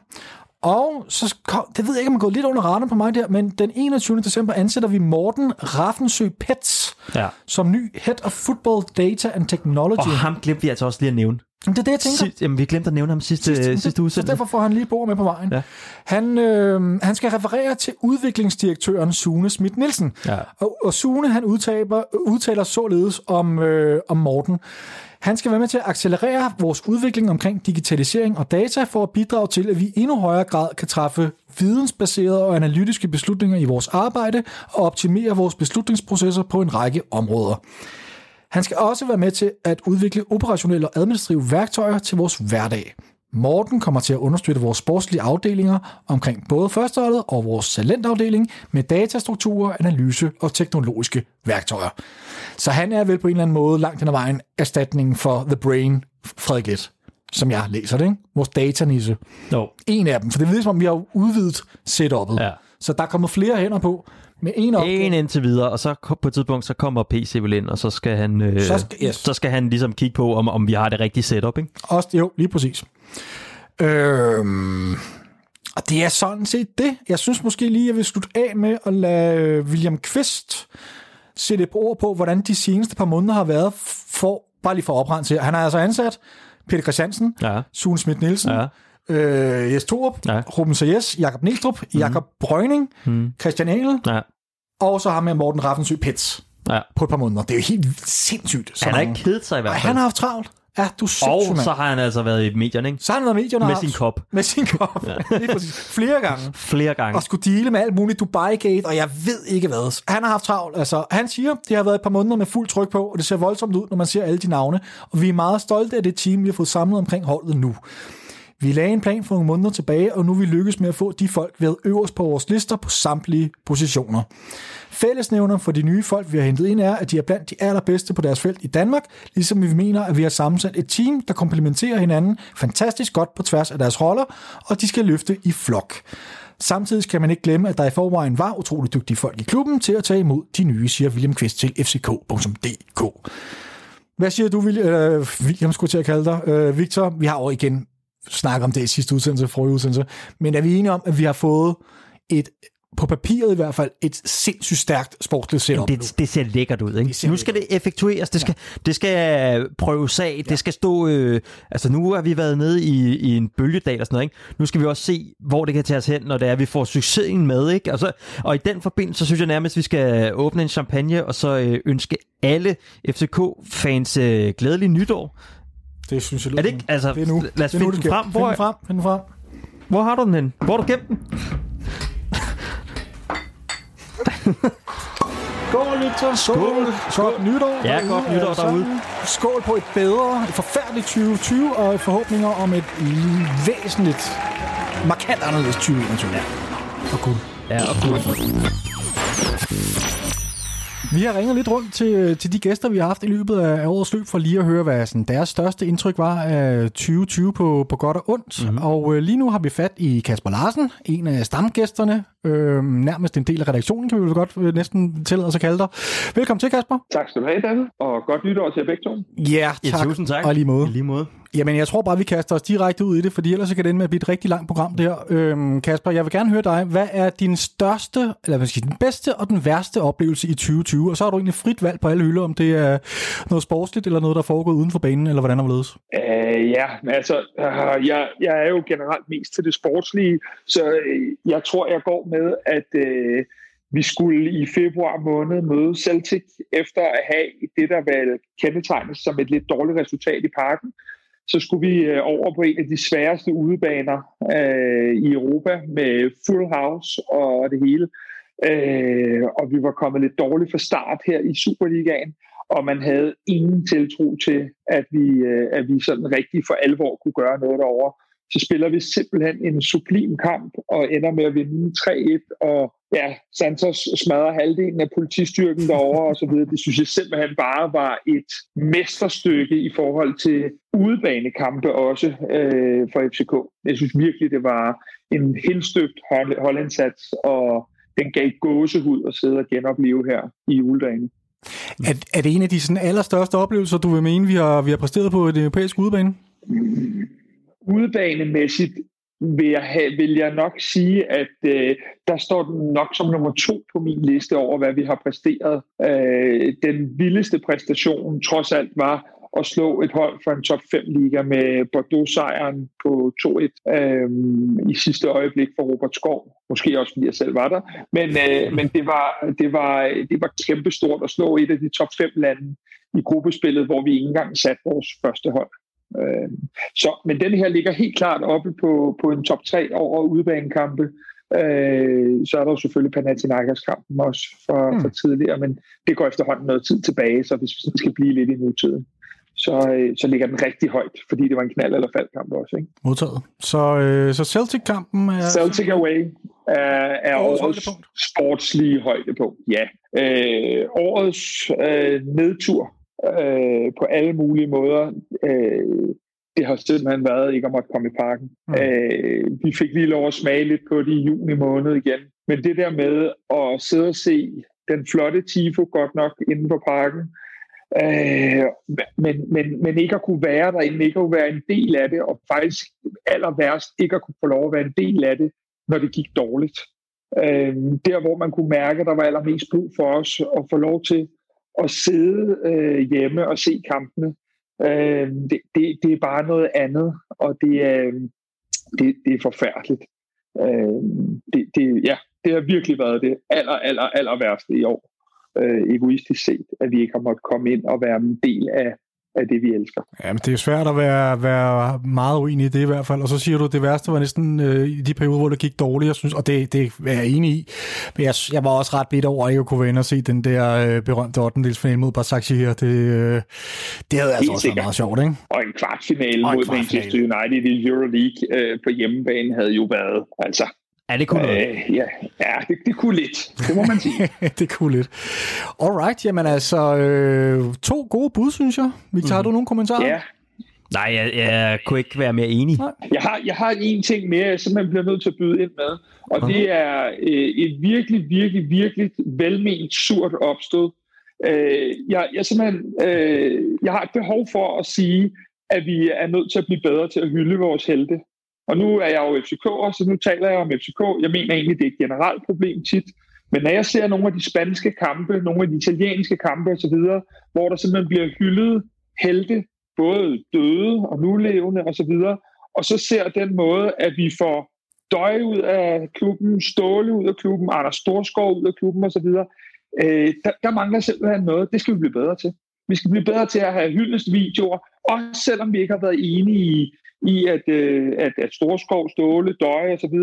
Og så kom, det ved jeg ikke, om man går lidt under radaren på mig der, men den 21. december ansætter vi Morten Raffensø Pets Ja. som ny Head of Football Data and Technology. Og ham glemte vi altså også lige at nævne. Det er det, jeg tænker. Sidst, jamen, vi glemte at nævne ham sidste, sidste, sidste så udsendelse. derfor får han lige bord med på vejen. Ja. Han, øh, han skal referere til udviklingsdirektøren Sune Schmidt Nielsen. Ja. Og, og Sune han udtaler, udtaler således om, øh, om Morten. Han skal være med til at accelerere vores udvikling omkring digitalisering og data for at bidrage til, at vi i endnu højere grad kan træffe vidensbaserede og analytiske beslutninger i vores arbejde og optimere vores beslutningsprocesser på en række områder. Han skal også være med til at udvikle operationelle og administrative værktøjer til vores hverdag. Morten kommer til at understøtte vores sportslige afdelinger omkring både førsteholdet og vores talentafdeling med datastrukturer, analyse og teknologiske værktøjer. Så han er vel på en eller anden måde langt hen ad vejen erstatningen for The Brain, Frederik Let, som jeg læser det, ikke? Vores datanisse. Jo. En af dem, for det lyder som om, vi har udvidet setup'et. Ja. Så der er kommet flere hænder på med en opgave. En indtil videre, og så på et tidspunkt, så kommer PC vel ind, og så skal han, øh, Så skal- yes. så skal han ligesom kigge på, om, om vi har det rigtige setup, ikke? Også, jo, lige præcis. Øhm, og det er sådan set det. Jeg synes måske lige, jeg vil slutte af med at lade øh, William Kvist sætte et ord på, hvordan de seneste par måneder har været for, bare lige for at oprense her. Han har altså ansat Peter Christiansen, Ja. Sune Schmidt Nielsen, Ja. Øh, Jes Torup, Ja. Ruben Sayes, Jakob Næstrup, mm. Jakob Brøgning, Mm. Christian Engel, Ja. og så har med Morten Raffensø Pets ja. på et par måneder. Det er jo helt sindssygt. så Han har ikke kedet sig i hvert Ej, fald. han har haft travlt. Ja, du er og mand. så har han altså været i medierne, ikke? Så har han været i medierne Med haft- sin kop. Med sin kop. Ja. Lige præcis. Flere gange. Flere gange. Og skulle deale med alt muligt Dubai-gate, og jeg ved ikke hvad. Han har haft travlt. Altså, han siger, det har været et par måneder med fuld tryk på, og det ser voldsomt ud, når man ser alle de navne. Og vi er meget stolte af det team, vi har fået samlet omkring holdet nu. Vi lagde en plan for nogle måneder tilbage, og nu er vi lykkes med at få de folk ved øverst på vores lister på samtlige positioner. Fællesnævner for de nye folk, vi har hentet ind, er, at de er blandt de allerbedste på deres felt i Danmark, ligesom vi mener, at vi har sammensat et team, der komplementerer hinanden fantastisk godt på tværs af deres roller, og de skal løfte i flok. Samtidig skal man ikke glemme, at der i forvejen var utrolig dygtige folk i klubben til at tage imod de nye, siger William Kvist til fck.dk. Hvad siger du, William, øh, William skulle jeg til at kalde dig? Øh, Victor, vi har jo igen snakket om det i sidste udsendelse, forrige udsendelse, men er vi enige om, at vi har fået et, på papiret i hvert fald, et sindssygt stærkt sportsligt setup nu? det, det ser lækkert ud, ikke? ser Nu skal det effektueres, det skal, ja. det skal prøves af, det skal stå... Øh, altså nu har vi været nede i, i en bølgedal og sådan noget, ikke? Nu skal vi også se, hvor det kan tage os hen, når det er, at vi får succesen med, ikke? Altså, og i den forbindelse, så synes jeg nærmest, at vi skal åbne en champagne, og så øh, ønske alle FCK-fans øh, glædelig nytår. Det synes jeg Er det ikke? Altså, det er nu. lad os det er nu, finde den frem. Find Hvor, den frem. Find den frem. hvor har du den hen? Hvor har du gemt den? Skål, Victor. Skål. Skål. Godt nytår. Ja, derude, godt nytår derude. Skål på et bedre, et forfærdeligt 2020, og forhåbninger om et væsentligt, markant anderledes 2021. Ja. Og guld. Ja, og cool. Vi har ringet lidt rundt til, til de gæster, vi har haft i løbet af årets løb, for lige at høre, hvad sådan, deres største indtryk var af 2020 på, på godt og ondt. Mhm. Mm-hmm. Og øh, lige nu har vi fat i Kasper Larsen, en af stamgæsterne, øh, nærmest en del af redaktionen, kan vi vel godt øh, næsten tillade os at kalde dig. Velkommen til, Kasper. Tak skal du have, David, og godt nytår til jer begge to. Ja, Ja, tak. tusind tak. Og lige måde. I lige måde. Jamen, jeg tror bare, vi kaster os direkte ud i det, fordi ellers så kan det ende med at blive et rigtig langt program der. Øhm, Kasper, jeg vil gerne høre dig. Hvad er din største, eller hvad skal jeg sige, den bedste og den værste oplevelse i 2020? Og så har du egentlig frit valg på alle hylder, om det er noget sportsligt, eller noget, der er foregået uden for banen, eller hvordan og hvorledes. Uh, øh, ja, men altså, uh, jeg, jeg er jo generelt mest til det sportslige, så uh, jeg tror, jeg går med, at uh, vi skulle i februar måned møde Celtic efter at have det, der var kendetegnet som et lidt dårligt resultat i parken. Så skulle vi øh, over på en af de sværeste udebaner øh, i Europa med full house og det hele. Øh, og vi var kommet lidt dårligt fra start her i Superligaen. og man havde ingen tiltro til, at vi, øh, at vi sådan rigtig for alvor kunne gøre noget derovre. Så spiller vi simpelthen en sublim kamp og ender med at vinde 3-1, og ja, Santos smadrer halvdelen af politistyrken derovre og så videre. Det synes jeg simpelthen bare var et mesterstykke i forhold til udebanekampe også øh, for FCK. Jeg synes virkelig, det var en henstøbt hold- holdindsats, og den gav gåsehud at sidde og genopleve her i juledagen. Er, er det en af de sådan allerstørste oplevelser, du vil mene, vi har, vi har præsteret på et europæisk udebane? Udebanemæssigt vil jeg, have, vil jeg nok sige, at øh, der står den nok som nummer to på min liste over, hvad vi har præsteret. Øh, den vildeste præstation trods alt var at slå et hold for en top 5-liga med Bordeaux-sejren på 2-1 øh, i sidste øjeblik for Robert Skov. Måske også, fordi jeg selv var der. Men, øh, men det, var, det, var, det var kæmpestort at slå et af de top 5 lande i gruppespillet, hvor vi ikke engang satte vores første hold. Øh, så, men den her ligger helt klart oppe på, på en top 3 over udebanekampe. Øh, så er der jo selvfølgelig Panathinaikos-kampen også for, mm. for tidligere, men det går efterhånden noget tid tilbage, så hvis vi skal blive lidt i nutiden, så, øh, så ligger den rigtig højt, fordi det var en knald- eller faldkamp også. Ikke? Modtaget. Så, øh, så Celtic-kampen er... Celtic Away er, er Årets årets sportslige højdepunkt. Ja. Øh, årets øh, nedtur øh, på alle mulige måder. Øh, det har simpelthen været ikke at måtte komme i parken. Mm. Øh, vi fik lige lov at smage lidt på det i juni måned igen. Men det der med at sidde og se den flotte Tifo godt nok inde på parken, øh, men, men, men ikke at kunne være derinde, ikke at kunne være en del af det, og faktisk aller værst ikke at kunne få lov at være en del af det, når det gik dårligt. Øh, der, hvor man kunne mærke, at der var allermest brug for os at få lov til at sidde øh, hjemme og se kampene. Øh, det, det, det er bare noget andet, og det er, øh, det, det er forfærdeligt. Øh, det, det, ja, det har virkelig været det aller, aller, aller værste i år, øh, egoistisk set, at vi ikke har måttet komme ind og være en del af, af det, vi elsker. Jamen, det er svært at være, være meget uenig i det i hvert fald. Og så siger du, at det værste var næsten øh, i de perioder, hvor det gik dårligt, jeg synes, og det, det er jeg enig i. Men jeg, jeg var også ret bitter over, at jeg kunne være inde og se den der øh, berømte 8. mod Basaksehir. Det, øh, det havde altså også været sikkert. meget sjovt, ikke? Og en kvartfinale Og en mod kvartfinale. Manchester United i Euroleague øh, på hjemmebane havde jo været, altså, Ja, det kunne noget. øh, ja, ja det, det kunne lidt, det må man sige. det kunne lidt. Alright, jamen altså, øh, to gode bud, synes jeg. Victor, har du nogle kommentarer? ja, Nej, jeg, jeg kunne ikke være mere enig. Jeg har, jeg har en ting mere, jeg simpelthen bliver nødt til at byde ind med, og det er øh, et virkelig, virkelig, virkelig velment surt opstød. Øh, jeg, jeg, simpelthen, øh, jeg har et behov for at sige, at vi er nødt til at blive bedre til at hylde vores helte. Og nu er jeg jo FCK'er, så nu taler jeg om FCK. Jeg mener egentlig, det er et generelt problem tit. Men når jeg ser nogle af de spanske kampe, nogle af de italienske kampe osv., hvor der simpelthen bliver hyldet helte, både døde og nulevende osv., og så ser den måde, at vi får Døje ud af klubben, Ståle ud af klubben, Anders Storskov ud af klubben osv., øh, der, der mangler simpelthen noget. Det skal vi blive bedre til. Vi skal blive bedre til at have hyldestvideoer, også selvom vi ikke har været enige i, i at, øh, at, at Storskov, Ståle, Døje osv.,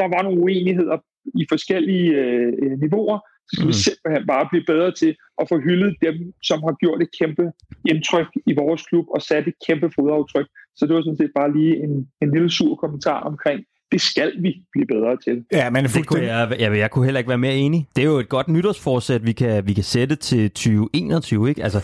der var nogle uenigheder i forskellige øh, niveauer, så skal mm. vi simpelthen bare blive bedre til at få hyldet dem, som har gjort et kæmpe indtryk i vores klub og sat et kæmpe fodaftryk. Så det var sådan set bare lige en, en lille sur kommentar omkring, det skal vi blive bedre til. Ja, men Det kunne jeg, jeg, jeg kunne heller ikke være mere enig. Det er jo et godt nytårsforsæt, vi kan, vi kan sætte til 2021, ikke? Altså,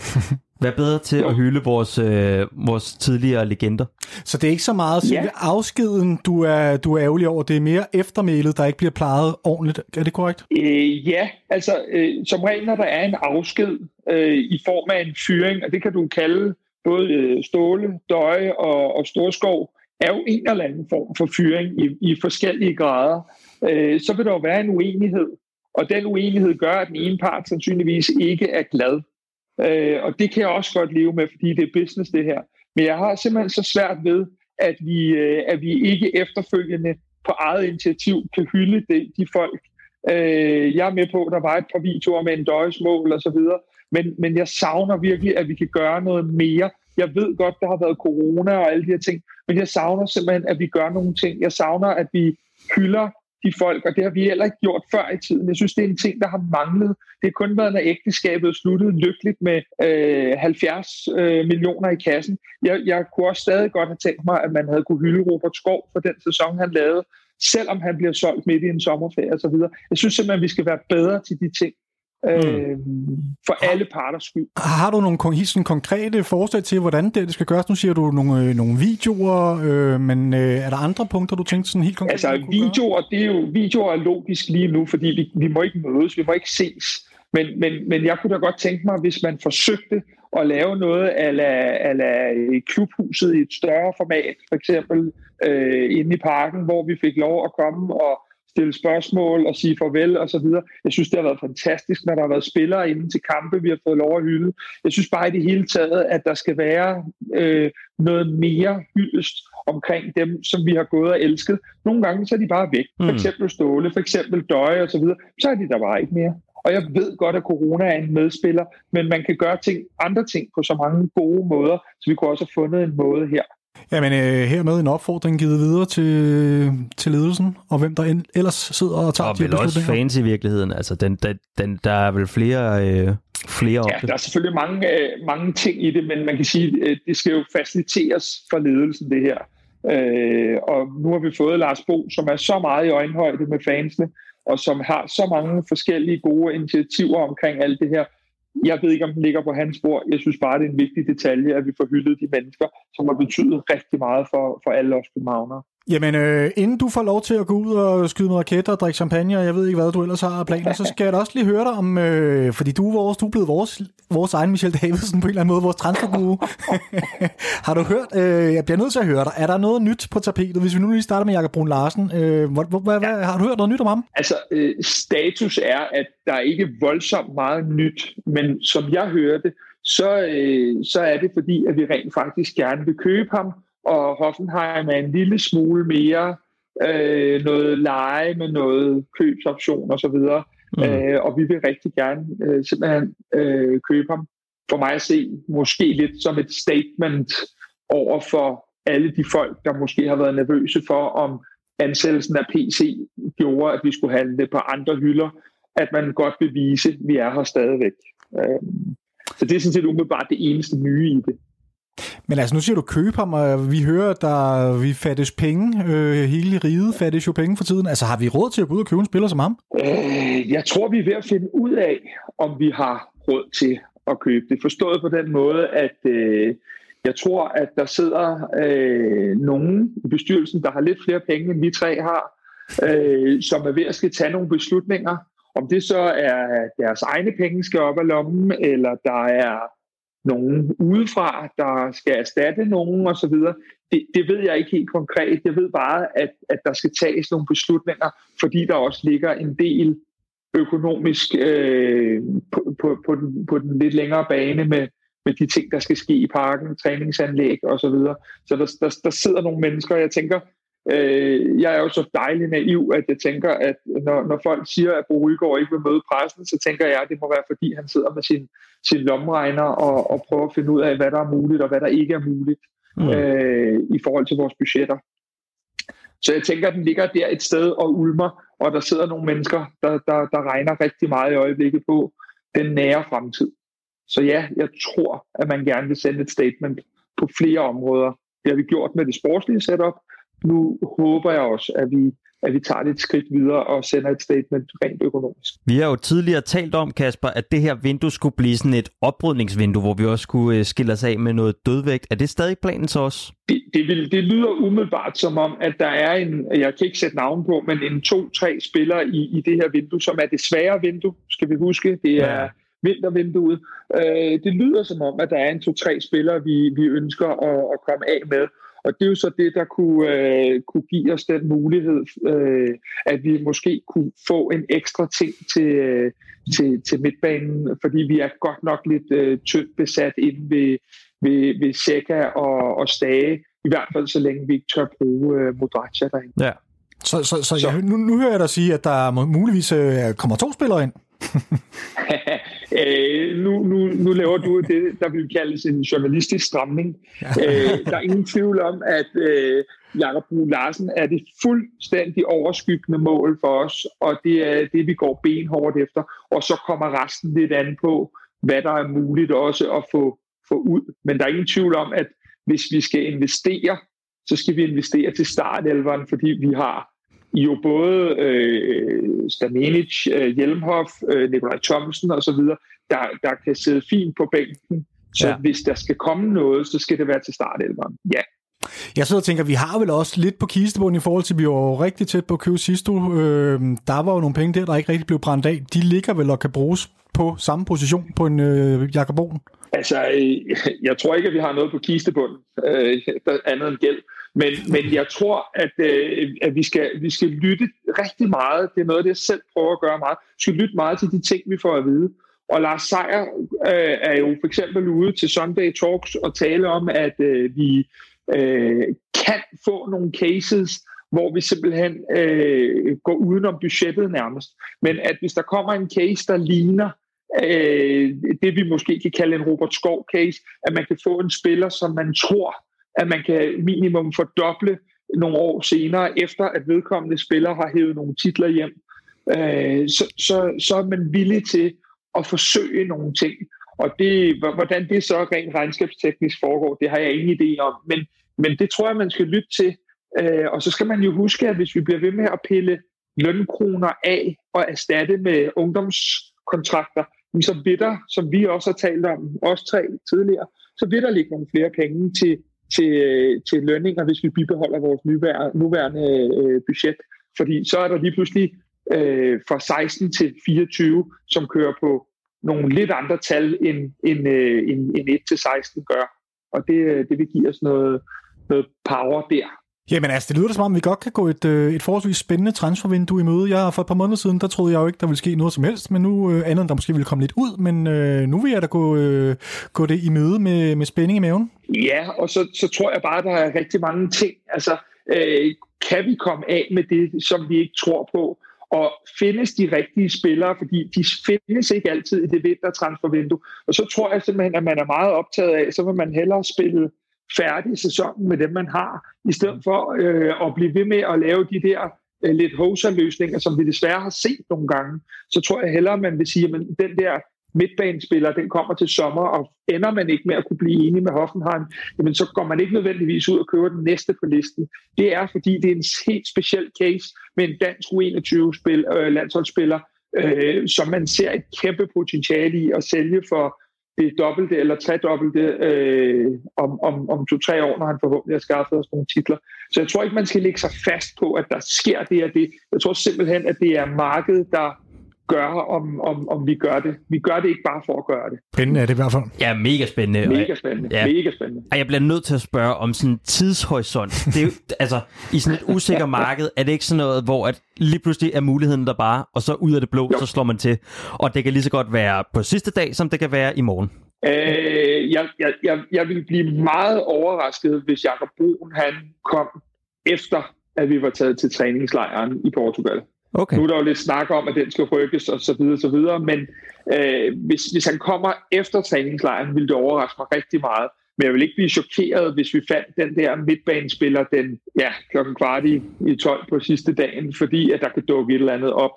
være bedre til at hylde vores, øh, vores tidligere legender. Så det er ikke så meget selve Ja. afskeden, du er, du er ærgerlig over. Det er mere eftermælet, der ikke bliver plejet ordentligt. Er det korrekt? Øh, ja, altså øh, som regel, når der er en afsked øh, i form af en fyring, og det kan du kalde både øh, Ståle, Døje og, og Storskov, er jo en eller anden form for fyring i, i forskellige grader, øh, så vil der jo være en uenighed. Og den uenighed gør, at den ene part sandsynligvis ikke er glad. Øh, og det kan jeg også godt leve med, fordi det er business det her. Men jeg har simpelthen så svært ved, at vi, øh, at vi ikke efterfølgende på eget initiativ kan hylde de, de folk. Øh, jeg er med på, at der var et par videoer med en døjesmål og så videre, men, men jeg savner virkelig, at vi kan gøre noget mere. Jeg ved godt, der har været corona og alle de her ting, men jeg savner simpelthen, at vi gør nogle ting. Jeg savner, at vi hylder de folk, og det har vi heller ikke gjort før i tiden. Jeg synes, det er en ting, der har manglet. Det har kun været, når ægteskabet sluttede lykkeligt med øh, 70 øh, millioner i kassen. Jeg, jeg kunne også stadig godt have tænkt mig, at man havde kunne hylde Robert Skov for den sæson, han lavede, selvom han bliver solgt midt i en sommerferie osv. Jeg synes simpelthen, at vi skal være bedre til de ting. Øh, for alle parters skyld. Har du nogle sådan konkrete forslag til, hvordan det, det skal gøres? Nu siger du nogle, øh, nogle videoer, øh, men øh, er der andre punkter, du tænkte sådan helt konkret? Altså videoer, det er jo, videoer er logisk lige nu, fordi vi, vi må ikke mødes, vi må ikke ses. Men, men, men jeg kunne da godt tænke mig, hvis man forsøgte at lave noget af klubhuset i et større format, for eksempel øh, inde i parken, hvor vi fik lov at komme og stille spørgsmål og sige farvel og så videre. Jeg synes, det har været fantastisk, når der har været spillere inde til kampe, vi har fået lov at hylde. Jeg synes bare i det hele taget, at der skal være øh, noget mere hyldest omkring dem, som vi har gået og elsket. Nogle gange så er de bare væk. For Mm. eksempel Ståle, for eksempel Døje og så videre. Så er de der bare ikke mere. Og jeg ved godt, at corona er en medspiller, men man kan gøre ting, andre ting på så mange gode måder, så vi kunne også have fundet en måde her. Jamen, øh, hermed en opfordring givet videre til, til ledelsen, og hvem der end ellers sidder og tager Og de her vel også fans i virkeligheden. Altså, den, den, den, der er vel flere, øh, flere Ja, der er selvfølgelig mange, øh, mange ting i det, men man kan sige, at det skal jo faciliteres for ledelsen, det her. Øh, og nu har vi fået Lars Bo, som er så meget i øjenhøjde med fansene, og som har så mange forskellige gode initiativer omkring alt det her. Jeg ved ikke, om den ligger på hans bord. Jeg synes bare, det er en vigtig detalje, at vi får hyldet de mennesker, som har betydet rigtig meget for, for alle os københavnere. Jamen, øh, inden du får lov til at gå ud og skyde med raketter og drikke champagne, og jeg ved ikke, hvad du ellers har af planer, så skal jeg da også lige høre dig om, øh, fordi du er, vores, du er blevet vores, vores egen Michel Davidsen på en eller anden måde, vores transferguru. har du hørt, øh, jeg bliver nødt til at høre dig, er der noget nyt på tapetet? Hvis vi nu lige starter med Jakob Brun Larsen, øh, hvor, hvor, hvad, hvad, har du hørt noget nyt om ham? Altså, øh, status er, at der er ikke voldsomt meget nyt, men som jeg hørte, så, øh, så er det fordi, at vi rent faktisk gerne vil købe ham, og Hoffenheim er en lille smule mere øh, noget leje med noget købsoption osv., mm. øh, og vi vil rigtig gerne øh, simpelthen øh, købe ham. For mig at se, måske lidt som et statement over for alle de folk, der måske har været nervøse for, om ansættelsen af PC gjorde, at vi skulle handle på andre hylder, at man godt vil vise, at vi er her stadigvæk. Øh, så det er sådan set umiddelbart det eneste nye i det. Men altså, nu siger du købe ham, og vi hører, der, vi fattes penge. Øh, hele riget fattes jo penge for tiden. Altså, har vi råd til at gå ud og købe en spiller som ham? Øh, jeg tror, vi er ved at finde ud af, om vi har råd til at købe det. Forstået på den måde, at øh, jeg tror, at der sidder øh, nogen i bestyrelsen, der har lidt flere penge, end vi tre har, øh, som er ved at skal tage nogle beslutninger. Om det så er deres egne penge skal op af lommen, eller der er nogen udefra, der skal erstatte nogen osv. Det, det ved jeg ikke helt konkret. Jeg ved bare, at, at der skal tages nogle beslutninger, fordi der også ligger en del økonomisk øh, på, på, på, den, på den lidt længere bane med, med de ting, der skal ske i parken, træningsanlæg osv. Så, videre. så der, der, der sidder nogle mennesker, og jeg tænker, øh, jeg er jo så dejlig naiv, at jeg tænker, at når, når folk siger, at Bo Rygaard ikke vil møde pressen, så tænker jeg, at det må være, fordi han sidder med sin, sin lomregner og, og prøver at finde ud af, hvad der er muligt og hvad der ikke er muligt mm. øh, i forhold til vores budgetter. Så jeg tænker, at den ligger der et sted og ulmer, og der sidder nogle mennesker, der, der, der regner rigtig meget i øjeblikket på den nære fremtid. Så ja, jeg tror, at man gerne vil sende et statement på flere områder. Det har vi gjort med det sportslige setup. Nu håber jeg også, at vi, at vi tager det et skridt videre og sender et statement rent økonomisk. Vi har jo tidligere talt om, Kasper, at det her vindue skulle blive sådan et oprydningsvindue, hvor vi også skulle øh, skille os af med noget dødvægt. Er det stadig planen så også? Det, det, vil, det lyder umiddelbart som om, at der er en, jeg kan ikke sætte navn på, men en to-tre spillere i, i det her vindue, som er det svære vindue, skal vi huske. Det er ja. vintervinduet. Øh, det lyder som om, at der er en to-tre spillere, vi, vi ønsker at, at komme af med. Og det er jo så det, der kunne, øh, kunne give os den mulighed, øh, at vi måske kunne få en ekstra ting til, øh, til, til midtbanen, fordi vi er godt nok lidt øh, tyndt besat inde ved, ved, ved Seca og, og Stage, i hvert fald så længe vi ikke tør bruge øh, Modraccia derinde. Ja. Så, så, så, så. Jeg, nu, nu hører jeg dig sige, at der muligvis øh, kommer to spillere ind. Øh, nu, nu, nu laver du det, der vil kaldes en journalistisk stramning. Øh, der er ingen tvivl om, at øh, Jakob Brun Larsen er det fuldstændig overskyggende mål for os, og det er det, vi går benhårdt efter. Og så kommer resten lidt an på, hvad der er muligt også at få, få ud. Men der er ingen tvivl om, at hvis vi skal investere, så skal vi investere til startelveren, fordi vi har jo både øh, Stamenic, øh, Hjelmhoff, øh, Nikolaj Thomsen osv., der, der kan sidde fint på bænken. Så ja. hvis der skal komme noget, så skal det være til startelveren. Ja. Jeg sidder og tænker, vi har vel også lidt på kistebunden i forhold til, at vi var rigtig tæt på at købe sidste øh, Der var jo nogle penge der, der ikke rigtig blev brændt af. De ligger vel og kan bruges på samme position på en øh, Jakob Bogen? Altså, øh, jeg tror ikke, at vi har noget på kistebunden, øh, andet end gæld. Men, men jeg tror, at, øh, at vi, skal, vi skal lytte rigtig meget. Det er noget, det jeg selv prøver at gøre meget. Vi skal lytte meget til de ting, vi får at vide. Og Lars Seier øh, er jo for eksempel ude til Sunday Talks og tale om, at øh, vi øh, kan få nogle cases, hvor vi simpelthen øh, går udenom budgettet nærmest. Men at hvis der kommer en case, der ligner øh, det, vi måske kan kalde en Robert Skov-case, at man kan få en spiller, som man tror, at man kan minimum fordoble nogle år senere, efter at vedkommende spiller har hævet nogle titler hjem, øh, så, så, så er man villig til at forsøge nogle ting. Og det, hvordan det så rent regnskabsteknisk foregår, det har jeg ingen idé om. Men, men det tror jeg, man skal lytte til. Øh, og så skal man jo huske, at hvis vi bliver ved med at pille lønkroner af og erstatte med ungdomskontrakter, så vil der, som vi også har talt om, os tre tidligere, så vil der ligge nogle flere penge til, til, øh, til lønninger, hvis vi bibeholder vores nuværende øh, budget. Fordi så er der lige pludselig øh, fra 16 til 24, som kører på nogle lidt andre tal, end, end, øh, end, end 1 til 16 gør. Og det, øh, det vil give os noget, noget power der. Jamen altså, det lyder som om, vi godt kan gå et, øh, et forholdsvis spændende transfervindue i møde. Jeg, for et par måneder siden, der troede jeg jo ikke, der ville ske noget som helst, men nu øh, andet der måske ville komme lidt ud, men øh, nu vil jeg da gå, øh, gå det i møde med, med spænding i maven. Ja, og så, så tror jeg bare, der er rigtig mange ting. Altså, øh, kan vi komme af med det, som vi ikke tror på? Og findes de rigtige spillere, fordi de findes ikke altid i det vintertransfervindue. Og så tror jeg simpelthen, at man er meget optaget af, så vil man hellere spille færdig sæsonen med dem, man har, i stedet for øh, at blive ved med at lave de der øh, lidt hoser-løsninger, som vi desværre har set nogle gange, så tror jeg hellere, man vil sige, at den der midtbanespiller, den kommer til sommer, og ender man ikke med at kunne blive enig med Hoffenheim, jamen så går man ikke nødvendigvis ud og køber den næste på listen. Det er, fordi det er en helt speciel case med en dansk U21-spil, øh, landsholdsspiller, øh, som man ser et kæmpe potentiale i at sælge for det dobbelte eller tredobbelte øh, om, om, om to-tre år, når han forhåbentlig har skaffet os nogle titler. Så jeg tror ikke, man skal lægge sig fast på, at der sker det og det. Jeg tror simpelthen, at det er markedet, der gør, om, om, om vi gør det. Vi gør det ikke bare for at gøre det. Spændende er det i hvert fald. Ja, mega spændende. Mega spændende. Ja. Mega spændende. Og jeg bliver nødt til at spørge om sådan en tidshorisont. Det er jo, altså, i sådan et usikker marked, er det ikke sådan noget, hvor at lige pludselig er muligheden der bare, og så ud af det blå, jo. så slår man til. Og det kan lige så godt være på sidste dag, som det kan være i morgen. Øh, jeg, jeg, jeg, jeg vil blive meget overrasket, hvis Jakob Brun han kom efter, at vi var taget til træningslejren i Portugal. Okay. Nu er der jo lidt snak om, at den skal rykkes og så videre, så videre. men øh, hvis, hvis han kommer efter træningslejren, vil det overraske mig rigtig meget. Men jeg vil ikke blive chokeret, hvis vi fandt den der midtbanespiller den ja, klokken kvart i, i 12 på sidste dagen, fordi at der kan dukke et eller andet op,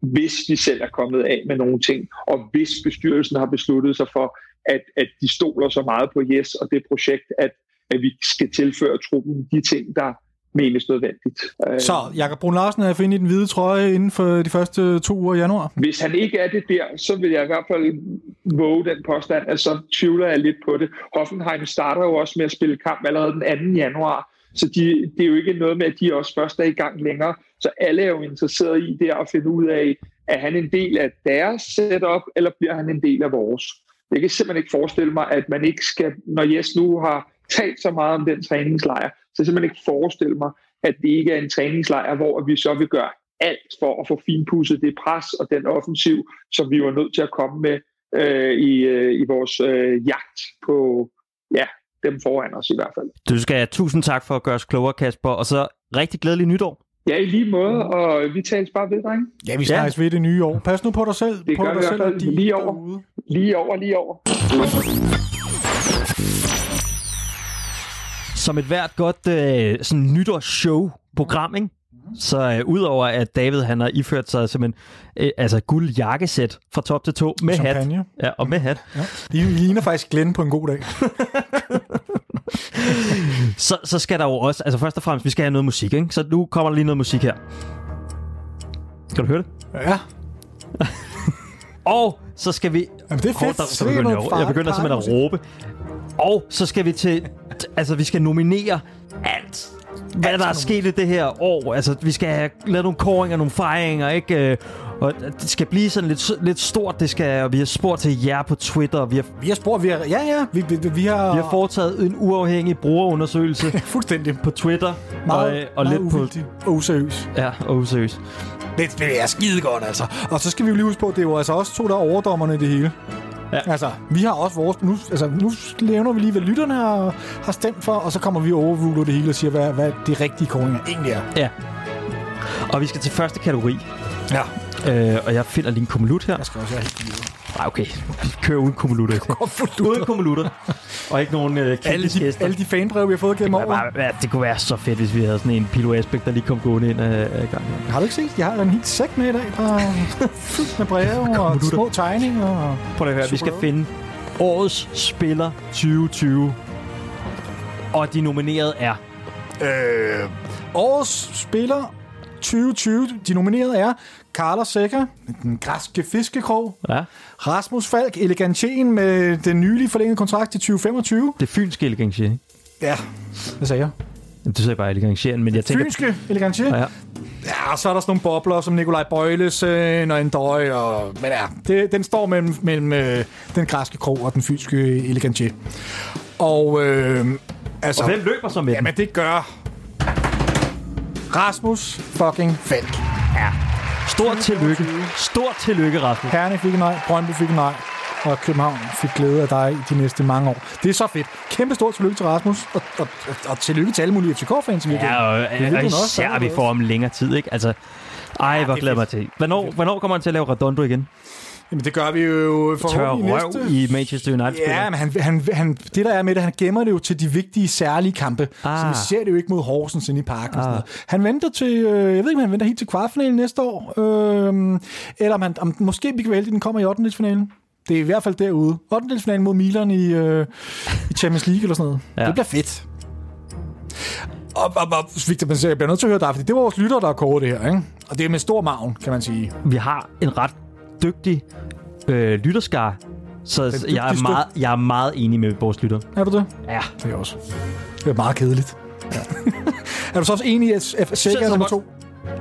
hvis vi selv er kommet af med nogle ting, og hvis bestyrelsen har besluttet sig for, at, at de stoler så meget på Yes og det projekt, at, at vi skal tilføre truppen de ting, der, menes nødvendigt. Så Jakob Brun Larsen er finde i den hvide trøje inden for de første to uger i januar? Hvis han ikke er det der, så vil jeg i hvert fald våge den påstand, at så tvivler jeg lidt på det. Hoffenheim starter jo også med at spille kamp allerede den 2. januar, så de, det er jo ikke noget med, at de også først er i gang længere. Så alle er jo interesseret i det at finde ud af, er han en del af deres setup, eller bliver han en del af vores? Jeg kan simpelthen ikke forestille mig, at man ikke skal, når Jes nu har talt så meget om den træningslejr, så jeg simpelthen ikke forestille mig, at det ikke er en træningslejr, hvor vi så vil gøre alt for at få finpudset det pres og den offensiv, som vi var nødt til at komme med øh, i, øh, i vores øh, jagt på ja, dem foran os i hvert fald. Du skal have tusind tak for at gøre os klogere, Kasper, og så rigtig glædelig nytår. Ja, i lige måde, og vi tales bare ved, drenge. Ja, vi snakkes ved det nye år. Pas nu på dig selv. Det på gør dig vi i selv hvert og fald lige over. derude. Lige over, lige over. Som et hvert godt øh, sådan nytårsshow-program, ikke? Så øh, udover at David han har iført sig simpelthen øh, altså guld jakkesæt fra top til to med hat. Champagne. Ja, og med hat. Ja. Det ligner faktisk Glenn på en god dag. Så, så skal der jo også, altså først og fremmest, vi skal have noget musik, ikke? Så nu kommer der lige noget musik her. Skal du høre det? Ja. Og så skal vi... Jamen, det er fedt. der, så er begynder jeg, jeg begynder simpelthen at råbe. Og så skal vi til... t- Altså, vi skal nominere alt, hvad der er sket i det her år. Altså, vi skal have lavet nogle koringer, nogle fejringer, ikke? Øh, Og det skal blive sådan lidt, lidt stort. Det skal, og vi har spurgt til jer på Twitter. Vi har, Vi har spurgt, vi har, ja, ja, vi, vi, vi har... vi har foretaget en uafhængig brugerundersøgelse fuldstændig på Twitter. meget, og, øh, og meget lidt på... uvildig og useriøs. Ja, og useriøst. Det, det er skide godt, altså. Og så skal vi jo lige huske på, at det er jo altså også to, der er overdommerne i det hele. Ja. Altså, vi har også vores... Nu, altså, nu nævner vi lige, hvad lytterne har, har stemt for, og så kommer vi og overruler det hele og siger, hvad, hvad de rigtige koringer egentlig er. Ja. Og vi skal til første kategori. Ja. Øh, og jeg finder lige en kommelut her. Jeg skal også være helt. Nej, okay. Vi kører uden kommolutter. uden kommolutter. Og ikke nogen øh, Alle de, gæster. alle de fanbreve, vi har fået gennem det, kunne året. bare, det kunne være så fedt, hvis vi havde sådan en Pilo Asbæk, der lige kom gående ind af, af gangen. Har du ikke set? Jeg har en helt sæk med i dag, der er fyldt med breve og små tegninger. Og... Prøv at høre, vi skal Super. finde årets spiller 2020. Og de nominerede er... Øh, årets spiller 2020, de nominerede er Carlos Seca, den græske fiskekrog, Ja, Rasmus Falk, elegantien med den nylige forlængede kontrakt til 2025. det fynske elegantier. ikke? Ja, hvad sagde jeg? Du sagde bare elegantieren, men jeg tænker... Fynske elegantien. Ja, Ja. og så er der sådan nogle bobler som Nikolaj Bøjlesen og en døj. Og, men ja, det, den står mellem, mellem øh, den græske krog og den fynske elegantier. Og øh, altså... Og hvem løber så med? Jamen, det gør Rasmus fucking Falk. Stort tillykke. Stort tillykke, Rasmus. Herne fik en nej, Brøndby fik en nej, og København fik glæde af dig i de næste mange år. Det er så fedt. Kæmpe stort tillykke til Rasmus, og, og, og, og tillykke til alle mulige FCK-fans. Ja, og, Det er og også, især så er vi får om længere tid, ikke? Altså, ej, hvor det er glæder mig til. Hvornår, hvornår kommer han til at lave Redondo igen? Jamen, det gør vi jo Tør forhåbentlig røv næste... i Manchester United. Ja, men han, han, han, det der er med det, han gemmer det jo til de vigtige, særlige kampe. Ah. Ah. Så vi ser det jo ikke mod Horsens inde i parken. Ah. Og sådan Ah. noget. Han venter til, øh, jeg ved ikke, om han venter helt til kvartfinalen næste år. Øh, eller om, han, om måske vi kan vælge, den kommer i 8. finalen. Det er i hvert fald derude. 8. finalen mod Milan i, øh, i Champions League eller sådan noget. Ja. Det bliver fedt. Og, og, og Victor, jeg bliver nødt til at høre dig, fordi det var vores lytter, der har kåret det her. Ikke? Og det er med stor maven, kan man sige. Vi har en ret dygtig øh, lytterskar, så jeg er, dygtigste. meget, jeg er meget enig med vores lytter. Er du det? Ja. Det er jeg også. Det er meget kedeligt. Ja. er du så også enig i, at Sega er nummer to?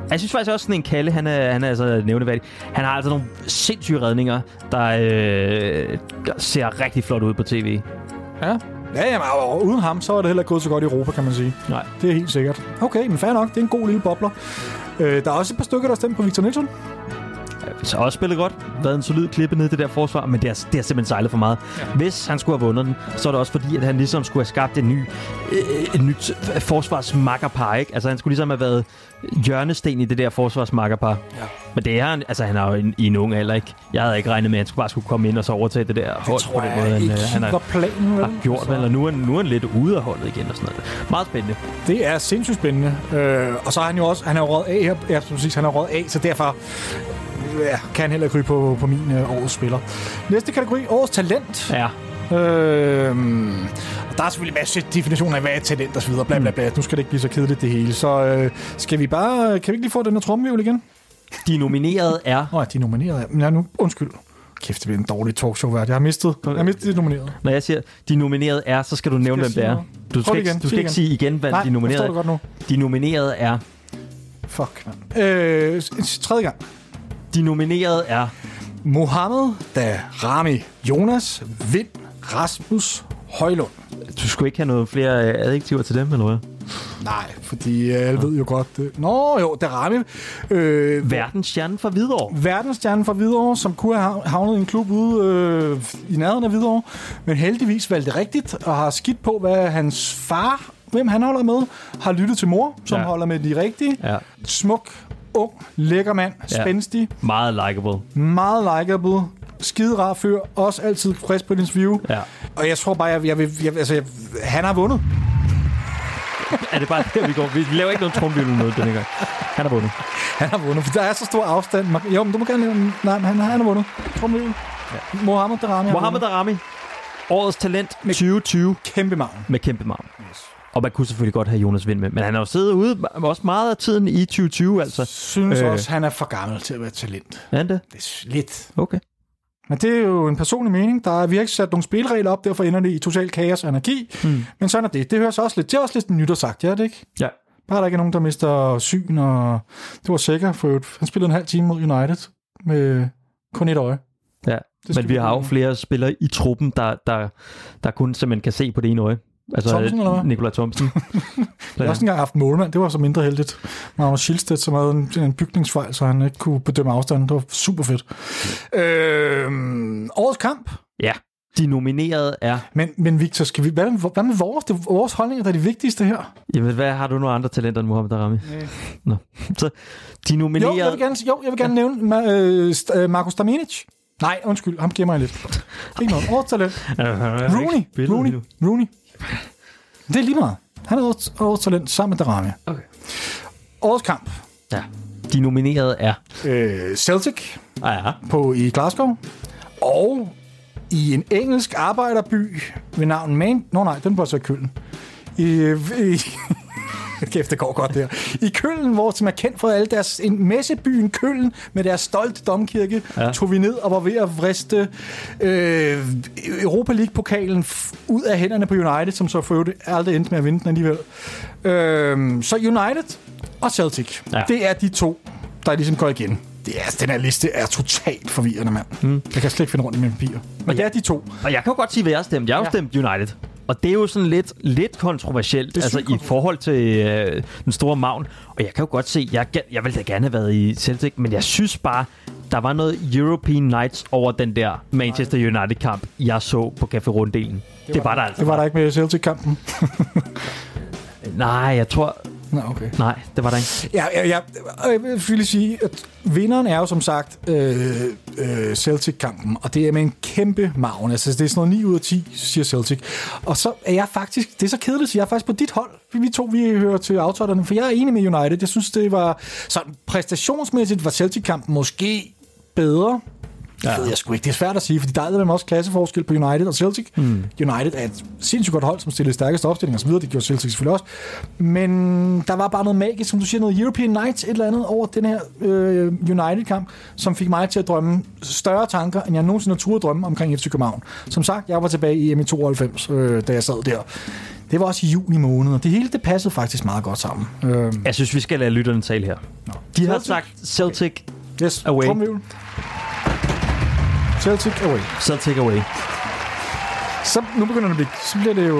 Jeg synes faktisk også, sådan en Kalle, han er, han er altså nævneværdig. Han har altså nogle sindssyge redninger, der øh, ser rigtig flot ud på tv. Ja. Ja, jamen, og uden ham, så er det heller ikke gået så godt i Europa, kan man sige. Nej. Det er helt sikkert. Okay, men fair nok. Det er en god lille bobler. Øh, der er også et par stykker, der stemt på Victor Nielsen. Så også spillet godt. Været en solid klippe ned i det der forsvar, men det har, det har simpelthen sejlet for meget. Ja. Hvis han skulle have vundet den, så er det også fordi, at han ligesom skulle have skabt en ny, øh, en nyt forsvarsmakkerpar, ikke? Altså han skulle ligesom have været hjørnesten i det der forsvarsmakkerpar. Ja. Men det er han, altså han er jo en, i en ung alder, ikke? Jeg havde ikke regnet med, at han skulle bare skulle komme ind og så overtage det der hold tror på den jeg måde. Han, ikke øh, han har, planen, har gjort, vel? Og nu er, nu er han lidt ude af holdet igen og sådan noget. Meget spændende. Det er sindssygt spændende. Øh, og så er han jo også, han er jo røget af her, ja, præcis, han er røget af, så derfor ja, kan heller ikke ryge på, på min øh, årets spiller. Næste kategori, årets talent. Ja. Øh, og der er selvfølgelig en masse definitioner af, hvad er talent og så videre, bla bla bla. Nu skal det ikke blive så kedeligt det hele. Så øh, skal vi bare, kan vi ikke lige få den her tromvivl igen? De nominerede er, Nå, ja, de er nomineret. Men ja, nu, undskyld. Kæft, det bliver en dårlig talkshow vært. Jeg har mistet, jeg har mistet de nominerede. når jeg siger, de nominerede er, så skal du nævne, hvem det er. Du skal, ikke, igen. du skal ikke sige igen, hvad Nej, de nominerede forstår det godt nu. De nominerede er, Fuck, mand. Øh, tredje gang. De nominerede er Mohammed Darami Jonas Vind Rasmus Højlund. Du skulle ikke have noget flere øh, adjektiver til dem, eller hvad? Nej, fordi øh, alle ved jo godt... Øh. Nå jo, Darami. Øh, Verdensstjernen fra Hvidovre. verdensstjernen fra Hvidovre, som kunne have havnet i en klub ude øh, i nærheden af Hvidovre, men heldigvis valgte rigtigt og har skidt på, hvad hans far hvem han holder med, har lyttet til mor, som ja. holder med de rigtige. Ja. Smuk, ung, lækker mand, Ja. spændstig, Meget likable. meget likable, skide rar fyr, også altid frisk på et interview. Ja. Og jeg tror bare, jeg, jeg, vil, jeg, altså, jeg, han har vundet. Er det bare der, vi går? Vi laver ikke noget trumvivl eller noget denne gang. Han har vundet. Han har vundet, for der er så stor afstand. Jo, men du må gerne lave Nej, men han, han har vundet. Trumløven. Ja. Mohamed Darami Mohamed. Darami. Årets talent 2020 Kæmpe maven. med kæmpe marm. Yes. Og man kunne selvfølgelig godt have Jonas Vind med, men han har jo siddet ude også meget af tiden i 2020, altså. Synes Øh. også, han er for gammel til at være talent. Er han det? Det er lidt. Okay. Men det er jo en personlig mening. Der er, vi har ikke sat nogle spilregler op, derfor ender det i total kaos og anarki. Mm. Men sådan er det. Det høres også lidt, det er også lidt nytårssagt, ja, det ikke? Ja. Bare der ikke er nogen, der mister syn, og det var sikkert for øvrigt. Han spillede en halv time mod United med kun et øje. Ja, men vi har jo flere spillere i truppen, der, der, der kun simpelthen kan se på det ene øje. Altså Thomsen, eller hvad? Nikolaj Thomsen. Jeg har også engang haft målmand, det var så mindre heldigt. Magnus Schildstedt, som havde en, en bygningsfejl, så han ikke kunne bedømme afstanden. Det var super fedt. Øh, årets kamp. ja, de nominerede er... Men, men Victor, skal vi, hvad, hvad med vores? Det er vores holdninger, der er det vigtigste her. Jamen, hvad har du nogle andre talenter end Mohamed Darami? Nej. Nå. Så de nominerede... Jo, jeg vil gerne, jo, jeg vil gerne nævne Ma- øh, St- øh, Markus Daminic. Nej, undskyld, ham gemmer jeg lidt. Ikke noget. Årets talent. Rooney. Rooney. Rooney. Det er lige meget. Han er årets, årets talent sammen med Darami. Okay. Årets kamp. Ja. De nominerede er... Øh, Celtic Ah, ja. på, i Glasgow. Og i en engelsk arbejderby ved navn Man... Nå nej, den var så i Køln. I, i, Kæft, det går godt der. I Køln, hvor som er kendt for alle deres... En messebyen Køln med deres stolte domkirke, Ja. ja. tog vi ned og var ved at vriste øh, Europa League-pokalen ud af hænderne på United, som så for aldrig endte med at vinde den alligevel. Øh, så United og Celtic, Ja. ja. det er de to, der ligesom går igen. Det er, den her liste er totalt forvirrende, mand. Mm. Jeg kan slet ikke finde rundt i mine papirer. Men det er de to. Og jeg kan jo godt sige, hvad jeg har stemt. Jeg har jo Ja. stemt United. Og det er jo sådan lidt, lidt kontroversielt, er altså i forhold til øh, den store magn. Og jeg kan jo godt se, jeg, jeg ville da gerne have været i Celtic, men jeg synes bare, der var noget European Nights over den der Manchester United-kamp, jeg så på Café Runddelen. Det, det var der altså. Det var der ikke med Celtic-kampen. Nej, jeg tror... Nå, okay. Nej, det var der ikke. Ja, ja, ja. Jeg vil sige, at vinderen er jo som sagt øh, øh, Celtic-kampen, og det er med en kæmpe maven. Altså, det er sådan noget 9 ud af 10, siger Celtic. Og så er jeg faktisk, det er så kedeligt, så jeg er faktisk på dit hold. Vi, to, vi hører til aftalerne, for jeg er enig med United. Jeg synes, det var sådan præstationsmæssigt var Celtic-kampen måske bedre. Det Ja. ved jeg sgu ikke. Det er svært at sige, fordi der er også klasseforskel på United og Celtic. Mm. United er et sindssygt godt hold, som stillede stærkeste opstillinger osv. Det gjorde Celtic selvfølgelig også. Men der var bare noget magisk, som du siger, noget European Nights, et eller andet over den her øh, United-kamp, som fik mig til at drømme større tanker, end jeg nogensinde turde drømme omkring FC København. Som sagt, jeg var tilbage i M92, øh, da jeg sad der. Det var også i juni måned, og det hele det passede faktisk meget godt sammen. Øh, Jeg synes, vi skal lade lytterne tale her. De har sagt Celtic, yes, Away. trommevirvel. Celtic away. Celtic away. Så nu begynder det at blive, så bliver det jo,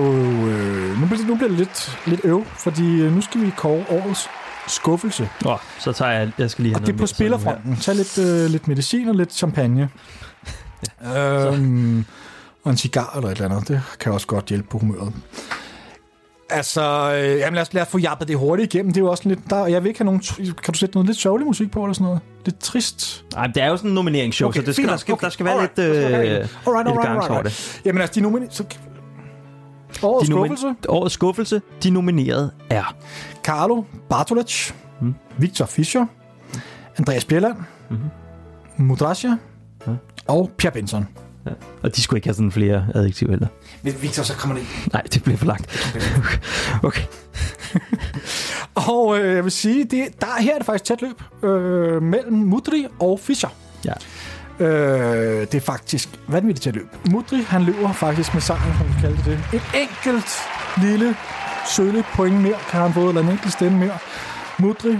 øh, nu, bliver, nu bliver det lidt, lidt øv, fordi øh, nu skal vi kåre årets skuffelse. Oh, så tager jeg, jeg skal lige have Og det er på spillerfronten. Tag lidt, øh, lidt medicin og lidt champagne. øhm, og en cigar eller et eller andet. Det kan også godt hjælpe på humøret. Altså, øh, jamen lad os, lad os få jappet det hurtigt igennem. Det er jo også lidt, der, jeg vil ikke have nogen, kan du sætte noget lidt sørgelig musik på eller sådan noget? Lidt trist. Nej, det er jo sådan en nomineringsshow, okay, så det skal, der, skal, Okay, der skal være alright. lidt, øh. Alright, alright, lidt alright, gang over alright. det. Jamen altså, de nominerede... Så... Årets De nomi- skuffelse. Årets skuffelse, de nominerede er... Carlo Bartolec, Mm. mm. Victor Fischer, Andreas Bjelland, Mhm. mm. Mudrasja Ja. og Pierre Benson. Ja. Og de skulle ikke have sådan flere adjektiver heller. Men Victor, så kommer det ind. Nej, det bliver for langt. okay. Og øh, jeg vil sige, det, der, her er det faktisk tæt løb øh, mellem Mudri og Fischer. Ja. Øh, det er faktisk vanvittigt tæt løb. Mudri, han løber faktisk med sejren, som vi kalder det. Et enkelt lille sølle point mere kan han få, eller en enkelt stemme mere. Mudri,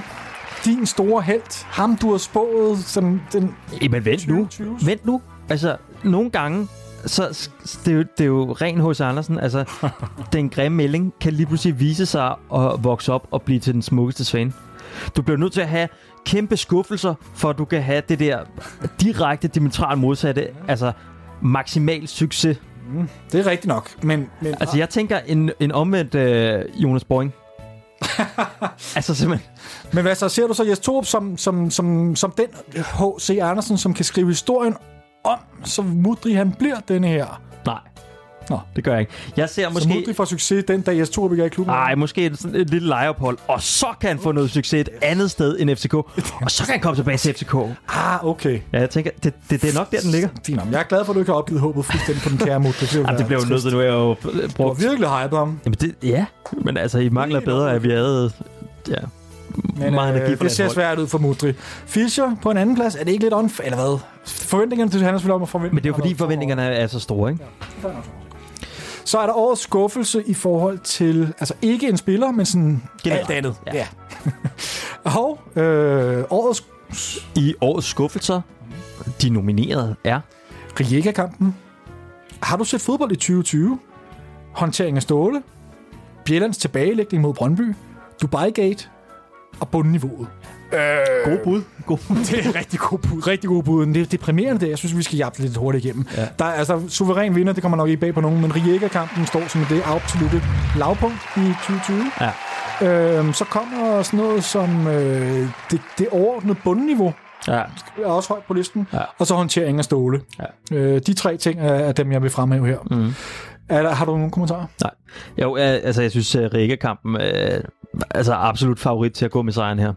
din store held. Ham, du har spået som den Jamen vent nu. 2020. Vent nu. Altså, nogle gange, så det er, jo, det er jo ren H.C. Andersen. Altså, den grimme melding kan lige pludselig vise sig at vokse op og blive til den smukkeste svane. Du bliver nødt til at have kæmpe skuffelser, for at du kan have det der direkte, diametralt modsatte, altså maksimal succes Det er rigtigt nok. Men, men Altså, jeg tænker en, en omvendt øh, Jonas Boring. altså simpelthen. Men hvad så, ser du så Jes Torup som, som, som, som den H.C. Andersen, som kan skrive historien om, så Mudri han bliver denne her? Nej. Nå. Det gør jeg ikke. Jeg ser Måske... Så. Mudri får succes den dag Jes Torup ikke er i klubben? Nej, måske et, sådan et lille lejeophold, og så kan han få noget succes et andet sted end FCK, og så kan han komme tilbage til FCK. Ah, okay. Ja, jeg tænker, det, det, det er nok der, den ligger. Fint. Jeg er glad for, at du ikke har opgivet håbet fuldstændig på den kære Mudri. Det, Jamen, det bliver jo nødt til, nu er jeg jo Du har brugt... virkelig hypet ham. Jamen, det, ja, men altså, I mangler bedre, at vi havde... Ja, Men meget energi øh, for det ser svært ud for Mudri. Fischer på en anden plads, er det ikke lidt on... Eller hvad? Forventningerne til han er selvfølgelig om at forvente. Men det er jo fordi, forventningerne er så store, ikke? Så er der årets skuffelse i forhold til... Altså ikke en spiller, men sådan Generelt. alt andet. Ja. Ja. Og øh, årets I årets skuffelser, de nominerede er... Rijeka-kampen. Har du set fodbold i 2020? Håndtering af Ståle. Bjellands tilbagelægning mod Brøndby. Dubai-gate. Og bundniveauet. Øh, God bud. God. Det er rigtig god bud. Rigtig god bud. Det er deprimerende det. Jeg synes, vi skal jappe lidt hurtigt igennem. Ja. Der er altså suveræn vinder, det kommer nok ikke bag på nogen, men Rijeka-kampen står som det absolutte lavpunkt i 2020. Ja. Øhm, så kommer sådan noget som øh, det, det overordnede bundniveau, Ja. er også højt på listen, Ja. og så håndtering af ståle. Ja. Øh, de tre ting er, er dem, jeg vil fremhæve her. Mm. Er der, har du nogle kommentarer? Nej. Jo, øh, altså, jeg synes, at Rikke-kampen er altså, absolut favorit til at gå med sejren her.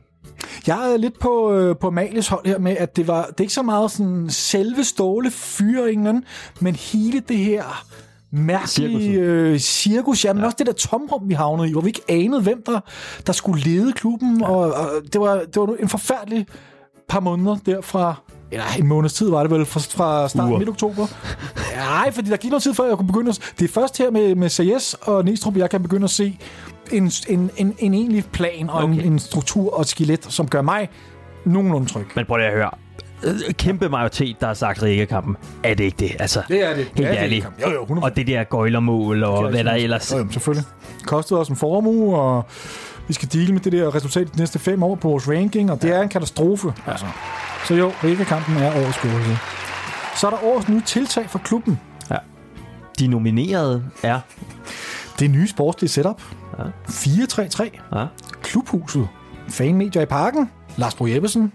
Jeg er lidt på, øh, på Amalies hold her med, at det var det er ikke så meget sådan selve ståle fyringen, men hele det her mærkelige øh, cirkus, ja, men ja. også det der tomrum, vi havnede i, hvor vi ikke anede, hvem der, der skulle lede klubben, ja. og, og det, var, det var en forfærdelig par måneder derfra, eller en måneds tid var det vel, fra, fra starten midt oktober. Nej, fordi der gik noget tid før, jeg kunne begynde at... Det er først her med, med Sayes og Næstrup, jeg kan begynde at se en, en, en, en egentlig plan og okay. En, en struktur og et skelet, som gør mig nogenlunde tryg. Men prøv lige at høre. Øh, Kæmpe majoritet, der har sagt Rikke-kampen. Er det ikke det? Altså, Det er det. Helt det er ærligt. Det. Jo, jo, 100%. og det der gøjlermål, og hvad der ellers... Jo, jo, selvfølgelig. Kostede os en formue, og vi skal dele med det der resultat de næste fem år på vores ranking, og det er en katastrofe. Ja. Altså. Så jo, Rikke-kampen er årets skuffelse. Så er der årets nye tiltag for klubben. De nominerede er... Det nye sportslige setup. Ja. 4-3-3. Ja. Klubhuset. Fanmedier i parken. Lars Bro Jeppesen.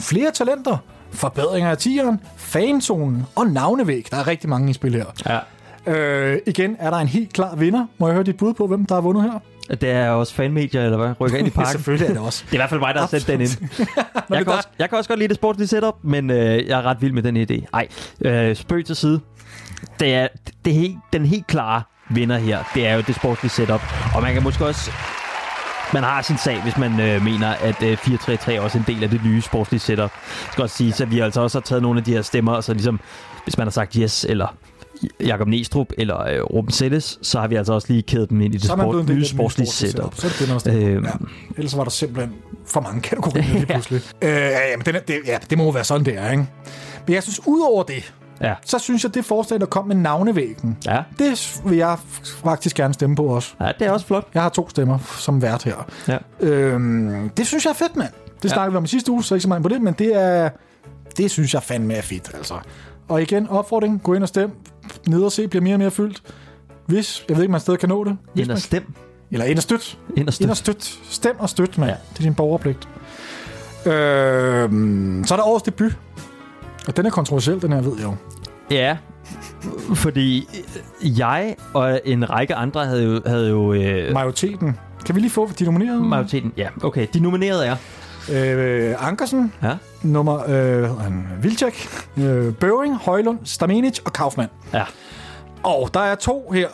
Flere talenter. Forbedringer af tieren. Fanzonen og navnevæg. Der er rigtig mange i spil her. ja. Øh, igen er der en helt klar vinder. Må jeg høre dit bud på, hvem der har vundet her? Det er også fanmedier, eller hvad? Rykker ind i parken. Selvfølgelig er det også. Det er i hvert fald mig, der har sendt den ind. Jeg kan, også, jeg kan også godt lide det sportslige setup, men øh, jeg er ret vild med den idé. Ej, øh, spøg til side. Det er, det er helt, den helt klare vinder her. Det er jo det sportslige setup. Og man kan måske også... Man har sin sag, hvis man øh, mener, at øh, 4-3-3 er også en del af det nye sportslige setup. Jeg skal også sige, at vi altså også har taget nogle af de her stemmer, og så ligesom, hvis man har sagt yes, eller Jakob Næstrup, eller øh, Ruben Selles, så har vi altså også lige kædet dem ind i det sport, nye sportslige setup. Så er det det. Øhm. ja. Ellers var der simpelthen for mange kategorier lige pludselig. øh, ja, ja, men den er, det, ja, det må jo være sådan, det er, ikke? Men jeg synes, udover det, Ja. så synes jeg, det forslag, der kom med navnevæggen, Ja. det vil jeg faktisk gerne stemme på også. ja, det er også flot. Jeg har to stemmer som vært her. Ja. Øhm, det synes jeg er fedt, mand. Det Ja. snakkede vi om i sidste uge, så ikke så meget på det, men det er, det synes jeg fandme er fedt, altså. Og igen, opfordring, gå ind og stem. Ned og se bliver mere og mere fyldt. Hvis, jeg ved ikke, man stadig kan nå det. Hvis Ind og man, stem. eller ind og støt. Ind og Ind og støt. støt. Stem og støt, mand. Ja. Det er din borgerpligt. Øhm, så er der årets debut. Og den er kontroversiel, den her, ved jeg jo. Ja, fordi jeg og en række andre havde jo, havde jo øh, Majoriteten. Kan vi lige få de nominerede? majoriteten. Ja, okay. De nominerede er... Øh, Ankersen, Ja. nummer øh, Vilcek, øh, Bøving, Højlund, Stamenic og Kaufmann. Ja. Og der er to her,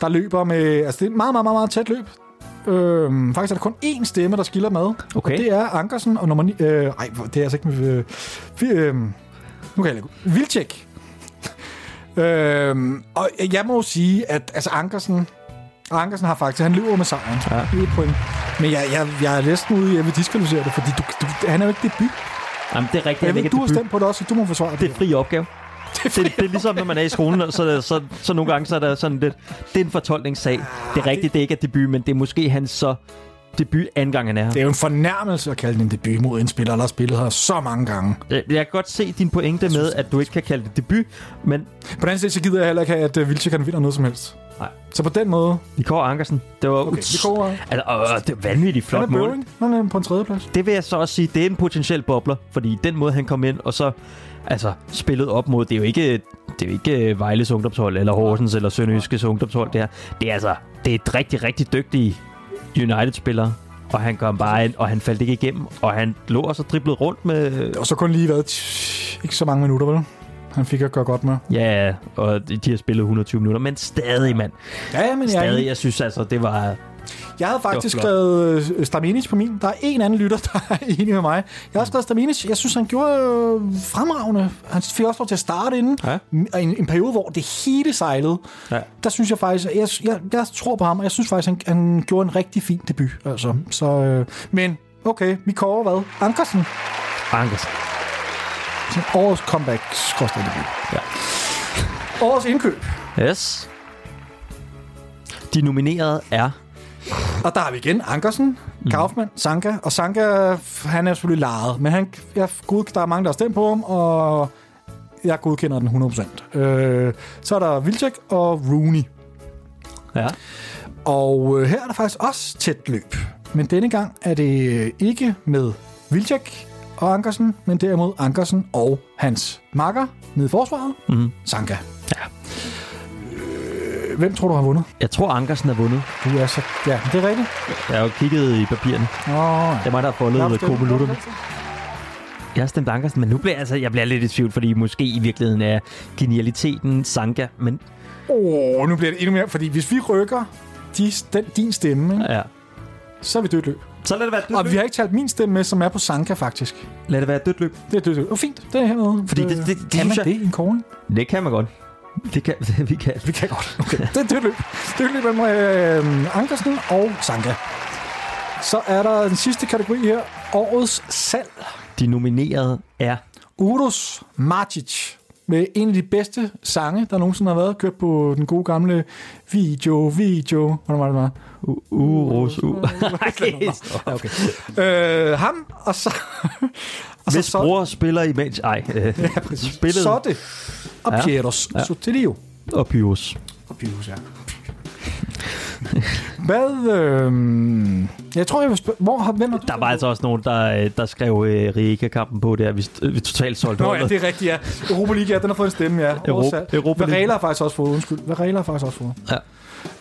der løber med... Altså, det er et meget, meget, meget, meget tæt løb. Øhm, faktisk er der kun én stemme, der skiller med. Okay. Og det er Ankersen og nummer 9... Øh, ej, det er altså ikke... med, Øh, vi, øh, nu kan jeg Vilcek. øhm, og jeg må sige, at altså Ankersen... Ankersen har faktisk... Han løber med sejren. Ja. Et point. Men jeg, jeg, jeg er næsten ude jeg vil diskvalificere det, fordi du, du, han er jo ikke debut. Jamen, det er rigtigt. Jeg ved, du har stemt på det også, så du må forsvare Det er fri opgave. Det, det, det er ligesom, når man er i skolen, så, så, så nogle gange så er der sådan lidt... Det er en fortolkningssag. Det er rigtigt, det ikke er debut, men det er måske hans så debut anden gang, han er her. Det er jo en fornærmelse at kalde den en debut mod en spiller, der har spillet her så mange gange. Jeg kan godt se din pointe med, at du ikke kan kalde det debut, men På den anden side, så gider jeg heller ikke have, at Vilcek kan vinder noget som helst. Nej. Så på den måde... Vikor Ankersen, det var, Okay, kommer... altså, øh, det var vanvittigt Han er flot mål. Han er på en tredje plads. Det vil jeg så også sige, det er en potentiel bobler, fordi den måde, han kom ind, og så altså, spillet op mod, det er jo ikke, det er jo ikke Vejles ungdomshold, eller Horsens, eller Sønderjyskes ungdomshold, det her. Det er altså, det er et rigtig, rigtig dygtige United-spiller, og han kom bare ind, og han faldt ikke igennem, og han lå og så driblet rundt med, Og så kun lige været ikke så mange minutter, vel? Han fik at gøre godt med. ja, og de har spillet 120 minutter, men stadig, mand. Ja, men jeg, Stadig, enig. jeg synes altså, det var, jeg havde faktisk skrevet øh, Staminic på min. Der er en anden lytter, der er enig med mig. Jeg har skrevet Staminic. Jeg synes, han gjorde øh, fremragende. Han fik også lov til at starte inden. Ja. En, en periode, hvor det hele sejlede. Ja. Der synes jeg faktisk, jeg, jeg, jeg tror på ham, og jeg synes faktisk, han, han gjorde en rigtig fin debut. Altså. Så, øh, men okay, vi kårer hvad? Ankersen. Ankersen. Årets comeback skråstrej debut. Ja. Årets indkøb. Yes. De nominerede er Og der har vi igen Ankersen, Kaufmann, Sanka. Og Sanka, han er selvfølgelig lejet, men han, jeg, gud, der er mange, der har stemt på ham, og jeg godkender den 100%. Øh, så er der Vilcek og Rooney. Ja. Og øh, her er der faktisk også tæt løb. Men denne gang er det ikke med Vilcek og Ankersen, men derimod Ankersen og hans makker nede i forsvaret, Mhm. Sanka. Ja. Øh, hvem tror du har vundet? Jeg tror, Ankersen er vundet. Du er så... Ja, det er rigtigt. Jeg har jo kigget i papirerne. Åh, ja. Det er mig, der har foldet komelutterne. Jeg har stemt Ankersen, men nu bliver jeg, altså, jeg bliver lidt i tvivl, fordi måske i virkeligheden er genialiteten Sanka, men Åh, oh, nu bliver det endnu mere, fordi hvis vi rykker de, den, din stemme, ja. så er vi dødt løb. Så lad det være dødt Og vi har ikke talt min stemme med, som er på Sanka faktisk. Lad det være dødt løb. Det er dødt løb. Oh, fint, det er hernede. Fordi det- Øh, det- det kan man jeg- det i en kåring? Det kan man godt. Det kan vi kan. Vi kan godt. Okay. Det er dødt løb. Dødt løb mellem øh, Ankersen og Sanka. Så er der den sidste kategori her. Årets salg. De nominerede er Urus Marcic med en af de bedste sange, der nogensinde har været kørt på den gode gamle video, video. Hvordan var det, var? U- Uros U. Ja, okay. øh, ham, og så... og Hvis bror spiller imens... Ej, øh, spillet Så er det. Og Ja. Pietos Ja. ja. Sotilio. og Pyrus. Og Pyrus, ja. Hvad... Øh, jeg tror, jeg vil spørge... Hvor har... Hvem har du Der var altså også nogen, der, øh, der skrev øh, Riga-kampen på der. Vi, vi totalt solgte Nå ja, det er rigtigt, ja. Europa League, ja, den har fået en stemme, ja. Euro- Oversat. Europa League. Har faktisk også fået, undskyld. Varela har faktisk også fået.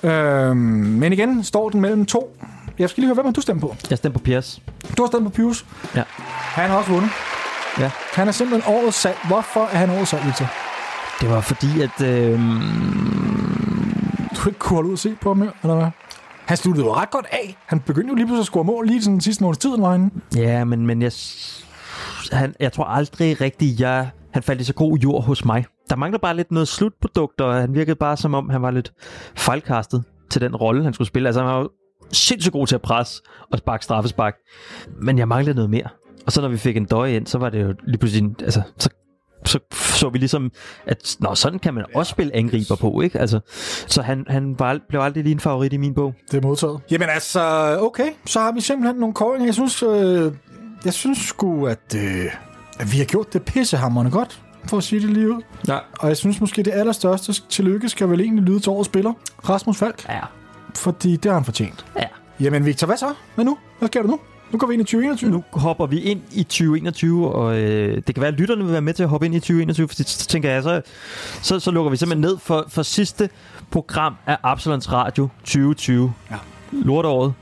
Ja. Øhm, men igen står den mellem to. Jeg skal lige høre, hvem har du stemt på? Jeg stemte på Piers. Du har stemt på Pius. Ja. Han har også vundet. Ja. Han er simpelthen årets salg. Hvorfor er han årets salg, Victor? Det var fordi, at... Øh, du ikke kunne holde ud og se på ham mere, eller hvad? Han sluttede jo ret godt af. Han begyndte jo lige pludselig at score mål lige sådan den sidste måneds tid, var han. ja, men, men jeg, han, jeg tror aldrig rigtigt, jeg, han faldt i så god jord hos mig. Der mangler bare lidt noget slutprodukt, og han virkede bare som om, han var lidt fejlkastet til den rolle, han skulle spille. Altså, han var jo sindssygt god til at presse og sparke straffespark. Men jeg manglede noget mere. Og så når vi fik en døje ind, så var det jo lige pludselig... Altså, så så så vi ligesom, at nå, sådan kan man også spille angriber på, ikke? Altså, så han, han var, blev aldrig lige en favorit i min bog. Det er modtaget. Jamen altså, okay. Så har vi simpelthen nogle kåringer. Jeg synes, øh, jeg synes sgu, at, øh, at vi har gjort det pissehammerende godt, for at sige det lige ud. Ja. Og jeg synes måske, det allerstørste tillykke skal vel egentlig lyde til årets spiller, Rasmus Falk. Ja. Fordi det har han fortjent. Ja. Jamen Victor, hvad så? Hvad nu? Hvad sker der nu? Nu går vi ind i 2021. Nu hopper vi ind i 2021, og øh, det kan være, at lytterne vil være med til at hoppe ind i 2021, for så tænker jeg, så, så, så lukker vi simpelthen ned for, for sidste program af Absalons Radio 2020. Ja. Lorteåret.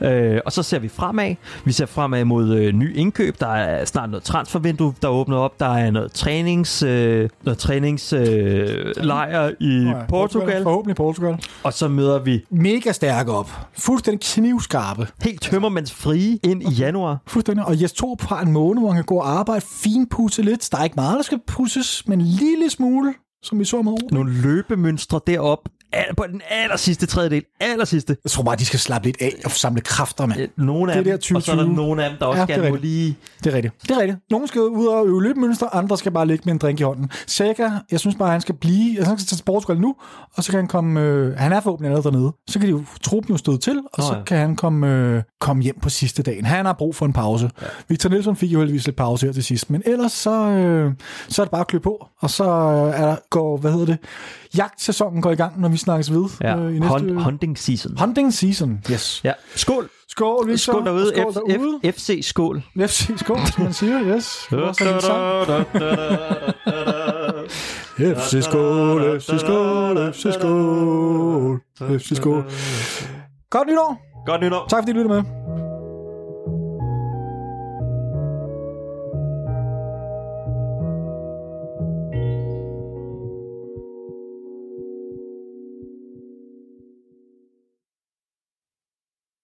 Øh, og så ser vi fremad. Vi ser fremad mod øh, ny indkøb. Der er snart noget transfervindue, der åbner op. Der er noget trænings, øh, noget træningslejr øh, i Ja, Portugal. Forhåbentlig Portugal. Og så møder vi Mega stærke op. Fuldstændig knivskarpe. helt tømmermænds frie ind i januar. Fuldstændig. Og Jes Torp har en måned, hvor han kan gå og arbejde, finpudse lidt. Der er ikke meget, der skal pusses, men en lille smule. Som vi så med OB. Nogle løbemønstre derop al- på den aller sidste tredjedel. Aller sidste. Jeg tror bare, de skal slappe lidt af og samle kræfter, mand. Nogle af Det er dem, der og så er der 2020. nogle af dem, der også Ja, må rigtigt. lige... Det er rigtigt. Det er rigtigt. Nogle skal ud og øve løbemønster, andre skal bare ligge med en drink i hånden. Sega, jeg synes bare, han skal blive... Jeg synes, han skal til Portugal nu, og så kan han komme... Øh, han er forhåbentlig allerede dernede. Så kan de jo truppen jo støde til, og Nå så ja. kan han komme, øh, komme hjem på sidste dagen. Han har brug for en pause. Ja. Victor Nielsen fik jo heldigvis lidt pause her til sidst, men ellers så, øh, så er det bare at klø på, og så øh, er der, går, hvad hedder det, jagtsæsonen går i gang, når vi snakkes ved. Ja, øh, i næste... Hunt, hunting season. Hunting season, yes. Ja. Skål! Skål, Victor. Skål derude. Skål derude. F- FC Skål. FC skål, som man siger, yes. FC skål, FC skål, FC skål, FC skål. Godt nytår. Godt nytår. Tak fordi du lyttede med.